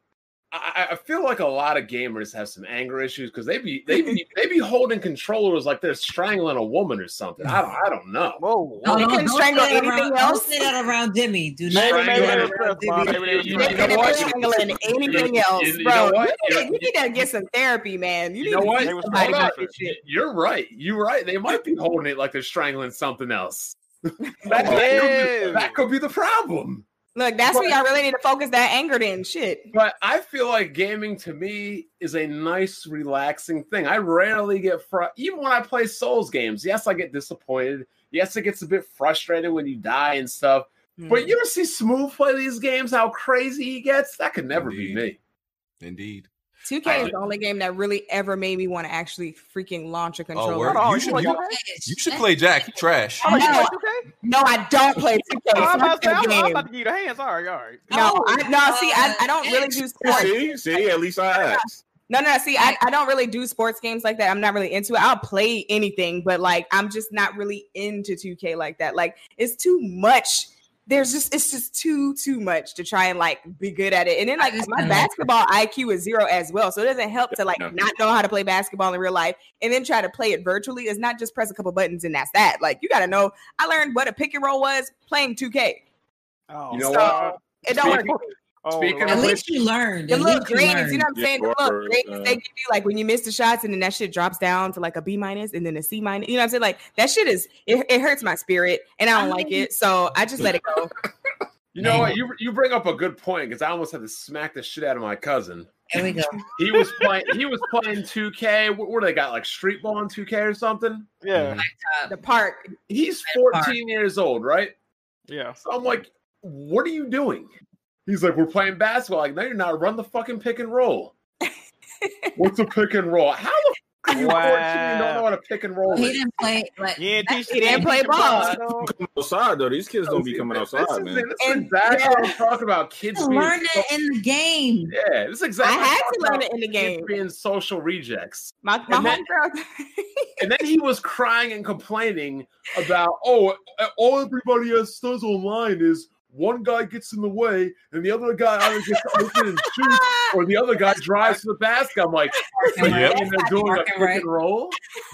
I, I feel like a lot of gamers have some anger issues because they be they be they be holding controllers like they're strangling a woman or something. I don't I don't know. Whoa. No, You no, couldn't don't strangle say that anything around- else? Don't say that around Jimmy. Do not Maybe, say maybe that they around were stressed, Bob. Jimmy. Maybe they were You You know stressed. could what? have strangling anything You- else, you- you bro. know what? You, You're- need, you need to get some therapy, man. You, You need know what? see They was somebody strong about for this shit. You're right. You're right. They might be holding it like they're strangling something else. that, that could be, that could be the problem. Look, that's where y'all really need to focus that anger in. Shit. But I feel like gaming to me is a nice, relaxing thing. I rarely get fr- even when I play Souls games. Yes, I get disappointed. Yes, it gets a bit frustrated when you die and stuff. Hmm. But you ever see Smooth play these games? How crazy he gets? That could never be me. indeed. 2K is the only game that really ever made me want to actually freaking launch a oh, controller. Oh, word. Hold on, You should- play you- You should play Jack. You trash. Oh, you No. play 2K? No, I don't play 2K. Oh, I'm about to I'm, I'm about to give you the hands. All right, all right. No, Oh, I, no. See, I, I don't really do sports. See, see, at least I asked. No, no, no. See, I, I don't really do sports games like that. I'm not really into it. I'll play anything, but like I'm just not really into 2K like that. Like it's too much. There's just it's just too too much to try and like be good at it. And then like my basketball IQ is zero as well, so it doesn't help to like No. not know how to play basketball in real life and then try to play it virtually. It's not just press a couple buttons and that's that. Like you got to know. I learned what a pick and roll was playing 2K. Oh, You know So, what? It don't work. Speaking- Oh, Speaking At of least you learned. The At little least you grades, you know what I'm saying? Yeah, the little grades uh, they give you, like when you miss the shots and then that shit drops down to like a B minus and then a C minus. You know what I'm saying? Like that shit is it, it hurts my spirit and I don't like it. So I just let it go. You know what? You you bring up a good point because I almost had to smack the shit out of my cousin. There we go. He was playing. he was playing 2K. What, what do they got? Like Street Ball in 2K or something? Yeah, The park. He's 14 years old, right? yeah. So I'm like, what are you doing? He's like, we're playing basketball. Like, no, you're not. Run the fucking pick and roll. What's a pick and roll? How the fuck are You wow. don't know how to pick and roll. He didn't play. Like, Yeah, teach He didn't play ball. Come outside though. These kids don't be coming outside, This is, man. this is And- exactly yeah. what I'm talking about. Kids being learn so- it in the game. Yeah, this is I exactly. what had I'm to learn about. it in the game. Kids being social rejects. My my And then- And then he was crying and complaining about, oh, all everybody else does online is one guy gets in the way and the other guy either gets to open and shoot or the other guy drives to the basket. I'm like, Park Yep. Rec. and they're doing a Park pick and and roll.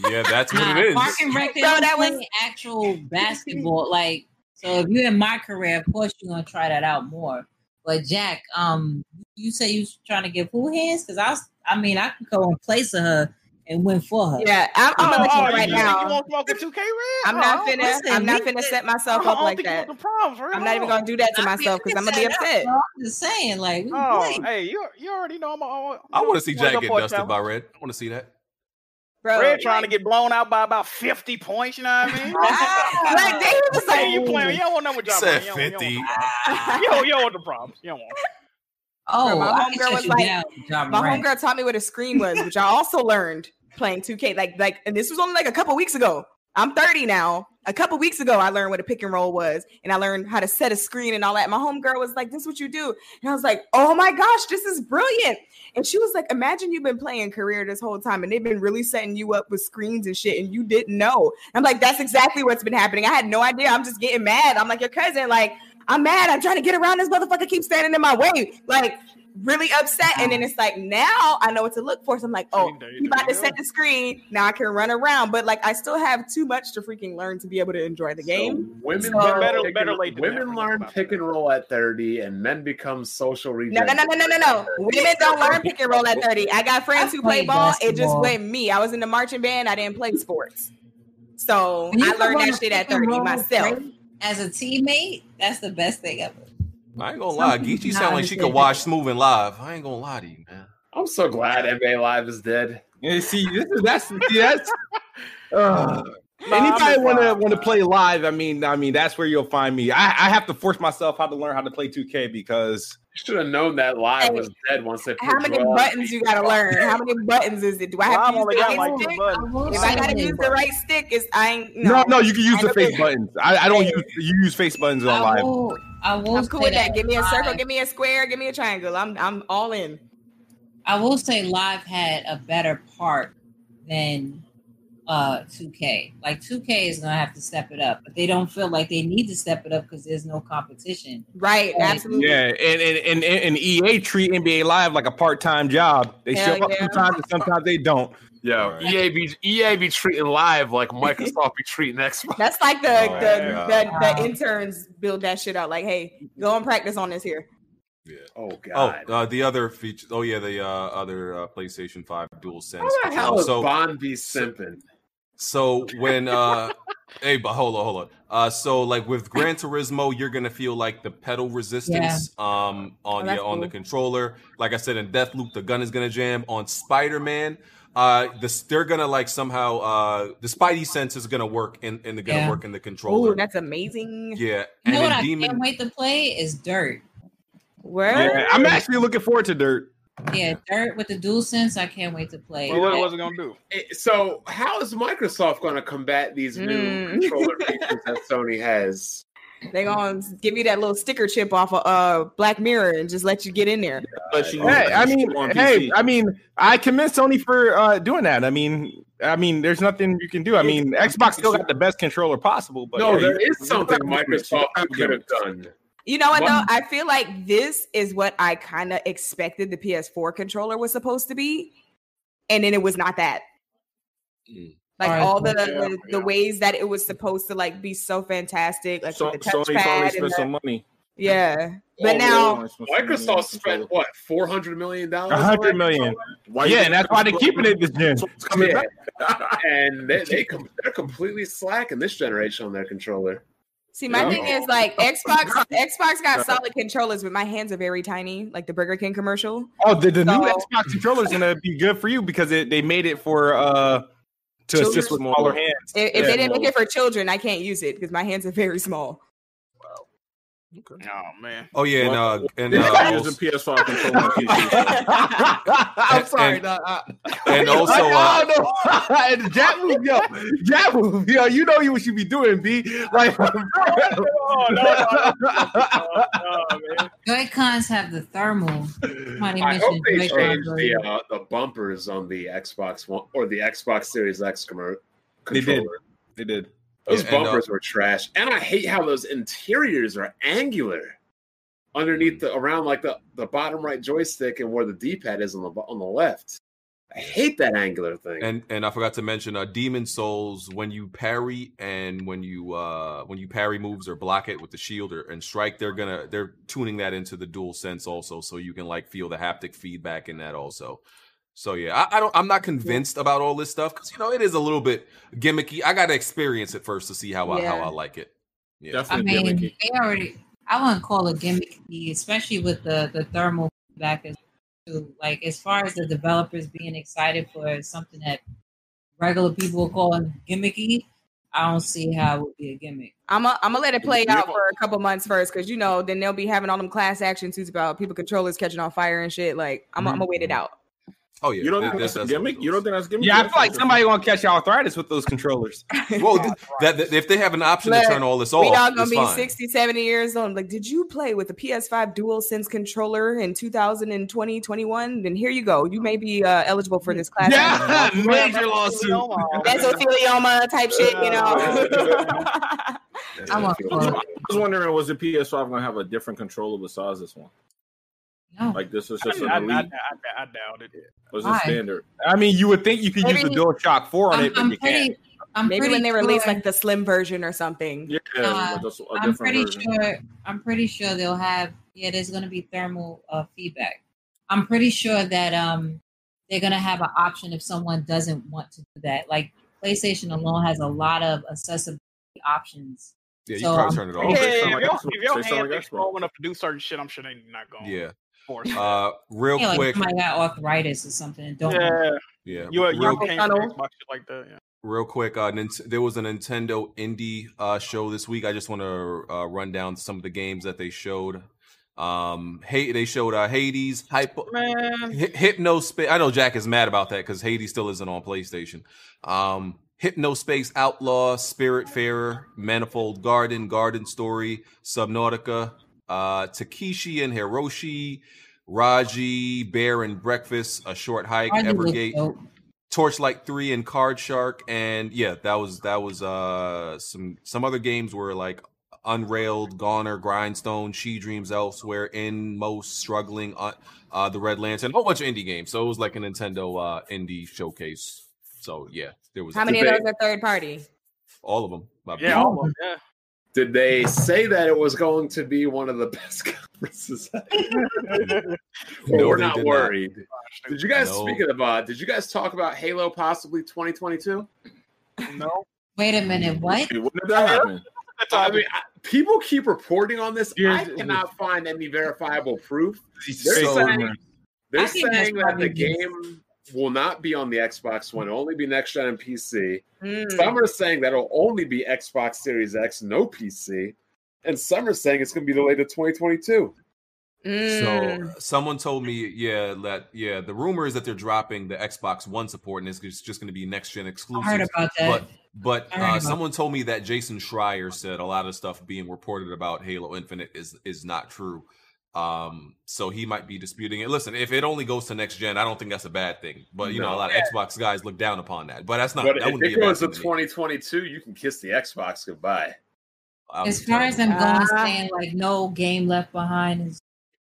Yeah, that's what Nah, it is. Park and Rec, they So don't that play was- actual basketball. Like, so if you're in my career, of course you're gonna try that out more. But Jack, um, you say you're trying to get who hands? Because I, was, I mean, I could go in place of her and win for her. Yeah, I'm, I'm gonna let you right you, think You now. want smoke a 2K red? I'm oh, not Oh, finna. listen, I'm not we finna did- set myself up like that. the problems, for. I'm not even gonna do that to I myself because I'm gonna be set up, upset. I'm just saying, like, Oh, hey, you you already know I'm. I'm I want to see wanna Jack get dusted challenge. by Red. I want to see that. Bro, Red trying to get blown out by about 50 points, you know what I mean? like they was like, Hey, you playing? You don't want nothing with y'all. Said man. You don't- 50. You don't, you don't, you don't want the problems. You don't want. Oh, my homegirl was like- down, my Morant. homegirl taught me what a screen was, which I also learned playing 2K. Like, like, and this was only like a couple weeks ago. I'm 30 now. A couple weeks ago, I learned what a pick and roll was, and I learned how to set a screen and all that. My homegirl was like, "This is what you do," and I was like, "Oh my gosh, this is brilliant!" And she was like, "Imagine you've been playing career this whole time, and they've been really setting you up with screens and shit, and you didn't know." I'm like, "That's exactly what's been happening. I had no idea. I'm just getting mad. I'm like, your cousin, like." I'm mad. I'm trying to get around this motherfucker. Keep standing in my way. Like, really upset. And then it's like, now I know what to look for. So I'm like, oh, There you- you about to go. set the screen. Now I can run around. But like, I still have too much to freaking learn to be able to enjoy the game. So women So- learn Better- pick better and- late women learn pick and roll at 30, and men become social No, rejects. no, no, no, no, no, no. Women don't learn pick and roll at 30. I got friends who play played ball. It just basketball. went me. I was in the marching band. I didn't play sports. So you I learned that shit at 30 myself. great As a teammate, that's the best thing ever. I ain't gonna Some lie. people Geechee sound like she could watch Smooth and Live. I ain't gonna lie to you, man. I'm so glad NBA Live is dead. Yeah, see, this is that's see, that's. Uh, anybody want to want to play live? I mean, I mean that's where you'll find me. I, I have to force myself how to learn how to play 2K because You should have known that live Hey, was dead once they put How many buttons you gotta learn? How many buttons is it? Do I have Well, to use the got right stick? two. If I gotta use the right stick, is I ain't no. no, no, you can use the face buttons. I, I don't use you use face buttons on I live. will, I will I'm cool say with that. Give me a circle, live- give me a square, give me a triangle. I'm I'm all in. I will say live had a better part than uh 2K. Like 2K is gonna have to step it up, but they don't feel like they need to step it up because there's no competition. Right, Right. absolutely. Yeah, and and, and and EA treat NBA Live like a part time job. They Hell show up sometimes and sometimes they don't. Yeah, Right. EA be EA be treating live like Microsoft be treating Xbox. That's like the Oh, the, yeah. the, Wow. the interns build that shit out. Like, hey, go and practice on this here. Oh Oh, god. uh, the other feature. Oh yeah, the uh, other uh, PlayStation Five Dual Sense. How the hell controller. is Bond be simping? So when uh, hey, but hold on, hold on. Uh, so like with Gran Turismo, you're gonna feel like the pedal resistance um on Oh, yeah that's on the controller. Like I said in Deathloop, the gun is gonna jam. On Spider Man, uh, this they're gonna like somehow uh the Spidey sense is gonna work in and they're gonna Yeah. work in the controller. Oh, that's amazing. yeah, You and know what I Demon. can't wait to play is Dirt. Where? Yeah, I'm actually looking forward to Dirt. Yeah, Dirt with the dual sense. I can't wait to play. Well, what was it gonna do? Eh, So how is Microsoft going to combat these new Mm. controller features that Sony has? They gonna give you that little sticker chip off of uh Black Mirror and just let you get in there. But you- Hey, I mean, hey, I mean, I commend Sony for uh, doing that. I mean, I mean, there's nothing you can do. I mean, Xbox still got the best controller possible, but no, yeah, there you- is something Microsoft could have done. You know what What- though? I feel like this is what I kind of expected the PS4 controller was supposed to be, and then it was not that. Mm. Like Alright, all the, yeah, the, the yeah. ways that it was supposed to like be so fantastic, like So, with the Sony finally touchpad and spent the, some money. yeah. But Oh, now Microsoft spent what four hundred million dollars? A hundred million. Why yeah, and that's why they're keeping it this gen. It's Yeah. and they, they com- they're completely slacking this generation on their controller. See, my Yeah. thing is like Xbox. Xbox got solid controllers, but my hands are very tiny, like the Burger King commercial. Oh, the, the new Xbox controller is gonna be good for you because it, they made it for uh to Children? assist with smaller hands. If, if Yeah. they didn't make it for children, I can't use it because my hands are very small. Okay. Oh man. Oh yeah, and uh, and uh, I'm also, using PS5 controller on PC. I'm sorry. and- no, I- and also, I, uh, I know. and the jab move, yo, jab move, yo. You know you what you be doing, B. Like, Oh, no, no, no, no. Joy Cons have the thermal. I hope they Joy change the uh, the bumpers on the Xbox One or the Xbox Series X commer- They did. they did. Those Yeah, uh, bumpers were trash, and I hate how those interiors are angular underneath the around like the the bottom right joystick and where the D pad is on the on the left. I hate that angular thing. and and I forgot to mention uh Demon Souls when you parry and when you uh when you parry moves or block it with the shield or and strike they're gonna they're tuning that into the dual sense also so you can like feel the haptic feedback in that also. So yeah, I, I don't I'm not convinced about all this stuff because you know it is a little bit gimmicky. I gotta experience it first to see how I how I like it. Yeah. I Definitely mean, gimmicky. they already. I wouldn't call it gimmicky, especially with the the thermal feedback. As to like as far as the developers being excited for something that regular people call gimmicky, I don't see how it would be a gimmick. I'm gonna I'm gonna let it play out for a couple months first, because you know, then they'll be having all them class action suits about people controllers catching on fire and shit. Like, I'm, I'm gonna wait it mm-hmm. out. Oh yeah, You don't that- think that's a that's- gimmick? You don't think that's gimmick? Yeah, I feel like somebody gonna catch arthritis with those controllers. well th- that, that- if they have an option to turn all this off, we off, all gonna it's be fine. 60, 70 years old. Like, did you play with the PS5 Dual Sense controller in 2020, 21? Then here you go. You may be uh, eligible for this class. Yeah, major lawsuit. Mesothelioma type shit, you know. I'm up. I was wondering, was the PS5 going to have a different controller besides this one? No, Like this is I, just I, an I, elite, I, I doubt it. was Why? it standard? I mean, you would think you could use the Maybe- DualShock 4 on I'm, it, but I'm you can't. I'm Maybe pretty when they sure, release like the slim version or something. Yeah, Uh, like a, a I'm pretty version. sure. I'm pretty sure they'll have. Yeah, there's going to be thermal uh, feedback. I'm pretty sure that um they're going to have an option if someone doesn't want to do that. Like PlayStation alone has a lot of accessibility options. Yeah, you So, probably turn it off. Yeah, they if sound like your, if your hand like is Xbox. strong enough to do certain shit, I'm sure they're not going. Yeah. Force. it. Uh, real Yeah, like quick. somebody got arthritis or something. Don't yeah, Yeah, you you real, can't tunnel. Xbox shit like that. Yeah. real quick. Uh, Nint- there was a Nintendo indie uh, show this week. I just want to uh, run down some of the games that they showed. Um, hey, they showed uh, Hades, Hypo, Man, Hy- Hypnospace. I know Jack is mad about that because Hades still isn't on PlayStation. Um, Hypnospace Outlaw, Spiritfarer, Manifold Garden, Garden Story, Subnautica, uh, Takeshi and Hiroshi, Raji, Bear and Breakfast, A Short Hike, Hardly look Evergate. Torchlight 3 and Card Shark and yeah, that was that was uh some some other games were like Unrailed, Goner, Grindstone, She Dreams Elsewhere, In Most Struggling, uh, uh the Red Lantern, a whole bunch of indie games. So it was like a Nintendo uh indie showcase. So yeah, there was How many of those are third party? all of them. My yeah, bad. almost, yeah. Did they say that it was going to be one of the best conferences? No, We're not did not. worried. Did you guys No. speaking of uh did you guys talk about Halo possibly 2022? No, Wait a minute. What? When did that happen? I mean, I, people keep reporting on this. I cannot find any verifiable proof. They're So- saying, they're I think that's saying that the game will not be on the Xbox One, only be next gen and PC. Mm. Some are saying that it'll only be Xbox Series X, no PC. And some are saying it's going to be delayed to 2022. Mm. So someone told me, yeah, that yeah, the rumor is that they're dropping the Xbox One support and it's just, just going to be next gen exclusive. heard about that. But but uh, someone told me that Jason Schreier said a lot of stuff being reported about Halo Infinite is is not true. Um, so he might be disputing it. Listen, if it only goes to next gen, I don't think that's a bad thing. But you know, a No. lot of Xbox guys look down upon that. But that's not. but that if wouldn't it be a bad goes to thing to 2022, you can kiss the Xbox goodbye. I as far tell as you. them going Ah. saying like no game left behind is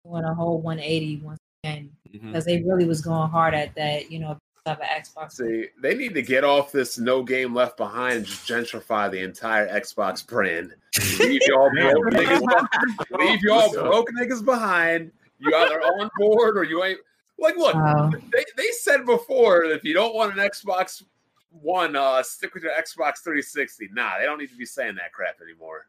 doing a whole 180 once again because they really was going hard at that. You know, if you an Xbox. See, they need to get off this no game left behind and just gentrify the entire Xbox brand. Leave y'all broke niggas, leave y'all broke niggas behind. You either on board or you ain't. Like, look, Wow. they, they said before that if you don't want an Xbox One, uh, stick with your Xbox 360. Nah, they don't need to be saying that crap anymore.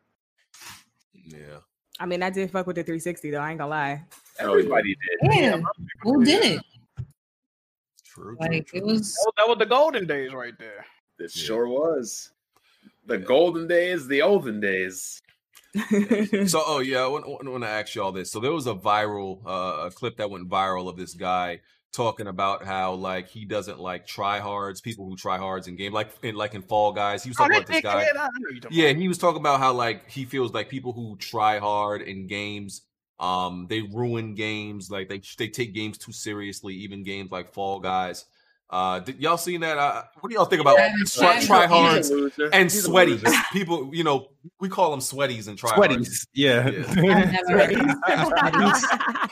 yeah. I mean, I did fuck with the 360 though. I ain't gonna lie. Everybody did. yeah, who did it? True. true, Like true. it was. That was- that was the golden days right there. It Yeah. sure was. The golden days, the olden days. so, oh yeah, I want, want to ask y'all this. So there was a viral, uh, a clip that went viral of this guy talking about how like he doesn't like tryhards, people who try hards in game, like in like in Fall Guys. He was talking that about this guy. dickhead, I know you're talking Yeah, and he was talking about how like he feels like people who try hard in games, um, they ruin games. Like they they take games too seriously, even games like Fall Guys. Uh, did y'all seen that? Uh, what do y'all think about I haven't try, seen try it. hards He's a loser. and He's a sweaties? People, you know, we call them sweaties and try Sweaties. Yeah. I've never heard of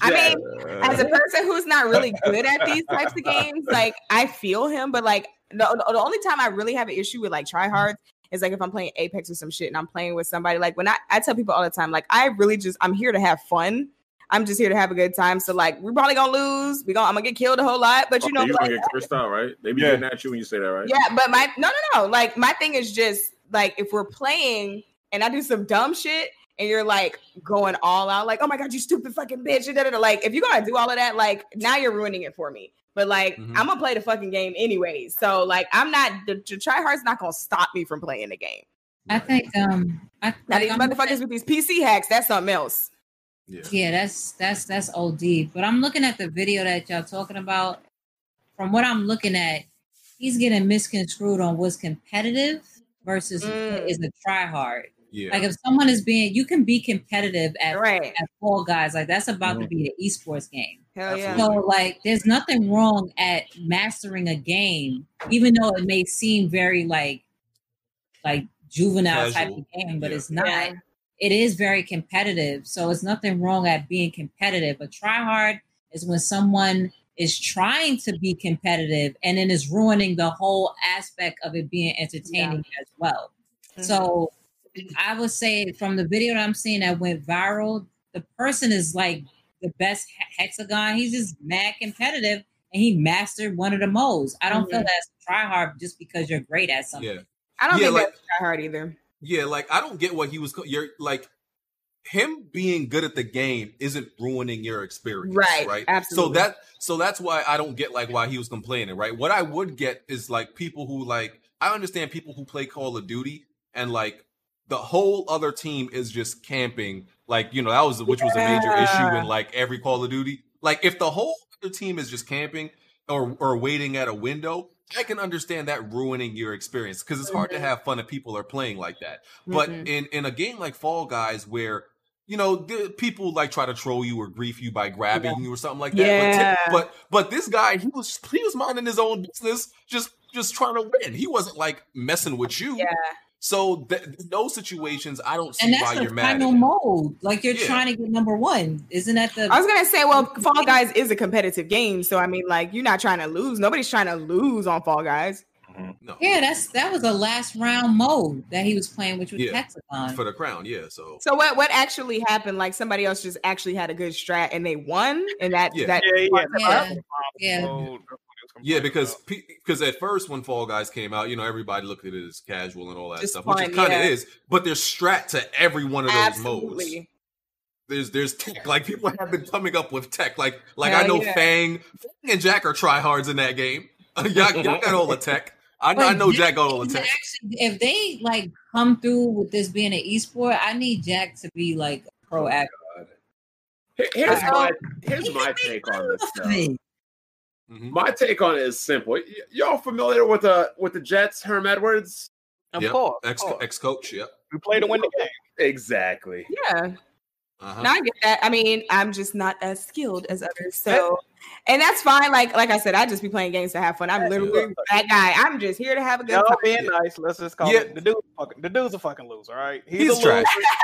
I mean, as a person who's not really good at these types of games, like I feel him, but like the, the only time I really have an issue with like tryhards is like if I'm playing Apex or some shit and I'm playing with somebody. Like when I, I tell people all the time, like I really just I'm here to have fun. I'm just here to have a good time. So like we're probably gonna lose. We gonna I'm gonna get killed a whole lot, but you Okay, know, you like, gonna get cursed out, right? They be Yeah. getting at you when you say that, right? yeah. But my no no no. Like my thing is just like if we're playing and I do some dumb shit and you're like going all out, like, oh my god, you stupid fucking bitch. and da, da, da. Like, if you're gonna do all of that, like now you're ruining it for me. But like, Mhm. I'm gonna play the fucking game anyways. So like, I'm not the, the try hard's not gonna stop me from playing the game. I think um I Now like, these I'm motherfuckers with these PC hacks, that's something else. Yeah. Yeah, that's that's that's OD. But I'm looking at the video that y'all talking about. From what I'm looking at, he's getting misconstrued on what's competitive versus Mm. is a try hard. Yeah. Like if someone is being, you can be competitive at Right. at Fall Guys. Like that's about to be an esports game. Hell yeah. So like, there's nothing wrong at mastering a game, even though it may seem very like like juvenile type of game, but Yeah. it's not. Yeah. It is very competitive, so it's nothing wrong at being competitive. But try hard is when someone is trying to be competitive and then is ruining the whole aspect of it being entertaining as well. Mhm. So I would say from the video that I'm seeing that went viral, the person is like the best hexagon. He's just mad competitive and he mastered one of the modes. I don't feel Mhm. that's try hard just because you're great at something. yeah. I don't Yeah, think like- that's try hard either. Yeah, like I don't get what he was. You're like him being good at the game isn't ruining your experience, Right, Right. absolutely. So that so that's why I don't get like why he was complaining, right? What I would get is like people who like I understand people who play Call of Duty and like the whole other team is just camping, like you know that was which was a major issue in like every Call of Duty. Like if the whole other team is just camping or or waiting at a window. I can understand that ruining your experience because it's hard to Mhm. have fun if people are playing like that. But Mhm. in in a game like Fall Guys, where you know the, people like try to troll you or grief you by grabbing you or something like that. Yeah. But, but but this guy, he was he was minding his own business, just just trying to win. He wasn't like messing with you. Yeah. So th- in those situations, I don't see And why that's the you're mad. final mode. Like you're Yeah. trying to get number one. Isn't that the I was gonna say, well, Fall Guys is a competitive game, so I mean, like, you're not trying to lose. Nobody's trying to lose on Fall Guys. Mm-hmm. No, Yeah, that's that was a last round mode that he was playing, which was Yeah. hexagon. for the crown, yeah. So So what what actually happened? Like somebody else just actually had a good strat and they won, and that Yeah. that Yeah, yeah, Yeah. yeah. Yeah. yeah, because because at first when Fall Guys came out, you know everybody looked at it as casual and all that Just stuff, which it kind of yeah. is. But there's strat to every one of those modes. there's there's tech. Like people have been coming up with tech. Like like I know yeah. Fang, Fang and Jack are tryhards in that game. y'all, y'all got all the tech. I, I know Jack got all the tech. Actually, if they like come through with this being an esport, I need Jack to be like oh, proactive. Here- Here's my here's my take on this. Though. Thing. Mhm. My take on it is simple. Y- y'all familiar with the with the Jets, Herm Edwards? Of Yep. course, Ex of course. ex coach. Yep. we play to win the game. Exactly. Yeah. Uh-huh. No, I get that. I mean, I'm just not as skilled as others, so and that's fine. Like like I said, I just be playing games to have fun. I'm literally that guy. I'm just here to have a good Y'all time. being nice. Let's just call Yeah. it the dude. Fucking, the dude's a fucking loser. All right, He's a loser.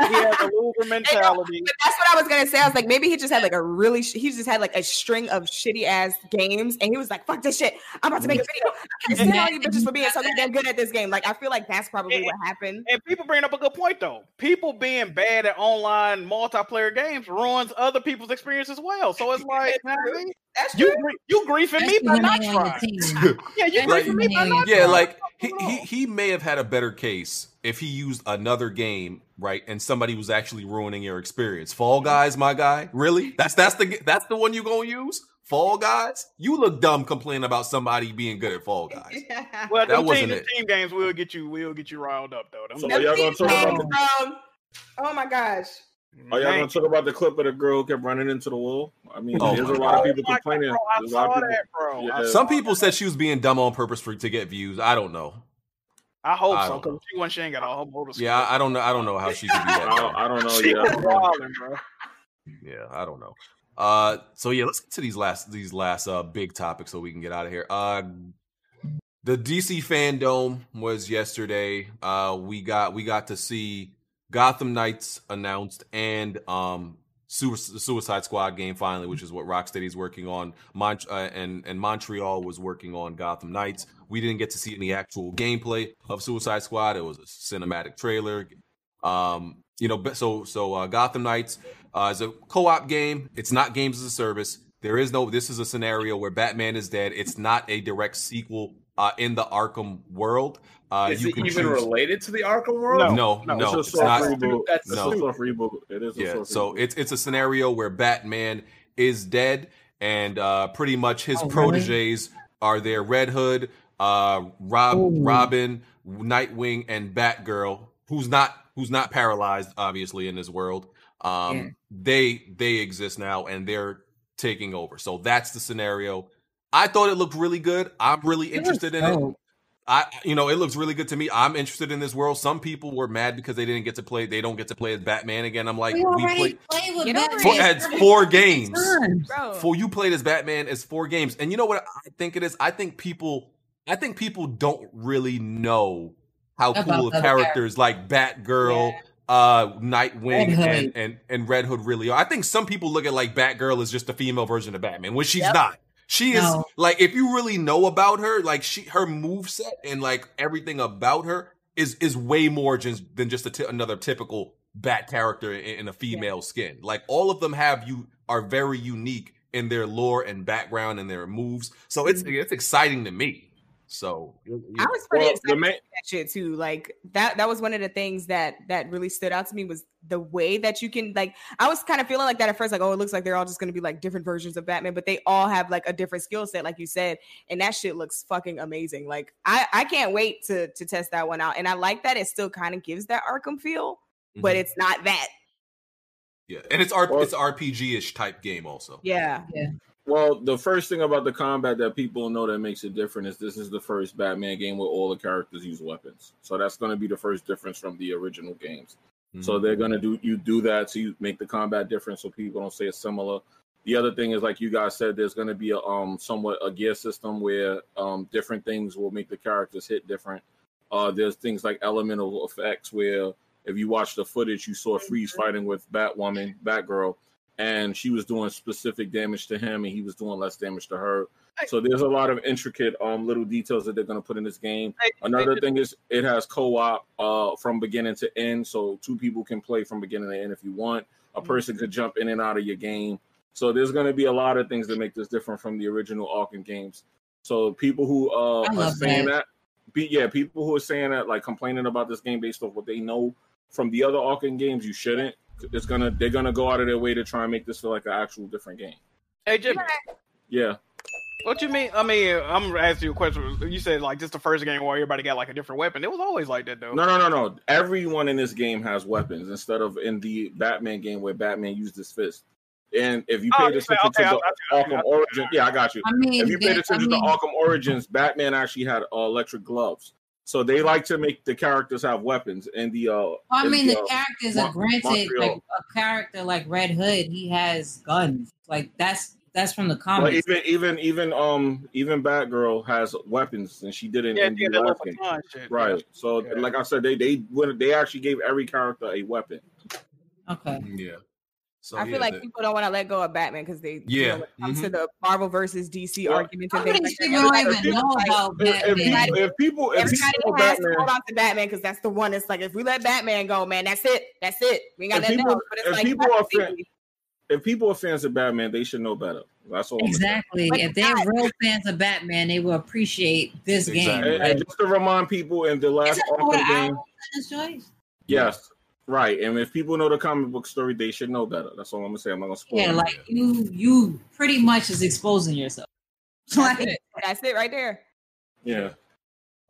He has a loser mentality. But that's what I was gonna say. I was like, maybe he just had like a really, sh- he just had like a string of shitty ass games, and he was like, "Fuck this shit! I'm about to make a video. I can't all you bitches for being so goddamn good at this game." Like, I feel like that's probably what happened. And people bring up a good point though. People being bad at online multiplayer games ruins other people's experience as well. So it's like, you know what That's you true. you griefing me by not they on your trying. Yeah, you Like- griefing me by not Yeah, like he, he he may have had a better case if he used another game, right? And somebody was actually ruining your experience. Fall Guys, my guy, really? That's that's the that's the one you gonna use? Fall Guys? You look dumb complaining about somebody being good at Fall Guys. Well, That wasn't team, it. team games will get you will get you riled up though. Them So games- y'all gonna talk about um, Oh my gosh. Are y'all gonna talk about the clip of the girl kept running into the wall? I mean, Oh there's a lot of people Oh my complaining. bro, I There's a lot of saw people- that, bro. I Yeah. saw Some people said she was being dumb on purpose for to get views. I don't know. I hope I so, because she, when she ain't got a whole motor. Yeah, I, I don't know. I don't know how she could be I that. don't, dumb. I don't know. she was Yeah, wilding, bro. Yeah, I don't know. Uh, so yeah, let's get to these last these last uh big topics so we can get out of here. Uh, the DC fandom was yesterday. Uh, we got we got to see Gotham Knights announced and um Suicide Squad game finally, which is what Rocksteady's working on. Uh, and and Montreal was working on Gotham Knights. We didn't get to see any actual gameplay of Suicide Squad. It was a cinematic trailer. Um, you know, so so uh, Gotham Knights uh, is a co-op game. It's not games as a service. There is no. This is a scenario where Batman is dead. It's not a direct sequel uh, in the Arkham world. Uh, Is you it can even choose- related to the Arkham world? No, no, no, it's it's a not. soft reboot. That's It's no. a soft reboot. It is a Yeah, soft so reboot. it's it's a scenario where Batman is dead, and uh, pretty much his Oh, really? proteges are there: Red Hood, uh, Rob, Ooh. Robin, Nightwing, and Batgirl, who's not who's not paralyzed, obviously in this world. Um, Yeah. They they exist now, and they're taking over. So that's the scenario. I thought it looked really good. I'm really interested in it. I, you know, it looks really good to me. I'm interested in this world. Some people were mad because they didn't get to play. They don't get to play as Batman again. I'm like, We we played played with Batman for, it. as four games. For you played as Batman as four games, and you know what I think it is. I think people, I think people don't really know how About cool the of characters like Batgirl, uh, Nightwing, Red and, and and Red Hood really are. I think some people look at like Batgirl as just a female version of Batman, which she's Yep. not. She is No. like if you really know about her, like she her move set and like everything about her is is way more just than just a t- another typical bat character in, in a female skin. Like all of them have you are very unique in their lore and background and their moves. So it's mm-hmm. it's exciting to me. So I was pretty Well, excited the main, about that shit too. Like that that was one of the things that that really stood out to me was the way that you can like I was kind of feeling like that at first, like, oh, it looks like they're all just gonna be like different versions of Batman, but they all have like a different skill set, like you said, and that shit looks fucking amazing. Like I I can't wait to to test that one out. And I like that it still kind of gives that Arkham feel, but Mhm. it's not that. yeah, and it's R- Well- it's RPG ish type game also. Yeah. Well, the first thing about the combat that people know that makes it different is this is the first Batman game where all the characters use weapons. So that's going to be the first difference from the original games. Mm-hmm. So they're gonna do you do that so you make the combat different so people don't say it's similar. The other thing is like you guys said, there's gonna be a um somewhat a gear system where um different things will make the characters hit different. Uh there's things like elemental effects where if you watch the footage you saw Freeze fighting with Batwoman, Batgirl, and she was doing specific damage to him and he was doing less damage to her. So there's a lot of intricate um little details that they're gonna put in this game. Another thing is it has co-op uh from beginning to end, so two people can play from beginning to end if you want. A person could jump in and out of your game. So there's going to be a lot of things that make this different from the original Arkham games. So people who uh, are saying that. that, be, yeah, people who are saying that, like complaining about this game based off what they know from the other Arkham games, you shouldn't. It's gonna they're gonna go out of their way to try and make this feel like an actual different game. Hey Jimmy, Yeah. what you mean? I mean, I'm gonna ask you a question. You said like this the first game where everybody got like a different weapon. It was always like that though. No, no, no, no. Everyone in this game has weapons instead of in the Batman game where Batman used his fist. And if you Oh, paid you say- attention okay, to got the you, I got Arkham you. Origin, yeah, I got you. I mean, If you paid attention I mean, to Arkham Origins, Batman actually had uh, electric gloves. So they like to make the characters have weapons. And the uh, I mean, the uh, characters Mon- are granted. Montreal. Like a character like Red Hood, he has guns. Like that's that's from the But comics. even even even um even Batgirl has weapons, and she didn't yeah, in yeah, the that last game. shit. Right. So Yeah. like I said, they they when they actually gave every character a weapon. okay. yeah. So I feel like the- people don't want to let go of Batman because they, Yeah, you know, when it comes to mm-hmm. the Marvel versus DC Well, arguments How many people don't even know about If, if Batman? people if people if Everybody people has to Batman, hold on to Batman because that's the one that's like if we let Batman go, man, that's it. That's it. We ain't got If nothing people- else. But it's if like people are have fan- if people are fans of Batman, they should know better. That's all. I'm gonna say. Exactly. If they're God. real fans of Batman, they will appreciate this Exactly. game. And, Like, and just to remind people, in the last isn't it what Arkham game, Owl is yes, right. And if people know the comic book story, they should know better. That's all I'm gonna say. I'm not gonna spoil. Yeah, it. like you, you pretty much is exposing yourself. That's Like, it. That's it right there. yeah.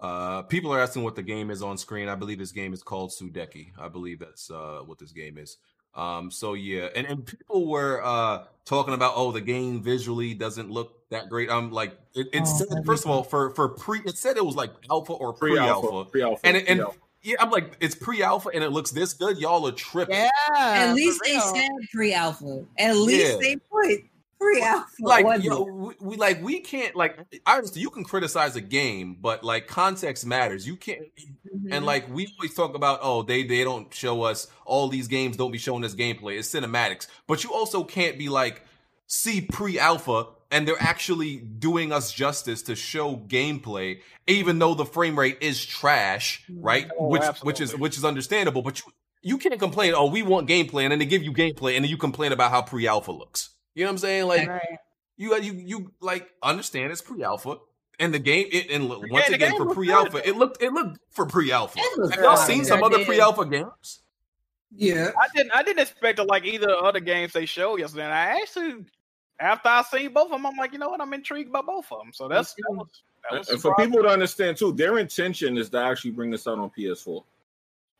Uh, people are asking what the game is on screen. I believe this game is called Sudeki. I believe that's uh, what this game is. Um, so yeah, and, and people were uh talking about oh the game visually doesn't look that great. I'm like it, it Oh, said first of all for for pre it said it was like alpha or Pre-alpha, pre-alpha, pre-alpha, and it, and pre-alpha. Yeah, I'm like it's pre-alpha and it looks this good. Y'all are tripping. Yeah. At least they said pre-alpha. At least Yeah. they put pre-alpha. like on yo, we, we like we can't like I understand you can criticize a game, but like context matters. You can't Mhm. and like we always talk about, oh, they they don't show us all these games don't be showing us gameplay. It's cinematics, but you also can't be like see pre-alpha and they're actually doing us justice to show gameplay, even though the frame rate is trash, mm-hmm. right? Oh, which which is which is understandable, but you you can't complain. Oh, we want gameplay, and then they give you gameplay, and then you complain about how pre-alpha looks. You know what I'm saying? Like Right. you you you like understand it's pre-alpha and the game it and once the again for pre-alpha good. it looked it looked for pre-alpha. It looked Have y'all seen Yeah, some it other did. pre-alpha games? Yeah. I didn't. I didn't expect to like either other games they showed yesterday. And I actually, after I seen both of them, I'm like, you know what? I'm intrigued by both of them. So that's that was, that was And for people to understand too, their intention is to actually bring this out on PS4.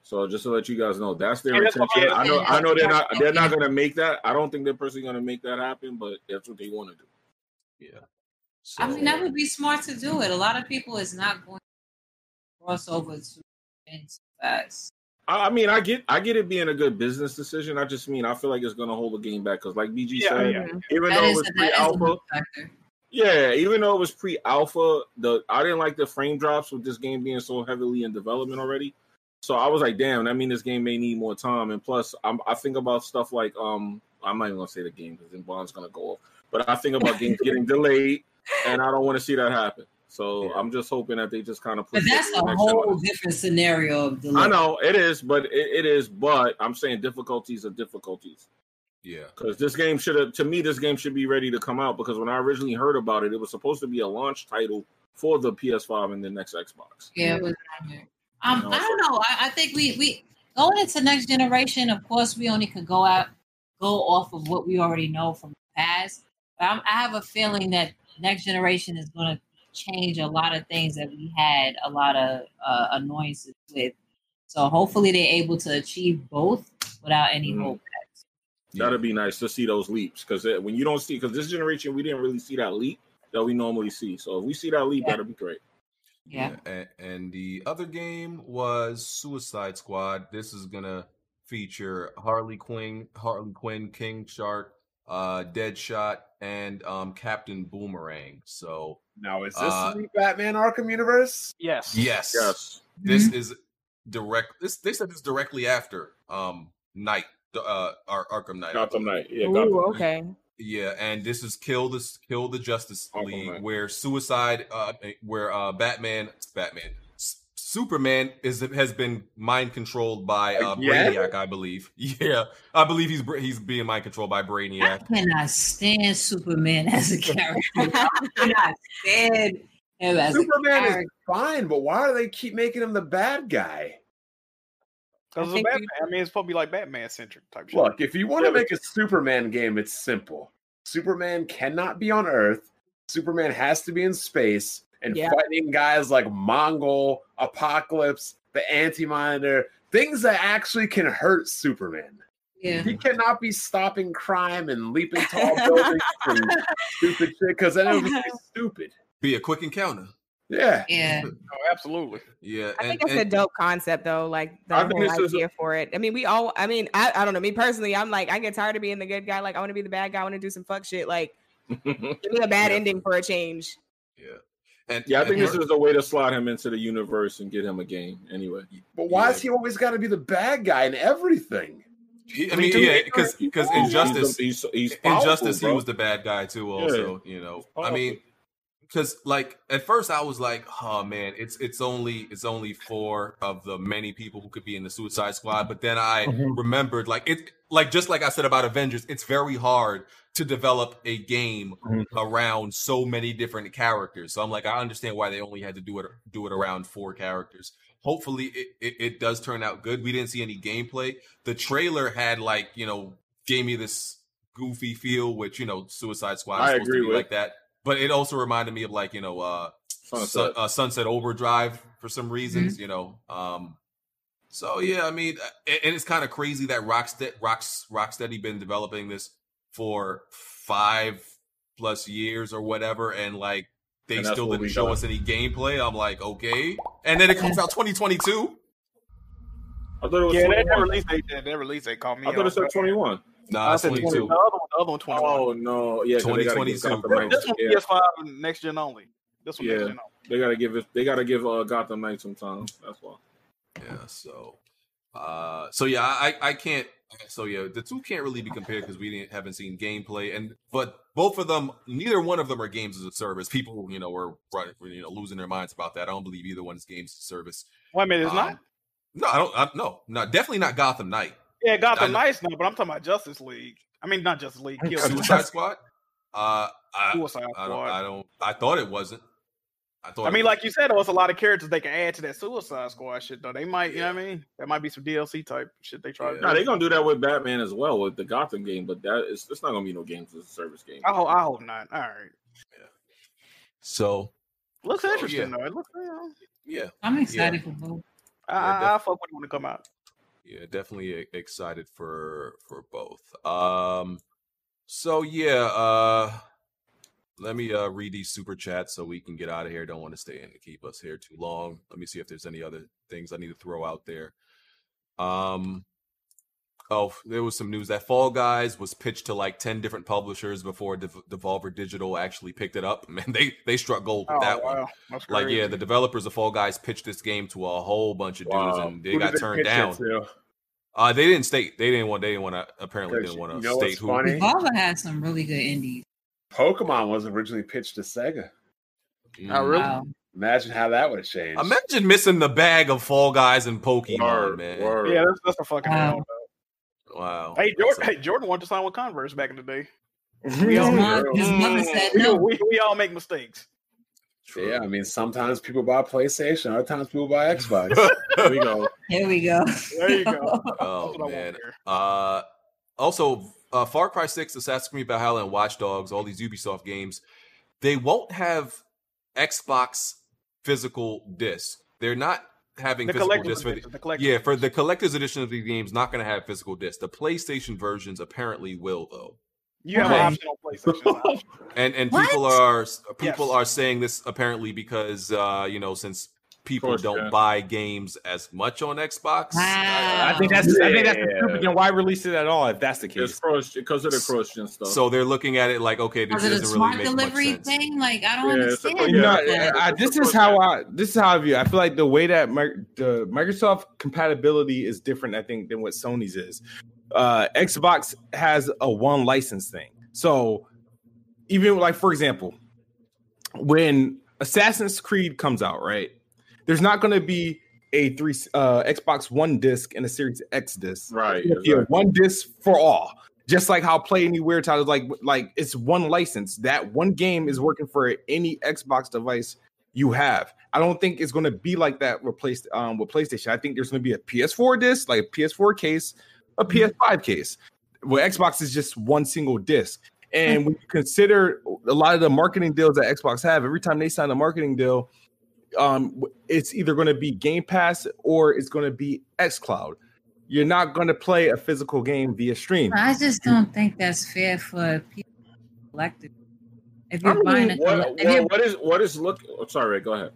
So just to let you guys know, that's their Yeah, that's intention. I'm I know. I know they're not, they're not going to make that. I don't think they're personally going to make that happen, but that's what they want to do. Yeah. I mean, that would be smart to do it. A lot of people is not going to cross over to into fast. I, I mean, I get, I get it being a good business decision. I just mean, I feel like it's going to hold the game back because, like BG Yeah, said, yeah. even That though it is, was that is a pre-alpha. Yeah, even though it was pre-alpha, the I didn't like the frame drops with this game being so heavily in development already. So I was like, damn, I mean this game may need more time. And plus, I'm, I think about stuff like um, I'm not even gonna say the game because then Bond's gonna go off. But I think about games getting delayed, and I don't want to see that happen. So Yeah. I'm just hoping that they just kind of. But that's a whole different scenario of delay. I know it is, but it, it is. But I'm saying difficulties are difficulties. yeah. Because this game should have, to me, this game should be ready to come out. Because when I originally heard about it, it was supposed to be a launch title for the PS5 and the next Xbox. Yeah, it was on there. Um, No, I don't know. I, I think we we going into next generation. Of course, we only could go out go off of what we already know from the past. But I'm, I have a feeling that next generation is going to change a lot of things that we had a lot of uh, annoyances with. So hopefully they're able to achieve both without any Mhm. hold That'd be nice to see those leaps. Because when you don't see, because this generation we didn't really see that leap that we normally see. So if we see that leap, Yeah. that'd be great. Yeah. And, and the other game was Suicide Squad. This is gonna feature Harley Quinn, Harley Quinn, King Shark, uh, Deadshot, and um, Captain Boomerang. So Now, is this Uh, the Batman Arkham universe? Yes. yes, Yes. this is direct. This they said this directly after um Night, uh, Ar- Arkham Knight. I Gotham believe. Knight. Yeah, Ooh, Gotham okay. Yeah, and this is kill this kill the Justice Arkham League, Knight. where Suicide, uh, where uh, Batman, Batman, S- Superman is has been mind controlled by uh, Again? Brainiac, I believe. Yeah, I believe he's he's being mind controlled by Brainiac. I Brainiac. cannot stand Superman as a character. I cannot stand him as a Superman is fine, but why do they keep making him the bad guy? Because I Batman. I mean, it's supposed to be like Batman centric type shit. Look, if you want to make a Superman game, it's simple. Superman cannot be on Earth. Superman has to be in space and Yeah. fighting guys like Mongul, Apocalypse, the Anti-Monitor, things that actually can hurt Superman. Yeah. He cannot be stopping crime and leaping tall buildings and stupid shit because then it would be stupid. Be a quick encounter. Yeah. Yeah. Oh, absolutely. Yeah, I and, think it's a dope concept though, like the I whole this is a- idea for it. I mean, we all I mean, I, I don't know. Me personally, I'm like, I get tired of being the good guy. Like, I want to be the bad guy, I want to do some fuck shit. Like, give me a bad Yeah. ending for a change. yeah, and yeah, I think this is a way to slot him into the universe and get him a game. Anyway, But why Yeah. has he always got to be the bad guy in everything? he- I mean, yeah, because because Injustice, he's, he's, he's powerful, Injustice, he was the bad guy too. Also, you know, I mean, because like at first I was like, oh man, it's it's only it's only four of the many people who could be in the Suicide Squad. But then I Mhm. remembered, like it, like just like I said about Avengers, it's very hard to develop a game Mhm. around so many different characters. So I'm like, I understand why they only had to do it do it around four characters. Hopefully, it, it, it does turn out good. We didn't see any gameplay. The trailer had like you know gave me this goofy feel, which you know Suicide Squad is I supposed to be with. like that. But it also reminded me of like you know uh Sunset. Sun, uh, Sunset Overdrive for some reasons, you know. Um, so yeah, I mean, and, it's kind of crazy that Rocksteady, Rocks, Rocksteady been developing this for five plus years or whatever, and like they And still didn't show got. us any gameplay. I'm like, okay, and then it comes out 2022. I thought it was Yeah, that, that 21. release date, that, that release date called me. I thought it said off. 21. Nah, I it's said 20, 22. the other one, the other one 21. Oh no, yeah, 'cause they gotta 2022. Gotham this one Yeah, PS5 and next gen only. This one Yeah. next gen only. they gotta give it. They gotta give uh, Gotham Knights some time. That's why. Yeah, so uh so yeah, I I can't so yeah, the two can't really be compared because we didn't haven't seen gameplay and but both of them neither one of them are games as a service. People, you know, were right, you know losing their minds about that. I don't believe either one is games as a service. Wait a minute, it's Um, not. No, I don't I, no, not definitely not Gotham Knight. Yeah, Gotham Knights, no, but I'm talking about Justice League. I mean, not Justice League. Kill Suicide Squad? Uh I, Suicide I don't I don't I thought it wasn't. I thought I mean, was. like you said, there was a lot of characters they can add to that Suicide Squad shit. Though they might, you know what I mean? That might be some DLC type shit they try Yeah. do. Nah, they're gonna do that with Batman as well with the Gotham game, but that is it's not gonna be no games as a service game. I hope, I hope not. All right, Yeah. so looks Oh, interesting yeah. though. It looks. You know, yeah. I'm excited for both. I, Yeah, I, def- I fuck with it when it come out. yeah definitely excited for for both um so yeah uh let me uh read these super chats so we can get out of here don't want to stay in and keep us here too long let me see if there's any other things i need to throw out there um oh there was some news that fall guys was pitched to like 10 different publishers before Dev- devolver digital actually picked it up man they they struck gold with Oh that one that's like yeah the developers of fall guys pitched this game to a whole bunch of dudes and they Who got did turned down uh, they didn't state. They didn't want. They didn't want to. Apparently, didn't want you to know state what's who. funny? Volva has some really good indies. Pokemon was originally pitched to Sega. Mm. Oh, really? Wow. Imagine how that would have changed. Imagine missing the bag of Fall Guys and Pokemon, Word, man. word. Yeah, that's, that's a fucking. Wow. hell, Wow. Hey, Jordan, a- hey, Jordan wanted to sign with Converse back in the day. His mom, his mother Mm, said we, no. we, we all make mistakes. True. Yeah, I mean, sometimes people buy PlayStation, other times people buy Xbox. There we go. Here we go. There you go. Oh what I want man. Uh, also, uh, Far Cry Six, Assassin's Creed Valhalla, and Watch Dogs, all these Ubisoft games, they won't have Xbox physical disc. They're not having The physical collector's disc for the. The collector's Yeah, for the collector's edition of the game's not going to have physical disc. The PlayStation versions apparently will, though. You have Why? an option PlayStation. And and What? people are people Yes. are saying this apparently because uh, you know since people course, don't yeah. buy games as much on Xbox. Wow. I think that's I think that's stupid. Then why release it at all if that's the It's case? cross because of the cross gen stuff. So they're looking at it like, okay, this Was it a doesn't smart really make much delivery sense. thing? Like I don't Yeah, it's a- understand. You Yeah. I, I- this is how I this is how I view. it. I feel like the way that Mi- the Microsoft compatibility is different, I think, than what Sony's is. Uh, Xbox has a one license thing, so even like for example, when Assassin's Creed comes out, right? There's not going to be a three uh, Xbox One disc and a Series X disc. right. It's gonna be a exactly. one disc for all. Just like how Play Anywhere titles like like it's one license. That one game is working for any Xbox device you have. I don't think it's going to be like that with, Play, um, with PlayStation. I think there's going to be a PS4 disc, like a PS4 case, a PS5 case. Where Xbox is just one single disc. And when you consider a lot of the marketing deals that Xbox have, every time they sign a marketing deal, um, it's either going to be Game Pass or it's going to be XCloud. You're not going to play a physical game via stream. I just don't think that's fair for people collective. If you're buying mean, a, what, colle- if what, what is what is look? Oh, sorry, go ahead.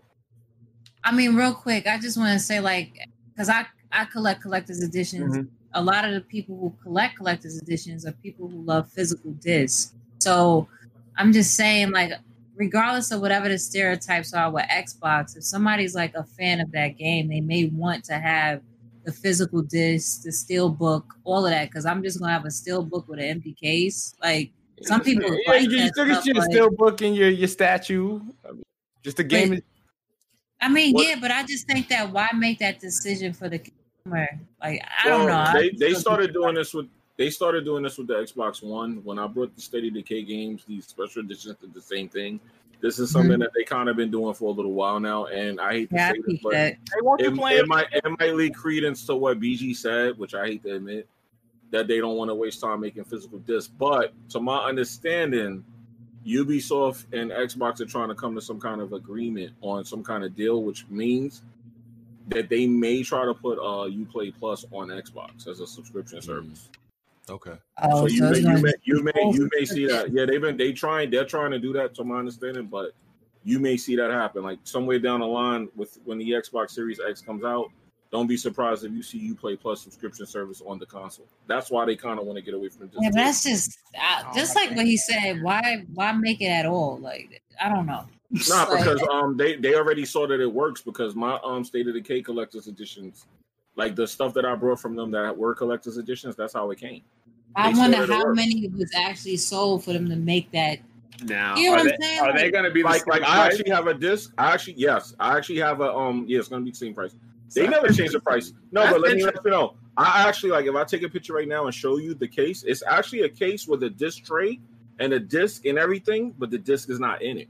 I mean, real quick, I just want to say, like, because I I collect collector's editions. Mhm. A lot of the people who collect collector's editions are people who love physical discs. So I'm just saying, like, regardless of whatever the stereotypes are with Xbox, if somebody's like a fan of that game, they may want to have the physical disc, the steel book, all of that. Because I'm just gonna have a steel book with an empty case. Like some people yeah, like you, you still get your but- steel book and your, your statue. I mean, just a game. Wait. I mean, What- yeah, but I just think that why make that decision for the consumer? Like, I don't know. They they started doing this with they started doing this with the Xbox One when I brought the State of Decay games. These special editions did the same thing. This is something that they kind of been doing for a little while now, and I hate to Yeah, say this, but that. Hey, it, it might it might lead credence to what BG said, which I hate to admit that they don't want to waste time making physical discs. But to my understanding, Ubisoft and Xbox are trying to come to some kind of agreement on some kind of deal, which means that they may try to put uh UPlay Plus on Xbox as a subscription Mm. service. Okay. Oh, so you so may, you gonna may you may you may see that. Yeah, they've been they trying they're trying to do that to my understanding, but you may see that happen. Like somewhere down the line with when the Xbox Series X comes out, don't be surprised if you see UPlay Plus subscription service on the console. That's why they kind of want to get away from this. Yeah, but that's just uh, just like what he said. Why why make it at all? Like I don't know. Not Like, because um they they already saw that it works because my um State of the Decay collector's editions, like the stuff that I brought from them that were collector's editions, that's how it came. I they wonder saw that it how worked. many was actually sold for them to make that. Now, You know are what they, I'm saying? are they going to be the Like same like I actually have a disc. I actually yes, I actually have a um yeah, it's gonna be the same price. They never change the price. No, That's but let me let you know. I actually like if I take a picture right now and show you the case, it's actually a case with a disc tray and a disc and everything, but the disc is not in it.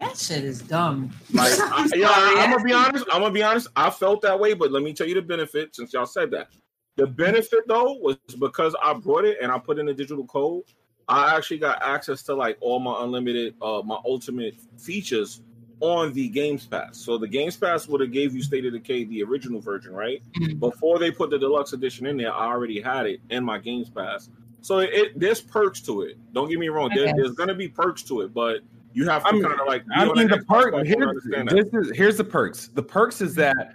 That shit is dumb. Like, I, yeah, I, am gonna be honest. I'm gonna be honest. I felt that way, but let me tell you the benefit. Since y'all said that, the benefit though was because I brought it and I put in a digital code. I actually got access to like all my unlimited, uh, my ultimate features on the Games Pass. So the Games Pass would have gave you State of Decay, the original version, right? Mhm. Before they put the deluxe edition in there, I already had it in my Games Pass. So it, it there's perks to it. Don't get me wrong. There, there's gonna be perks to it, but you have to I mean- kind of like. I on mean, the Xbox perk. Here's, understand that. this is, here's the perks. The perks is that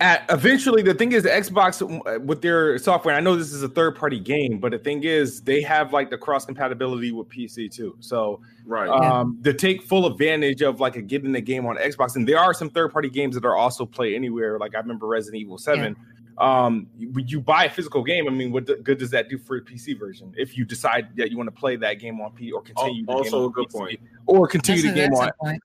at eventually the thing is the Xbox with their software. I know this is a third party game, but the thing is they have like the cross compatibility with PC too. So Right. um, to take full advantage of like a getting the game on Xbox, and there are some third party games that are also play anywhere. Like I remember Resident Evil Seven. Um, when you buy a physical game, I mean, what the- good does that do for a PC version? If you decide that you want to play that game on P or continue the game also on a good PC, point. or continue That's the game on point.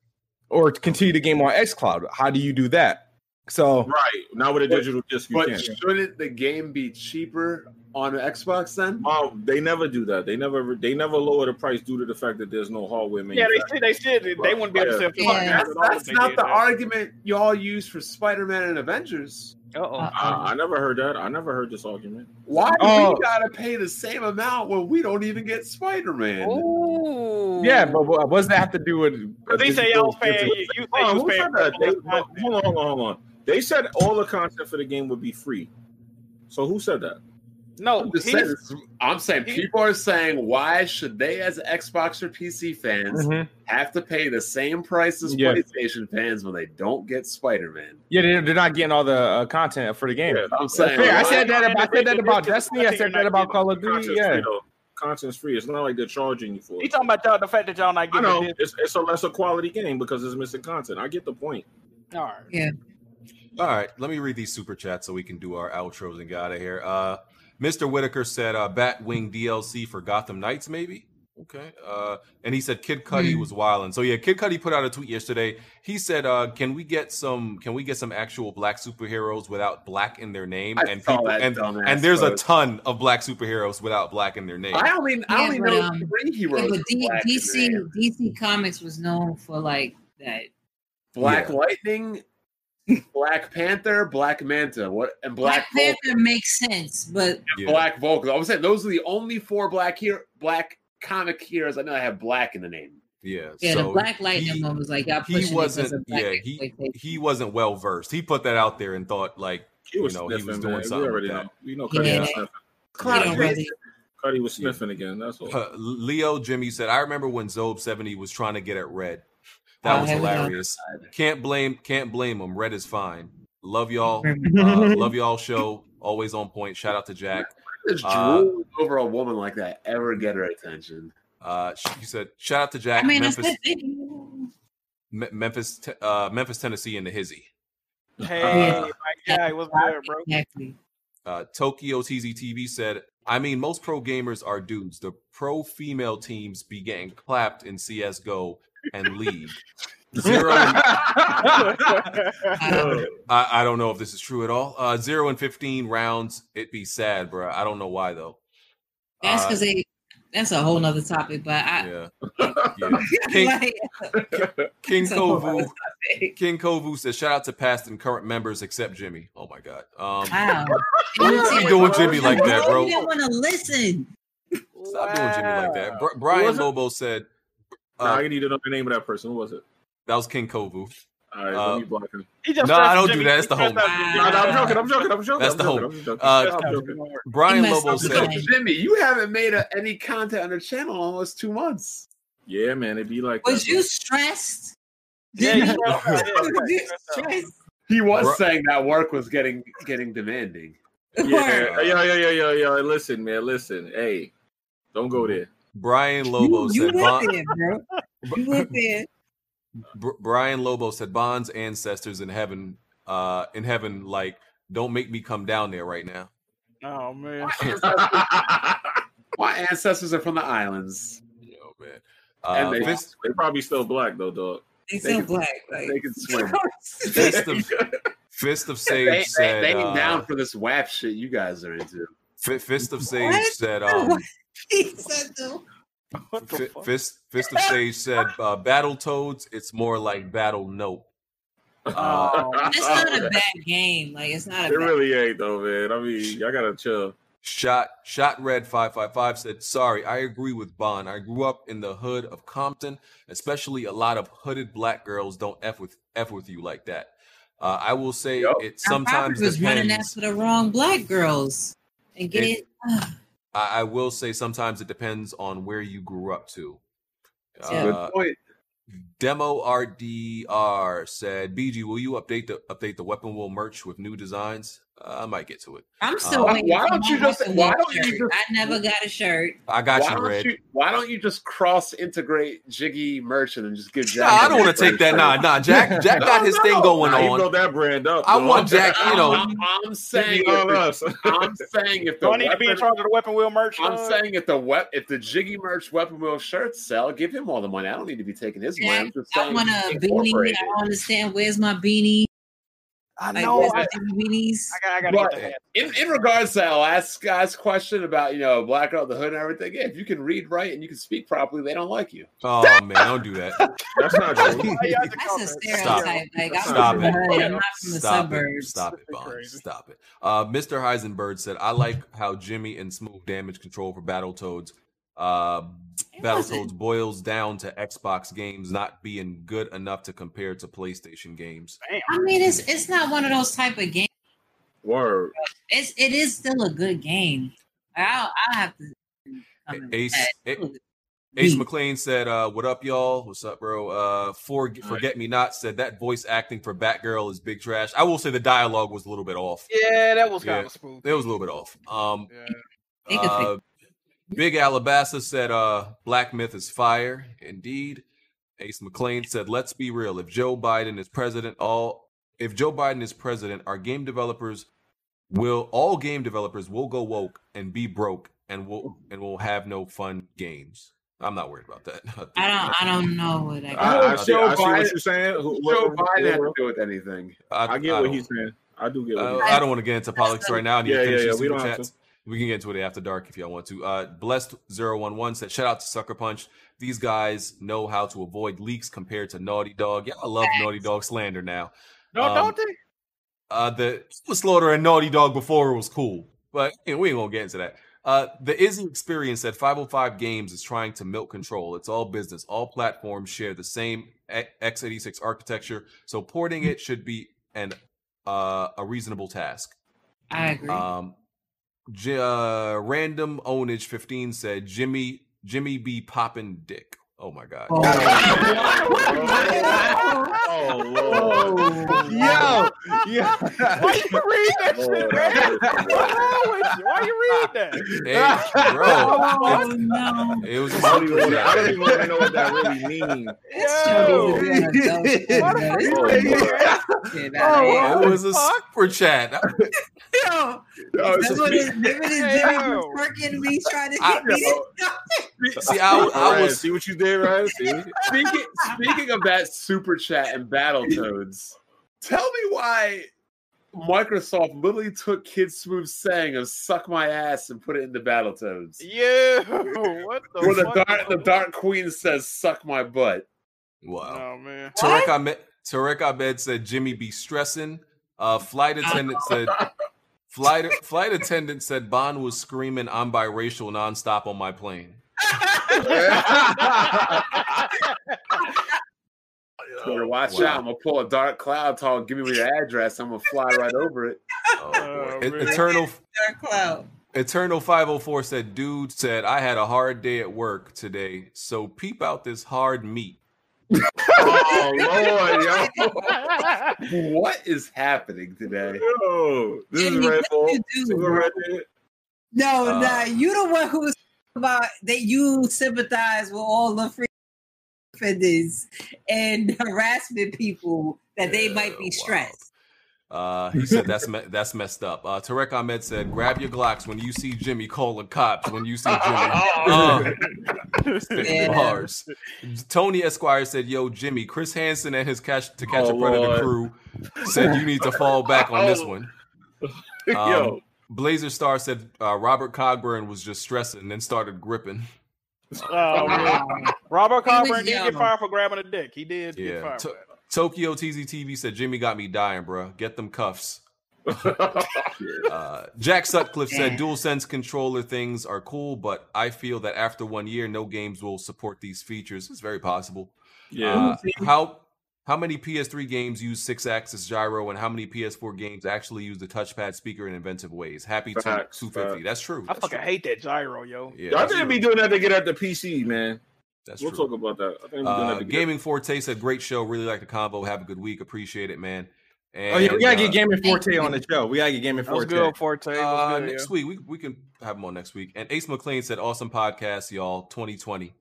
or continue the game on xCloud. How do you do that? So Right. Now with a But- digital disc, you But can. shouldn't the game be cheaper on Xbox then? Um, they never do that. They never they never lower the price due to the fact that there's no hardware Yeah, manufacturer. they said they said they wouldn't be able to sell Yeah. That's, that's not the that. argument y'all use for Spider-Man and Avengers. Uh-oh. Uh, I, I never heard that. I never heard this argument. Why do Oh. we gotta pay the same amount when we don't even get Spider-Man? Ooh. yeah, but what what does that have to do with? But they say y'all was paying. You, you say you was paying said for that? They, all the content. hold on, hold on, hold on. They said all the content for the game would be free. So who said that? No, I'm, just he's- saying, I'm saying he- people are saying why should they as Xbox or PC fans Mhm. have to pay the same price as Yeah. PlayStation fans when they don't get Spider-Man? Yeah, they're, they're not getting all the uh, content for the game. Yeah, I'm saying Fair. I said that. About, I said that about They- they- Destiny. I said that about Call of Duty. Yeah. free though. Content's free. It's not like they're charging you for it. He talking about y'all, the fact that y'all not getting? I getting know this. it's, it's a lesser quality game because it's missing content. I get the point. All right. Yeah. All right, let me read these super chats so we can do our outros and get out of here. Uh, Mr. Whitaker said uh, Batwing DLC for Gotham Knights, maybe. Okay. Uh, and he said Kid Cudi Hmm. was wilding. So yeah, Kid Cudi put out a tweet yesterday. He said, uh, "Can we get some? Can we get some actual black superheroes without black in their name?" I and saw people that and, and there's a ton of black superheroes without black in their name. I only I Yeah, only but, know um, three Yeah, heroes. but D- black in DC their name. DC Comics was known for like that. Black Yeah. Lightning, Black Panther, Black Manta, what and Black, Black, Vulcan, Panther makes sense, but Yeah. Black Vulcan. I was saying those are the only four black here black comic heroes I know that have black in the name. Yeah. yeah, so the Black Lightning he- one was like y'all he wasn't- it 'cause of black yeah, he- he wasn't well versed. He put that out there and thought like He was You know, he was doing man. something We already that. know. You know, Cudi Yeah. was sniffing. Cloud don't Chase. really- Cudi was sniffing again. That's all. Uh, Leo Jimmy said, "I remember when Zob seventy was trying to get at Red. That was here we go. hilarious. Can't blame, can't blame him. Red is fine. Love y'all. Uh, love y'all show. Always on point. Shout out to Jack. Does Uh, over a woman like that ever get her attention? Uh, she said, shout out to Jack. I mean, Memphis, that's it. Me- Memphis, uh, Memphis, Tennessee, and the Hizzy. Hey, Uh, my guy, what's good, bro? Exactly. Uh, Tokyo TZTV said, I mean, most pro gamers are dudes. The pro female teams be getting clapped in CSGO and League. Zero. and- Uh, I, I don't know if this is true at all. Uh, zero and 15 rounds. It'd be sad, bro. I don't know why, though. that's Uh, because they. That's a whole nother topic, but I. Yeah. yeah. King, like, King it's a whole Kovu. King Kovu says, shout out to past and current members except Jimmy. Oh my God. Um, Wow. Why you doing Jimmy like that, bro? You didn't want to listen. Stop doing Jimmy like that. Brian was? Lobo said Nah, uh, I need to know the name of that person. Who was it? that was King Kovu. All right, Uh, let me block him. No, stressed I don't do that. That's the whole. stressed homie. No, no, I'm joking. I'm joking. I'm joking. That's I'm the whole. homie. Uh, Brian messed Lobo said. Jimmy, you haven't made a, any content on the channel in almost two months. Yeah, man, it'd be like. Was that, you stressed? Yeah, he stressed. Yeah, Was you he stressed He was Bru- saying that work was getting getting demanding. Yeah, yeah, yeah, yeah, yeah, yeah. Listen, man, listen. Hey, don't go there. Brian Lobo you, you said went Bon- there, bro. You went there. Brian Lobo said Bond's ancestors in heaven, uh, in heaven, like don't make me come down there right now. Oh man. My ancestors are from the islands. Yo, man. And Uh, they- fist, They probably still black though, dog. They They so can- black. Like, They can swim. fist of fist of sage They, they, said. they ain't uh, down for this WAP shit you guys are into. Fist of sage What? said. Um, he said though. What the Fi- fist fist of sage said. Uh, Battletoads. It's more like battle nope. Uh, Oh, It's not a bad game. Like it's not It a bad really ain't though, man. I mean, y'all gotta chill. Shot Shot Red five five five said, "Sorry, I agree with Bond. I grew up in the hood of Compton. Especially a lot of hooded black girls don't f with f with you like that. Uh, I will say Yup. it I sometimes probably was running depends. after the wrong black girls and get It- it. I, I will say sometimes it depends on where you grew up to. Yeah. Good Uh, point. Demo RDR said, "BG, will you update the update the Weapon Wheel merch with new designs? Uh, I might get to it. I'm still waiting. why don't you just- why don't you just- I never got a shirt. I got why you, don't Red. you why don't you just cross integrate Jiggy merchant and just give Nah, Jack? I don't want to take that. Nah, nah. Jack Jack got his thing going Nah, He on. built that brand up. I want Jack, you know- I'm, I'm saying Give me all if us. I'm saying if the do I need to be in charge of the Weapon Wheel merch? I'm uh? saying if the wep- if the Jiggy merch Weapon Wheel shirts sell, give him all the money. I don't need to be taking his money. I'm just I saying want a incorporate beanie. I don't understand. Where's my beanie? I know. where's I, beanies? I got. I got to Right. get the hat. In, in regards to that last guy's question about you know black out the hood and everything, yeah, if you can read right and you can speak properly, they don't like you. Oh man, don't do that. That's not true. Why y'all just That's call a that? stereotype. Like I'm Stop from it. the hood. I'm not from the Stop it. suburbs. Stop it, Bond. Stop it. Uh, Mr. Heisenberg said, I like how Jimmy and Smooth damage control for Battletoads. Uh, It Battletoads boils down to Xbox games not being good enough to compare to PlayStation games. I mean, it's it's not one of those type of games. Word. It's it is still a good game. I'll I have to. Ace- with. Ace McLean said, uh, "What up, y'all? What's up, bro?" Uh, for forget me not said that voice acting for Batgirl is big trash. I will say the dialogue was a little bit off. Yeah, that was Yeah. kind of smooth. It was a little bit off. Um, Yeah. They could fix uh, Big Alabasta said, uh, Black Myth is fire. Indeed. Ace McLean said, let's be real. If Joe Biden is president, all if Joe Biden is president, our game developers will all game developers will go woke and be broke and will and will have no fun games. I'm not worried about that. I don't I don't know what I I, got. I, see, Joe I see what Biden- you're saying. Who- Joe Biden had to do with anything. I get what don't- he's saying. I do get what Uh, he's I don't want to get into politics right now. I need Yeah, to finish yeah, yeah, we don't have chats. We can get into it after dark if y'all want to. Uh, Blessed 011 said, shout out to Sucker Punch. These guys know how to avoid leaks compared to Naughty Dog. Yeah, I love Naughty Dog slander now. No, Um, don't they? Uh, the Slaughter and Naughty Dog before it was cool, but you know, we ain't gonna get into that. Uh, the Izzy experience at 505 Games is trying to milk control. It's all business. All platforms share the same x86 architecture, so porting it should be an uh, a reasonable task. I agree. Um, Uh, random ownage 15 said Jimmy Jimmy be popping dick. Oh my god. Oh, oh, oh Lord. Yo, yeah. Why you read that Lord, shit, man? mercy. What's wrong with you? Why you read that? Hey, bro, oh no! it was I don't even, I don't even wanna know what that really means. This Yo. show is doing adult shit, What bro. the This fuck is you doing shit Oh, here. it was a super chat. Yo, Yo, that's it's what just- it Remember this Hey, Jimmy yo. was twerking me trying to get me? See, I, I was see what you did, right? See? Speaking speaking of that super chat and Battletoads, tell me why Microsoft literally took Kid Smooth saying of "suck my ass" and put it into Battletoads. Yeah. What the Where the fuck? dark the Dark Queen says "suck my butt." wow. Oh man. Tarek Ahmed, Tarek Ahmed said Jimmy be stressing. Uh, flight attendant said Flight flight attendant said Bond was screaming "I'm biracial" nonstop on my plane. Better watch Wow. out. I'm gonna pull a dark cloud talk. Give me your address. I'm gonna fly right over it. Oh, Oh, boy. Eternal Dark cloud. Eternal 504 said, dude said, I had a hard day at work today, so peep out this hard meat. Oh Lord, yo, what is happening today? Yo, this Jimmy, is Red what Bull. you do, Single bro? Red No, Uh, nah, you the one who was about that you sympathize with all the free offenders and harassment people that they Yeah, might be wow. stressed. Uh, he said that's me- that's messed up. Uh, Tarek Ahmed said, "Grab your Glocks when you see Jimmy calling cops. When you see Jimmy, uh, Yeah. bars." Tony Esquire said, "Yo, Jimmy, Chris Hansen and his catch to catch Oh, a predator Lord. crew said you need to fall back on this one." yo, Um, Blazer Star said uh, Robert Cogburn was just stressing and then started gripping. Oh, man. Robert He was Cogburn did get fired for grabbing a dick. He did get Yeah. fired. To- for. Tokyo TZTV said Jimmy got me dying, bro. Get them cuffs. Uh, Jack Sutcliffe said dual sense controller things are cool, but I feel that after one year, no games will support these features. It's very possible. Yeah. Uh, how how many PS3 games use Sixaxis gyro, and how many PS4 games actually use the touchpad speaker in inventive ways? Happy Facts, 250. facts. That's true. I fucking true. hate that gyro, yo. Yeah, Y'all didn't true. be doing that to get at the PC, man. That's we'll true. talk about that. I think we doing Uh, that to get Gaming Forte said, "Great show. Really like the combo. Have a good week. Appreciate it, man." And, Oh yeah, we gotta uh, get Gaming thank Forte you. on the show. We gotta get Gaming That was Forte. good, Forte. That Uh, good, next yo. week we we can have him on next week. And Ace McLean said, "Awesome podcast, y'all. 2020.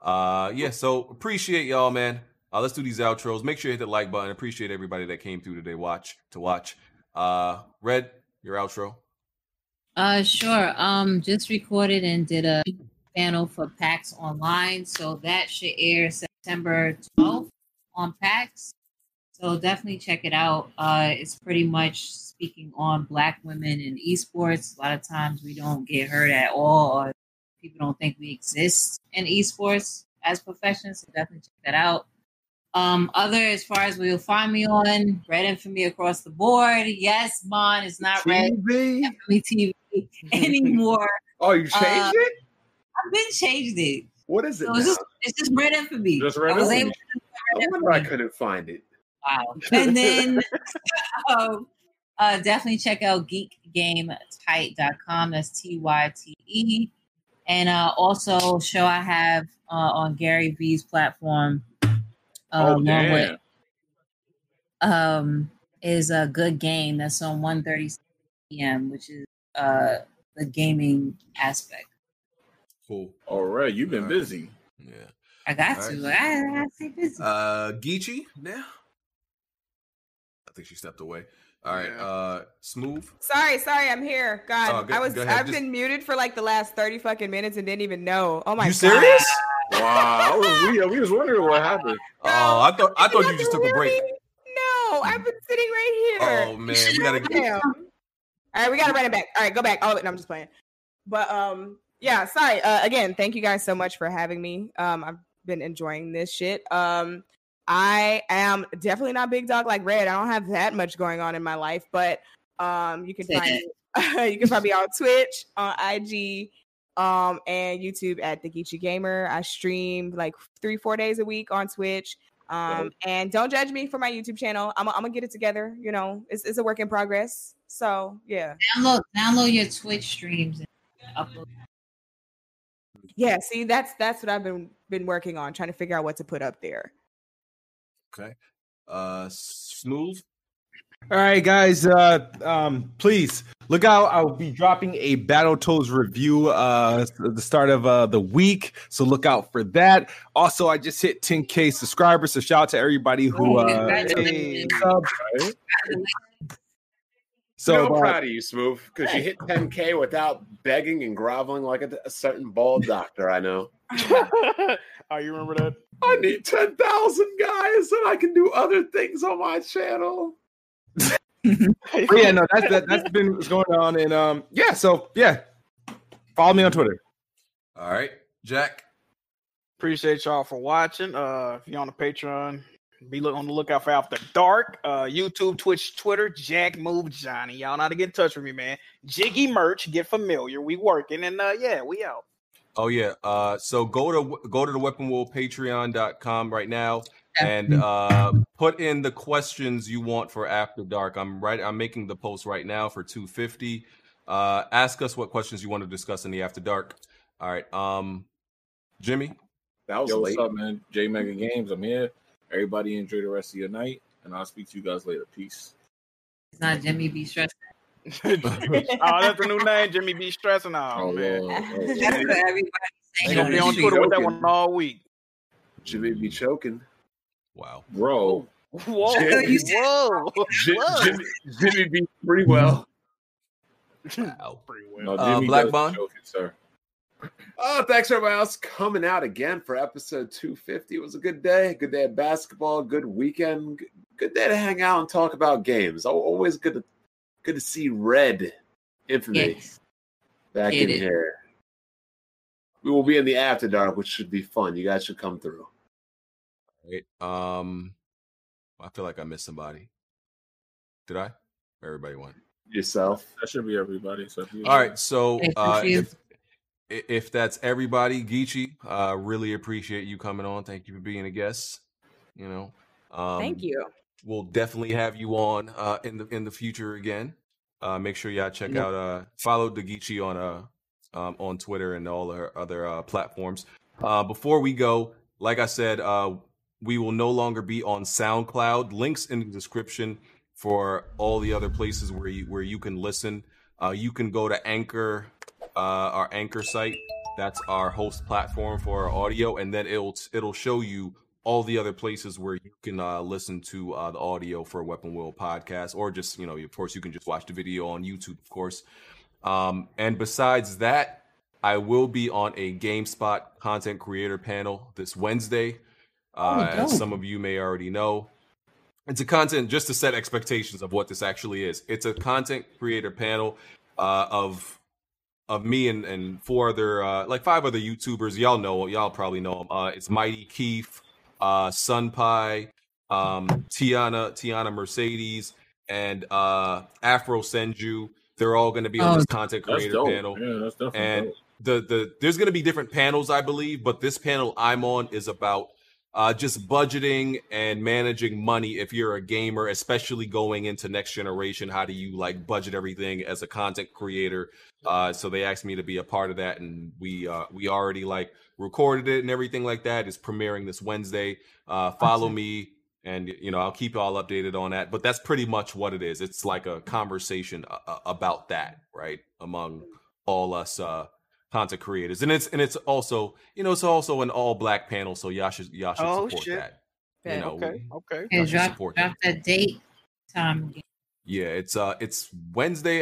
Uh, yeah. So appreciate y'all, man. Uh, let's do these outros. Make sure you hit the like button. Appreciate everybody that came through today. Watch to watch. Uh, Red, your outro. Uh, sure. Um, just recorded and did a panel for PAX Online, so that should air September 12th on PAX. So definitely check it out. Uh, it's pretty much speaking on Black women in esports. A lot of times we don't get heard at all, or people don't think we exist in esports as professions. So definitely check that out. Um, other as far as where you'll find me on Red Infamy across the board. Yes, Mon is not Red TV? Infamy TV anymore. Oh, you changed Uh, it? I've been changed it. What is it So now? it's just it's just Red Infamy. Just Red I Infamy. able to do I Red wonder I couldn't find it. Wow. And then um, uh, definitely check out geekgametight.com. That's T Y T E. And uh, also show I have uh, on Gary V's platform. Uh, Oh, along with, um, is a good game that's on 1:30 p.m., which is uh, the gaming aspect. Cool. All right, you've been All right. busy. Yeah. I got All to. right. I, I stay busy. Uh, Geechee now. I think she stepped away. All right. Uh, smooth. Sorry, sorry, I'm here. God, Oh, go- I was go ahead, I've just- been muted for like the last 30 fucking minutes and didn't even know. Oh my you god. serious? Wow, I was, we, we was wondering what happened. Oh, I thought I thought you nothing just took a break. No, I've been sitting right here. Oh man, we gotta get. Damn. All right, we gotta run it back. All right, go back. All of it. No, I'm just playing. But um, yeah. Sorry. Uh, again, thank you guys so much for having me. Um, I've been enjoying this shit. Um, I am definitely not big dog like Red. I don't have that much going on in my life, but um, you can find you can find me on Twitch, on IG, um, and YouTube at the Geechee Gamer. I stream like three, four days a week on Twitch. Um, and don't judge me for my YouTube channel. I'm, I'm gonna get it together. You know, it's, it's a work in progress. So yeah, Download download your Twitch streams upload. yeah. See, that's that's what I've been been working on, trying to figure out what to put up there. Okay. Uh, smooth. All right, guys. Uh, um, please look out. I'll be dropping a Battletoads review uh at the start of uh the week, so look out for that. Also, I just hit 10k subscribers, so shout out to everybody who uh Congratulations. sub. So So I'm uh, proud of you, Smooth, because you hit 10K without begging and groveling like a, a certain bald doctor I know. oh, you remember that? I need 10,000 guys and I can do other things on my channel. but yeah, no, that's that, that's been what's going on, and um, yeah. So yeah, follow me on Twitter. All right, Jack. Appreciate y'all for watching. Uh, if you're on the Patreon, Be look on the lookout for After Dark. Uh, YouTube, Twitch, Twitter, Jack Move Johnny. Y'all know how to get in touch with me, man. Jiggy merch, get familiar. We working and uh yeah, we out. Oh yeah. Uh, so go to go to the Weapon Wheel Patreon.com right now and uh, put in the questions you want for After Dark. I'm right. I'm making the post right now for 250. Uh, ask us what questions you want to discuss in the After Dark. All right. Um, Jimmy. That was Yo, late. what's up, man? J Mega Games. I'm here. Everybody enjoy the rest of your night, and I'll speak to you guys later. Peace. It's not Jimmy be Stressing. oh, that's a new name, Jimmy B stressing. Oh, Oh, man. Lord. Oh, That's Lord. what everybody They saying. gonna be on Twitter with that one all week. Jimmy be choking. Wow. Bro, Whoa, Jimmy- whoa, Ji- whoa. Jimmy, Jimmy be pretty well. Wow. Pretty well. no, Uh, Jimmy Black does Bond? joking, sir. Oh, thanks everybody else coming out again for episode 250. It was a good day. Good day of basketball. Good weekend. Good- Good day to hang out and talk about games. Always good to good to see Red Infamy Yes. back Get in it. here. We will be in the after dark, which should be fun. You guys should come through. Right. Um, I feel like I missed somebody. Did I? Everybody won. Yourself. That should be everybody. So if you- All right. So uh, if if that's everybody, Geechee, uh, really appreciate you coming on. Thank you for being a guest. You know. Um, Thank you. We'll definitely have you on uh, in the in the future again. Uh, make sure y'all check Yep. out uh, follow the Geechee on uh um, on Twitter and all our other uh, platforms. Uh, before we go, like I said, uh, we will no longer be on SoundCloud. Links in the description for all the other places where you where you can listen. Uh, you can go to Anchor, uh, our Anchor site. That's our host platform for our audio, and then it'll it'll show you all the other places where you can uh, listen to uh, the audio for Weapon Wheel podcast, or just you know, of course, you can just watch the video on YouTube, of course. Um, and besides that, I will be on a GameSpot content creator panel this Wednesday. Uh, Oh, as some of you may already know, it's a content just to set expectations of what this actually is. It's a content creator panel uh, of of me and, and four other uh, like five other YouTubers. Y'all know, y'all probably know them. Uh, it's Mighty Keith, uh, Sun Pie, um, Tiana, Tiana Mercedes, and uh, Afro Senju. They're all going to be on Oh, this content that's creator dope. panel Yeah, that's definitely and dope. the the there's going to be different panels i believe but this panel i'm on is about uh, just budgeting and managing money if you're a gamer especially going into next generation. How do you like budget everything as a content creator? Uh, so they asked me to be a part of that and we uh, we already like recorded it and everything like that. Is premiering this wednesday. Uh, follow me and you know i'll keep you all updated on that. But that's pretty much what it is. It's like a conversation uh, about that right among all us uh content creators and it's and it's also you know it's also an all black panel so y'all should y'all should Oh, support shit. that you know Okay, okay. Y'all And should drop, support drop that date time. yeah it's uh it's wednesday